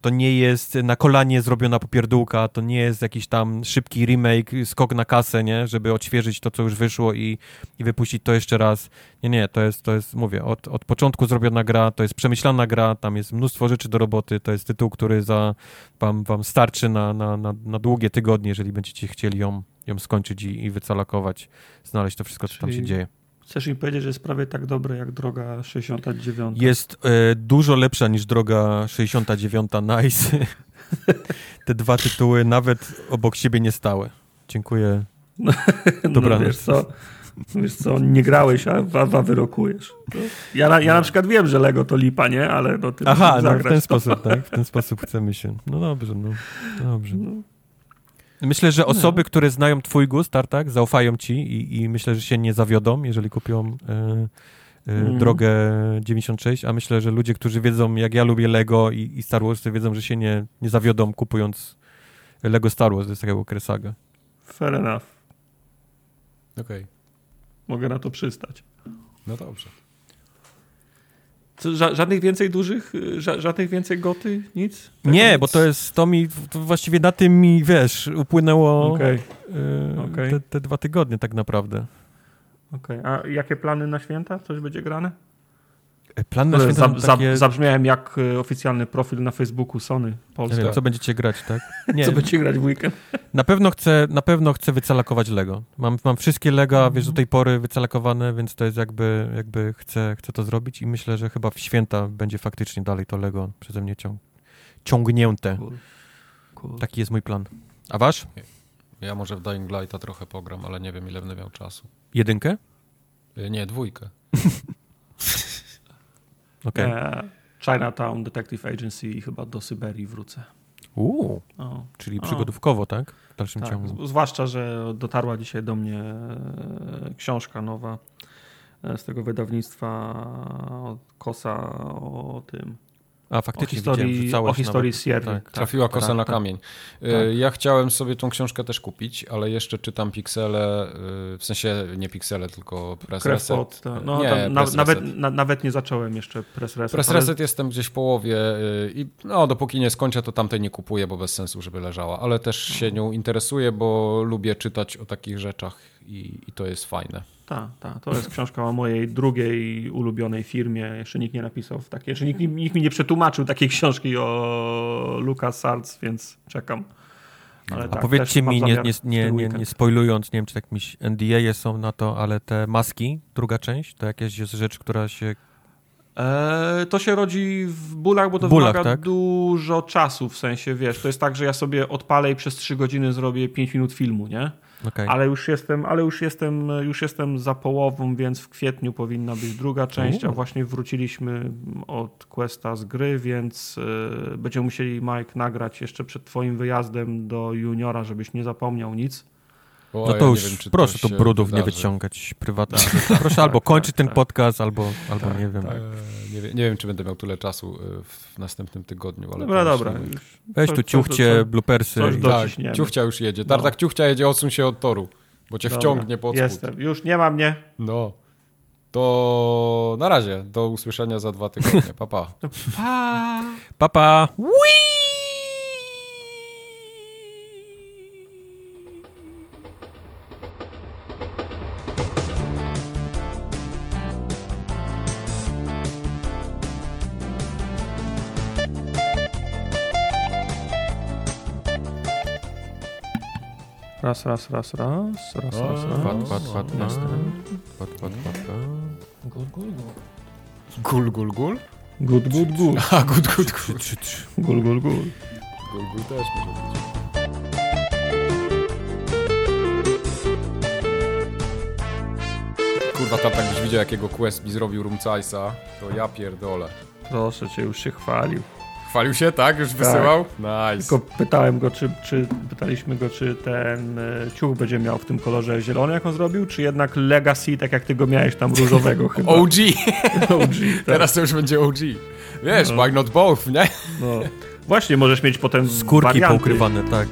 to nie jest na kolanie zrobiona popierdółka, to nie jest jakiś tam szybki remake, skok na kasę, nie? Żeby odświeżyć to, co już wyszło i, i wypuścić to jeszcze raz. Nie, nie, to jest, to jest mówię, od, od początku zrobiona gra, to jest przemyślana gra, tam jest mnóstwo rzeczy do roboty, to jest tytuł, który za, wam, wam starczy na, na, na, na długie tygodnie, jeżeli będziecie chcieli ją, ją skończyć i, i wycalakować, znaleźć to wszystko, co tam się dzieje. Chcesz mi powiedzieć, że jest prawie tak dobre jak droga 69? Jest e, dużo lepsza niż droga 69 Nice. [LAUGHS] Te dwa tytuły nawet obok siebie nie stały. Dziękuję. No, Dobranoc. No, wiesz co, wiesz co, nie grałeś, a, a, a wyrokujesz. Ja na, ja na przykład wiem, że Lego to lipa, nie? Ale no ty Aha, no w ten to. sposób, tak? W ten [LAUGHS] sposób chcemy się. No dobrze, no. Dobrze. No. Myślę, że osoby, no. które znają twój gust, Tartak, zaufają ci i, i, myślę, że się nie zawiodą, jeżeli kupią y, y, mm. drogę 96, a myślę, że ludzie, którzy wiedzą, jak ja lubię Lego i, i Star Wars, to wiedzą, że się nie, nie zawiodą kupując Lego Star Wars ze takiego Saga. Fair enough. Okej. Okay. Mogę na to przystać. No dobrze. Ża żadnych więcej dużych, ża żadnych więcej goty, nic? Tak nie, nic? bo to jest, to mi, to właściwie na tym mi, wiesz, upłynęło okay. Yy, okay. Te, te, dwa tygodnie tak naprawdę. Okej, okay. a jakie plany na święta? Coś będzie grane? Plan na święta Zab, takie... Zabrzmiałem jak e, oficjalny profil na Facebooku Sony Polska. Wiem, co będziecie grać, tak? [LAUGHS] Nie. co będziecie grać w weekend? [LAUGHS] Na pewno chcę, na pewno chcę wycalakować Lego. Mam, mam wszystkie Lega, mm -hmm. wiesz, do tej pory wycalakowane, więc to jest jakby, jakby chcę, chcę to zrobić i myślę, że chyba w święta będzie faktycznie dalej to Lego przeze mnie ciąg ciągnięte. Cool. Cool. Taki jest mój plan. A wasz? Ja może w Dying Lighta trochę pogram, ale nie wiem, ile będę miał czasu. Jedynkę? E, nie, dwójkę. [LAUGHS] Okay. E, Chinatown Detective Agency i chyba do Syberii wrócę. Uuu, o. czyli przygodówkowo, tak? W dalszym tak, ciągu. Zwłaszcza, że dotarła dzisiaj do mnie e, książka nowa e, z tego wydawnictwa Kosa o tym A faktycznie o historii, o historii Sierry. Tak, Trafiła kosa tak, na tak. kamień. Tak. Ja chciałem sobie tą książkę też kupić, ale jeszcze czytam piksele, y, w sensie nie piksele, tylko press reset. Tak. No, nie, na, press nawet, reset. Na, nawet nie zacząłem jeszcze press reset. Press reset ale... jestem gdzieś w połowie y, i no, dopóki nie skończę, to tamtej nie kupuję, bo bez sensu, żeby leżała. Ale też się nią interesuję, bo lubię czytać o takich rzeczach i, i to jest fajne. Tak, tak. To jest książka o mojej drugiej ulubionej firmie. Jeszcze nikt nie napisał w takiej, jeszcze nikt, nikt mi nie przetłumaczył takiej książki o Lucas Arts, więc czekam. Ale A tak, powiedzcie mi, nie, nie, nie, nie, nie spoilując, nie wiem, czy jakieś NDA są na to, ale te maski, druga część, to jakaś jest rzecz, która się Eee, to się rodzi w bólach, bo to bólach, wymaga tak? dużo czasu, w sensie, wiesz, to jest tak, że ja sobie odpalę i przez 3 godziny zrobię 5 minut filmu, nie? Okay. Ale już jestem, ale już jestem, już jestem za połową, więc w kwietniu powinna być druga część, a właśnie wróciliśmy od Questa z gry, więc y, będziemy musieli Mike nagrać jeszcze przed twoim wyjazdem do juniora, żebyś nie zapomniał nic. O, no to ja już wiem, proszę to brudów wydarzy. nie wyciągać prywatnie. Tak. Proszę albo tak, kończyć tak, ten tak. podcast, albo, albo tak, nie wiem. Nie, wiem, czy będę miał tyle czasu y, w następnym tygodniu. Ale dobra, dobra. Weź tu ciuchcie, bloopersy. tak, ciuchcia już jedzie. Tartak no. ciuchcia jedzie, odsuń się od toru, bo cię dobra, wciągnie pod spód. Jestem, już nie ma mnie. No. To na razie, do usłyszenia za dwa tygodnie. Pa, pa. Pa. Pa, pa. Whee! Raz, raz, raz, raz, raz, raz, raz. Pat, pat, pat, pat, pat, pat, pat, Gul, gul, gul. Gul, gul, gul? Gud, gud, gud. A, gud, gud, gud. Gul, gul, gul. Gul, gul też może być. Kurwa, tam tak byś widział, jakiego quest mi zrobił Rumcajsa, to ja pierdolę. Proszę cię, już się chwalił. Chwalił się, tak? Już tak. wysyłał? Nice. Tylko pytałem go, czy, czy pytaliśmy go, czy ten e, ciuch będzie miał w tym kolorze zielony, jak on zrobił, czy jednak Legacy, tak jak ty go miałeś tam różowego [LAUGHS] chyba. OG. [LAUGHS] OG tak. Teraz to już będzie OG. Wiesz, no. why not both, nie? No. Właśnie, możesz mieć potem Skórki warianty. poukrywane, tak.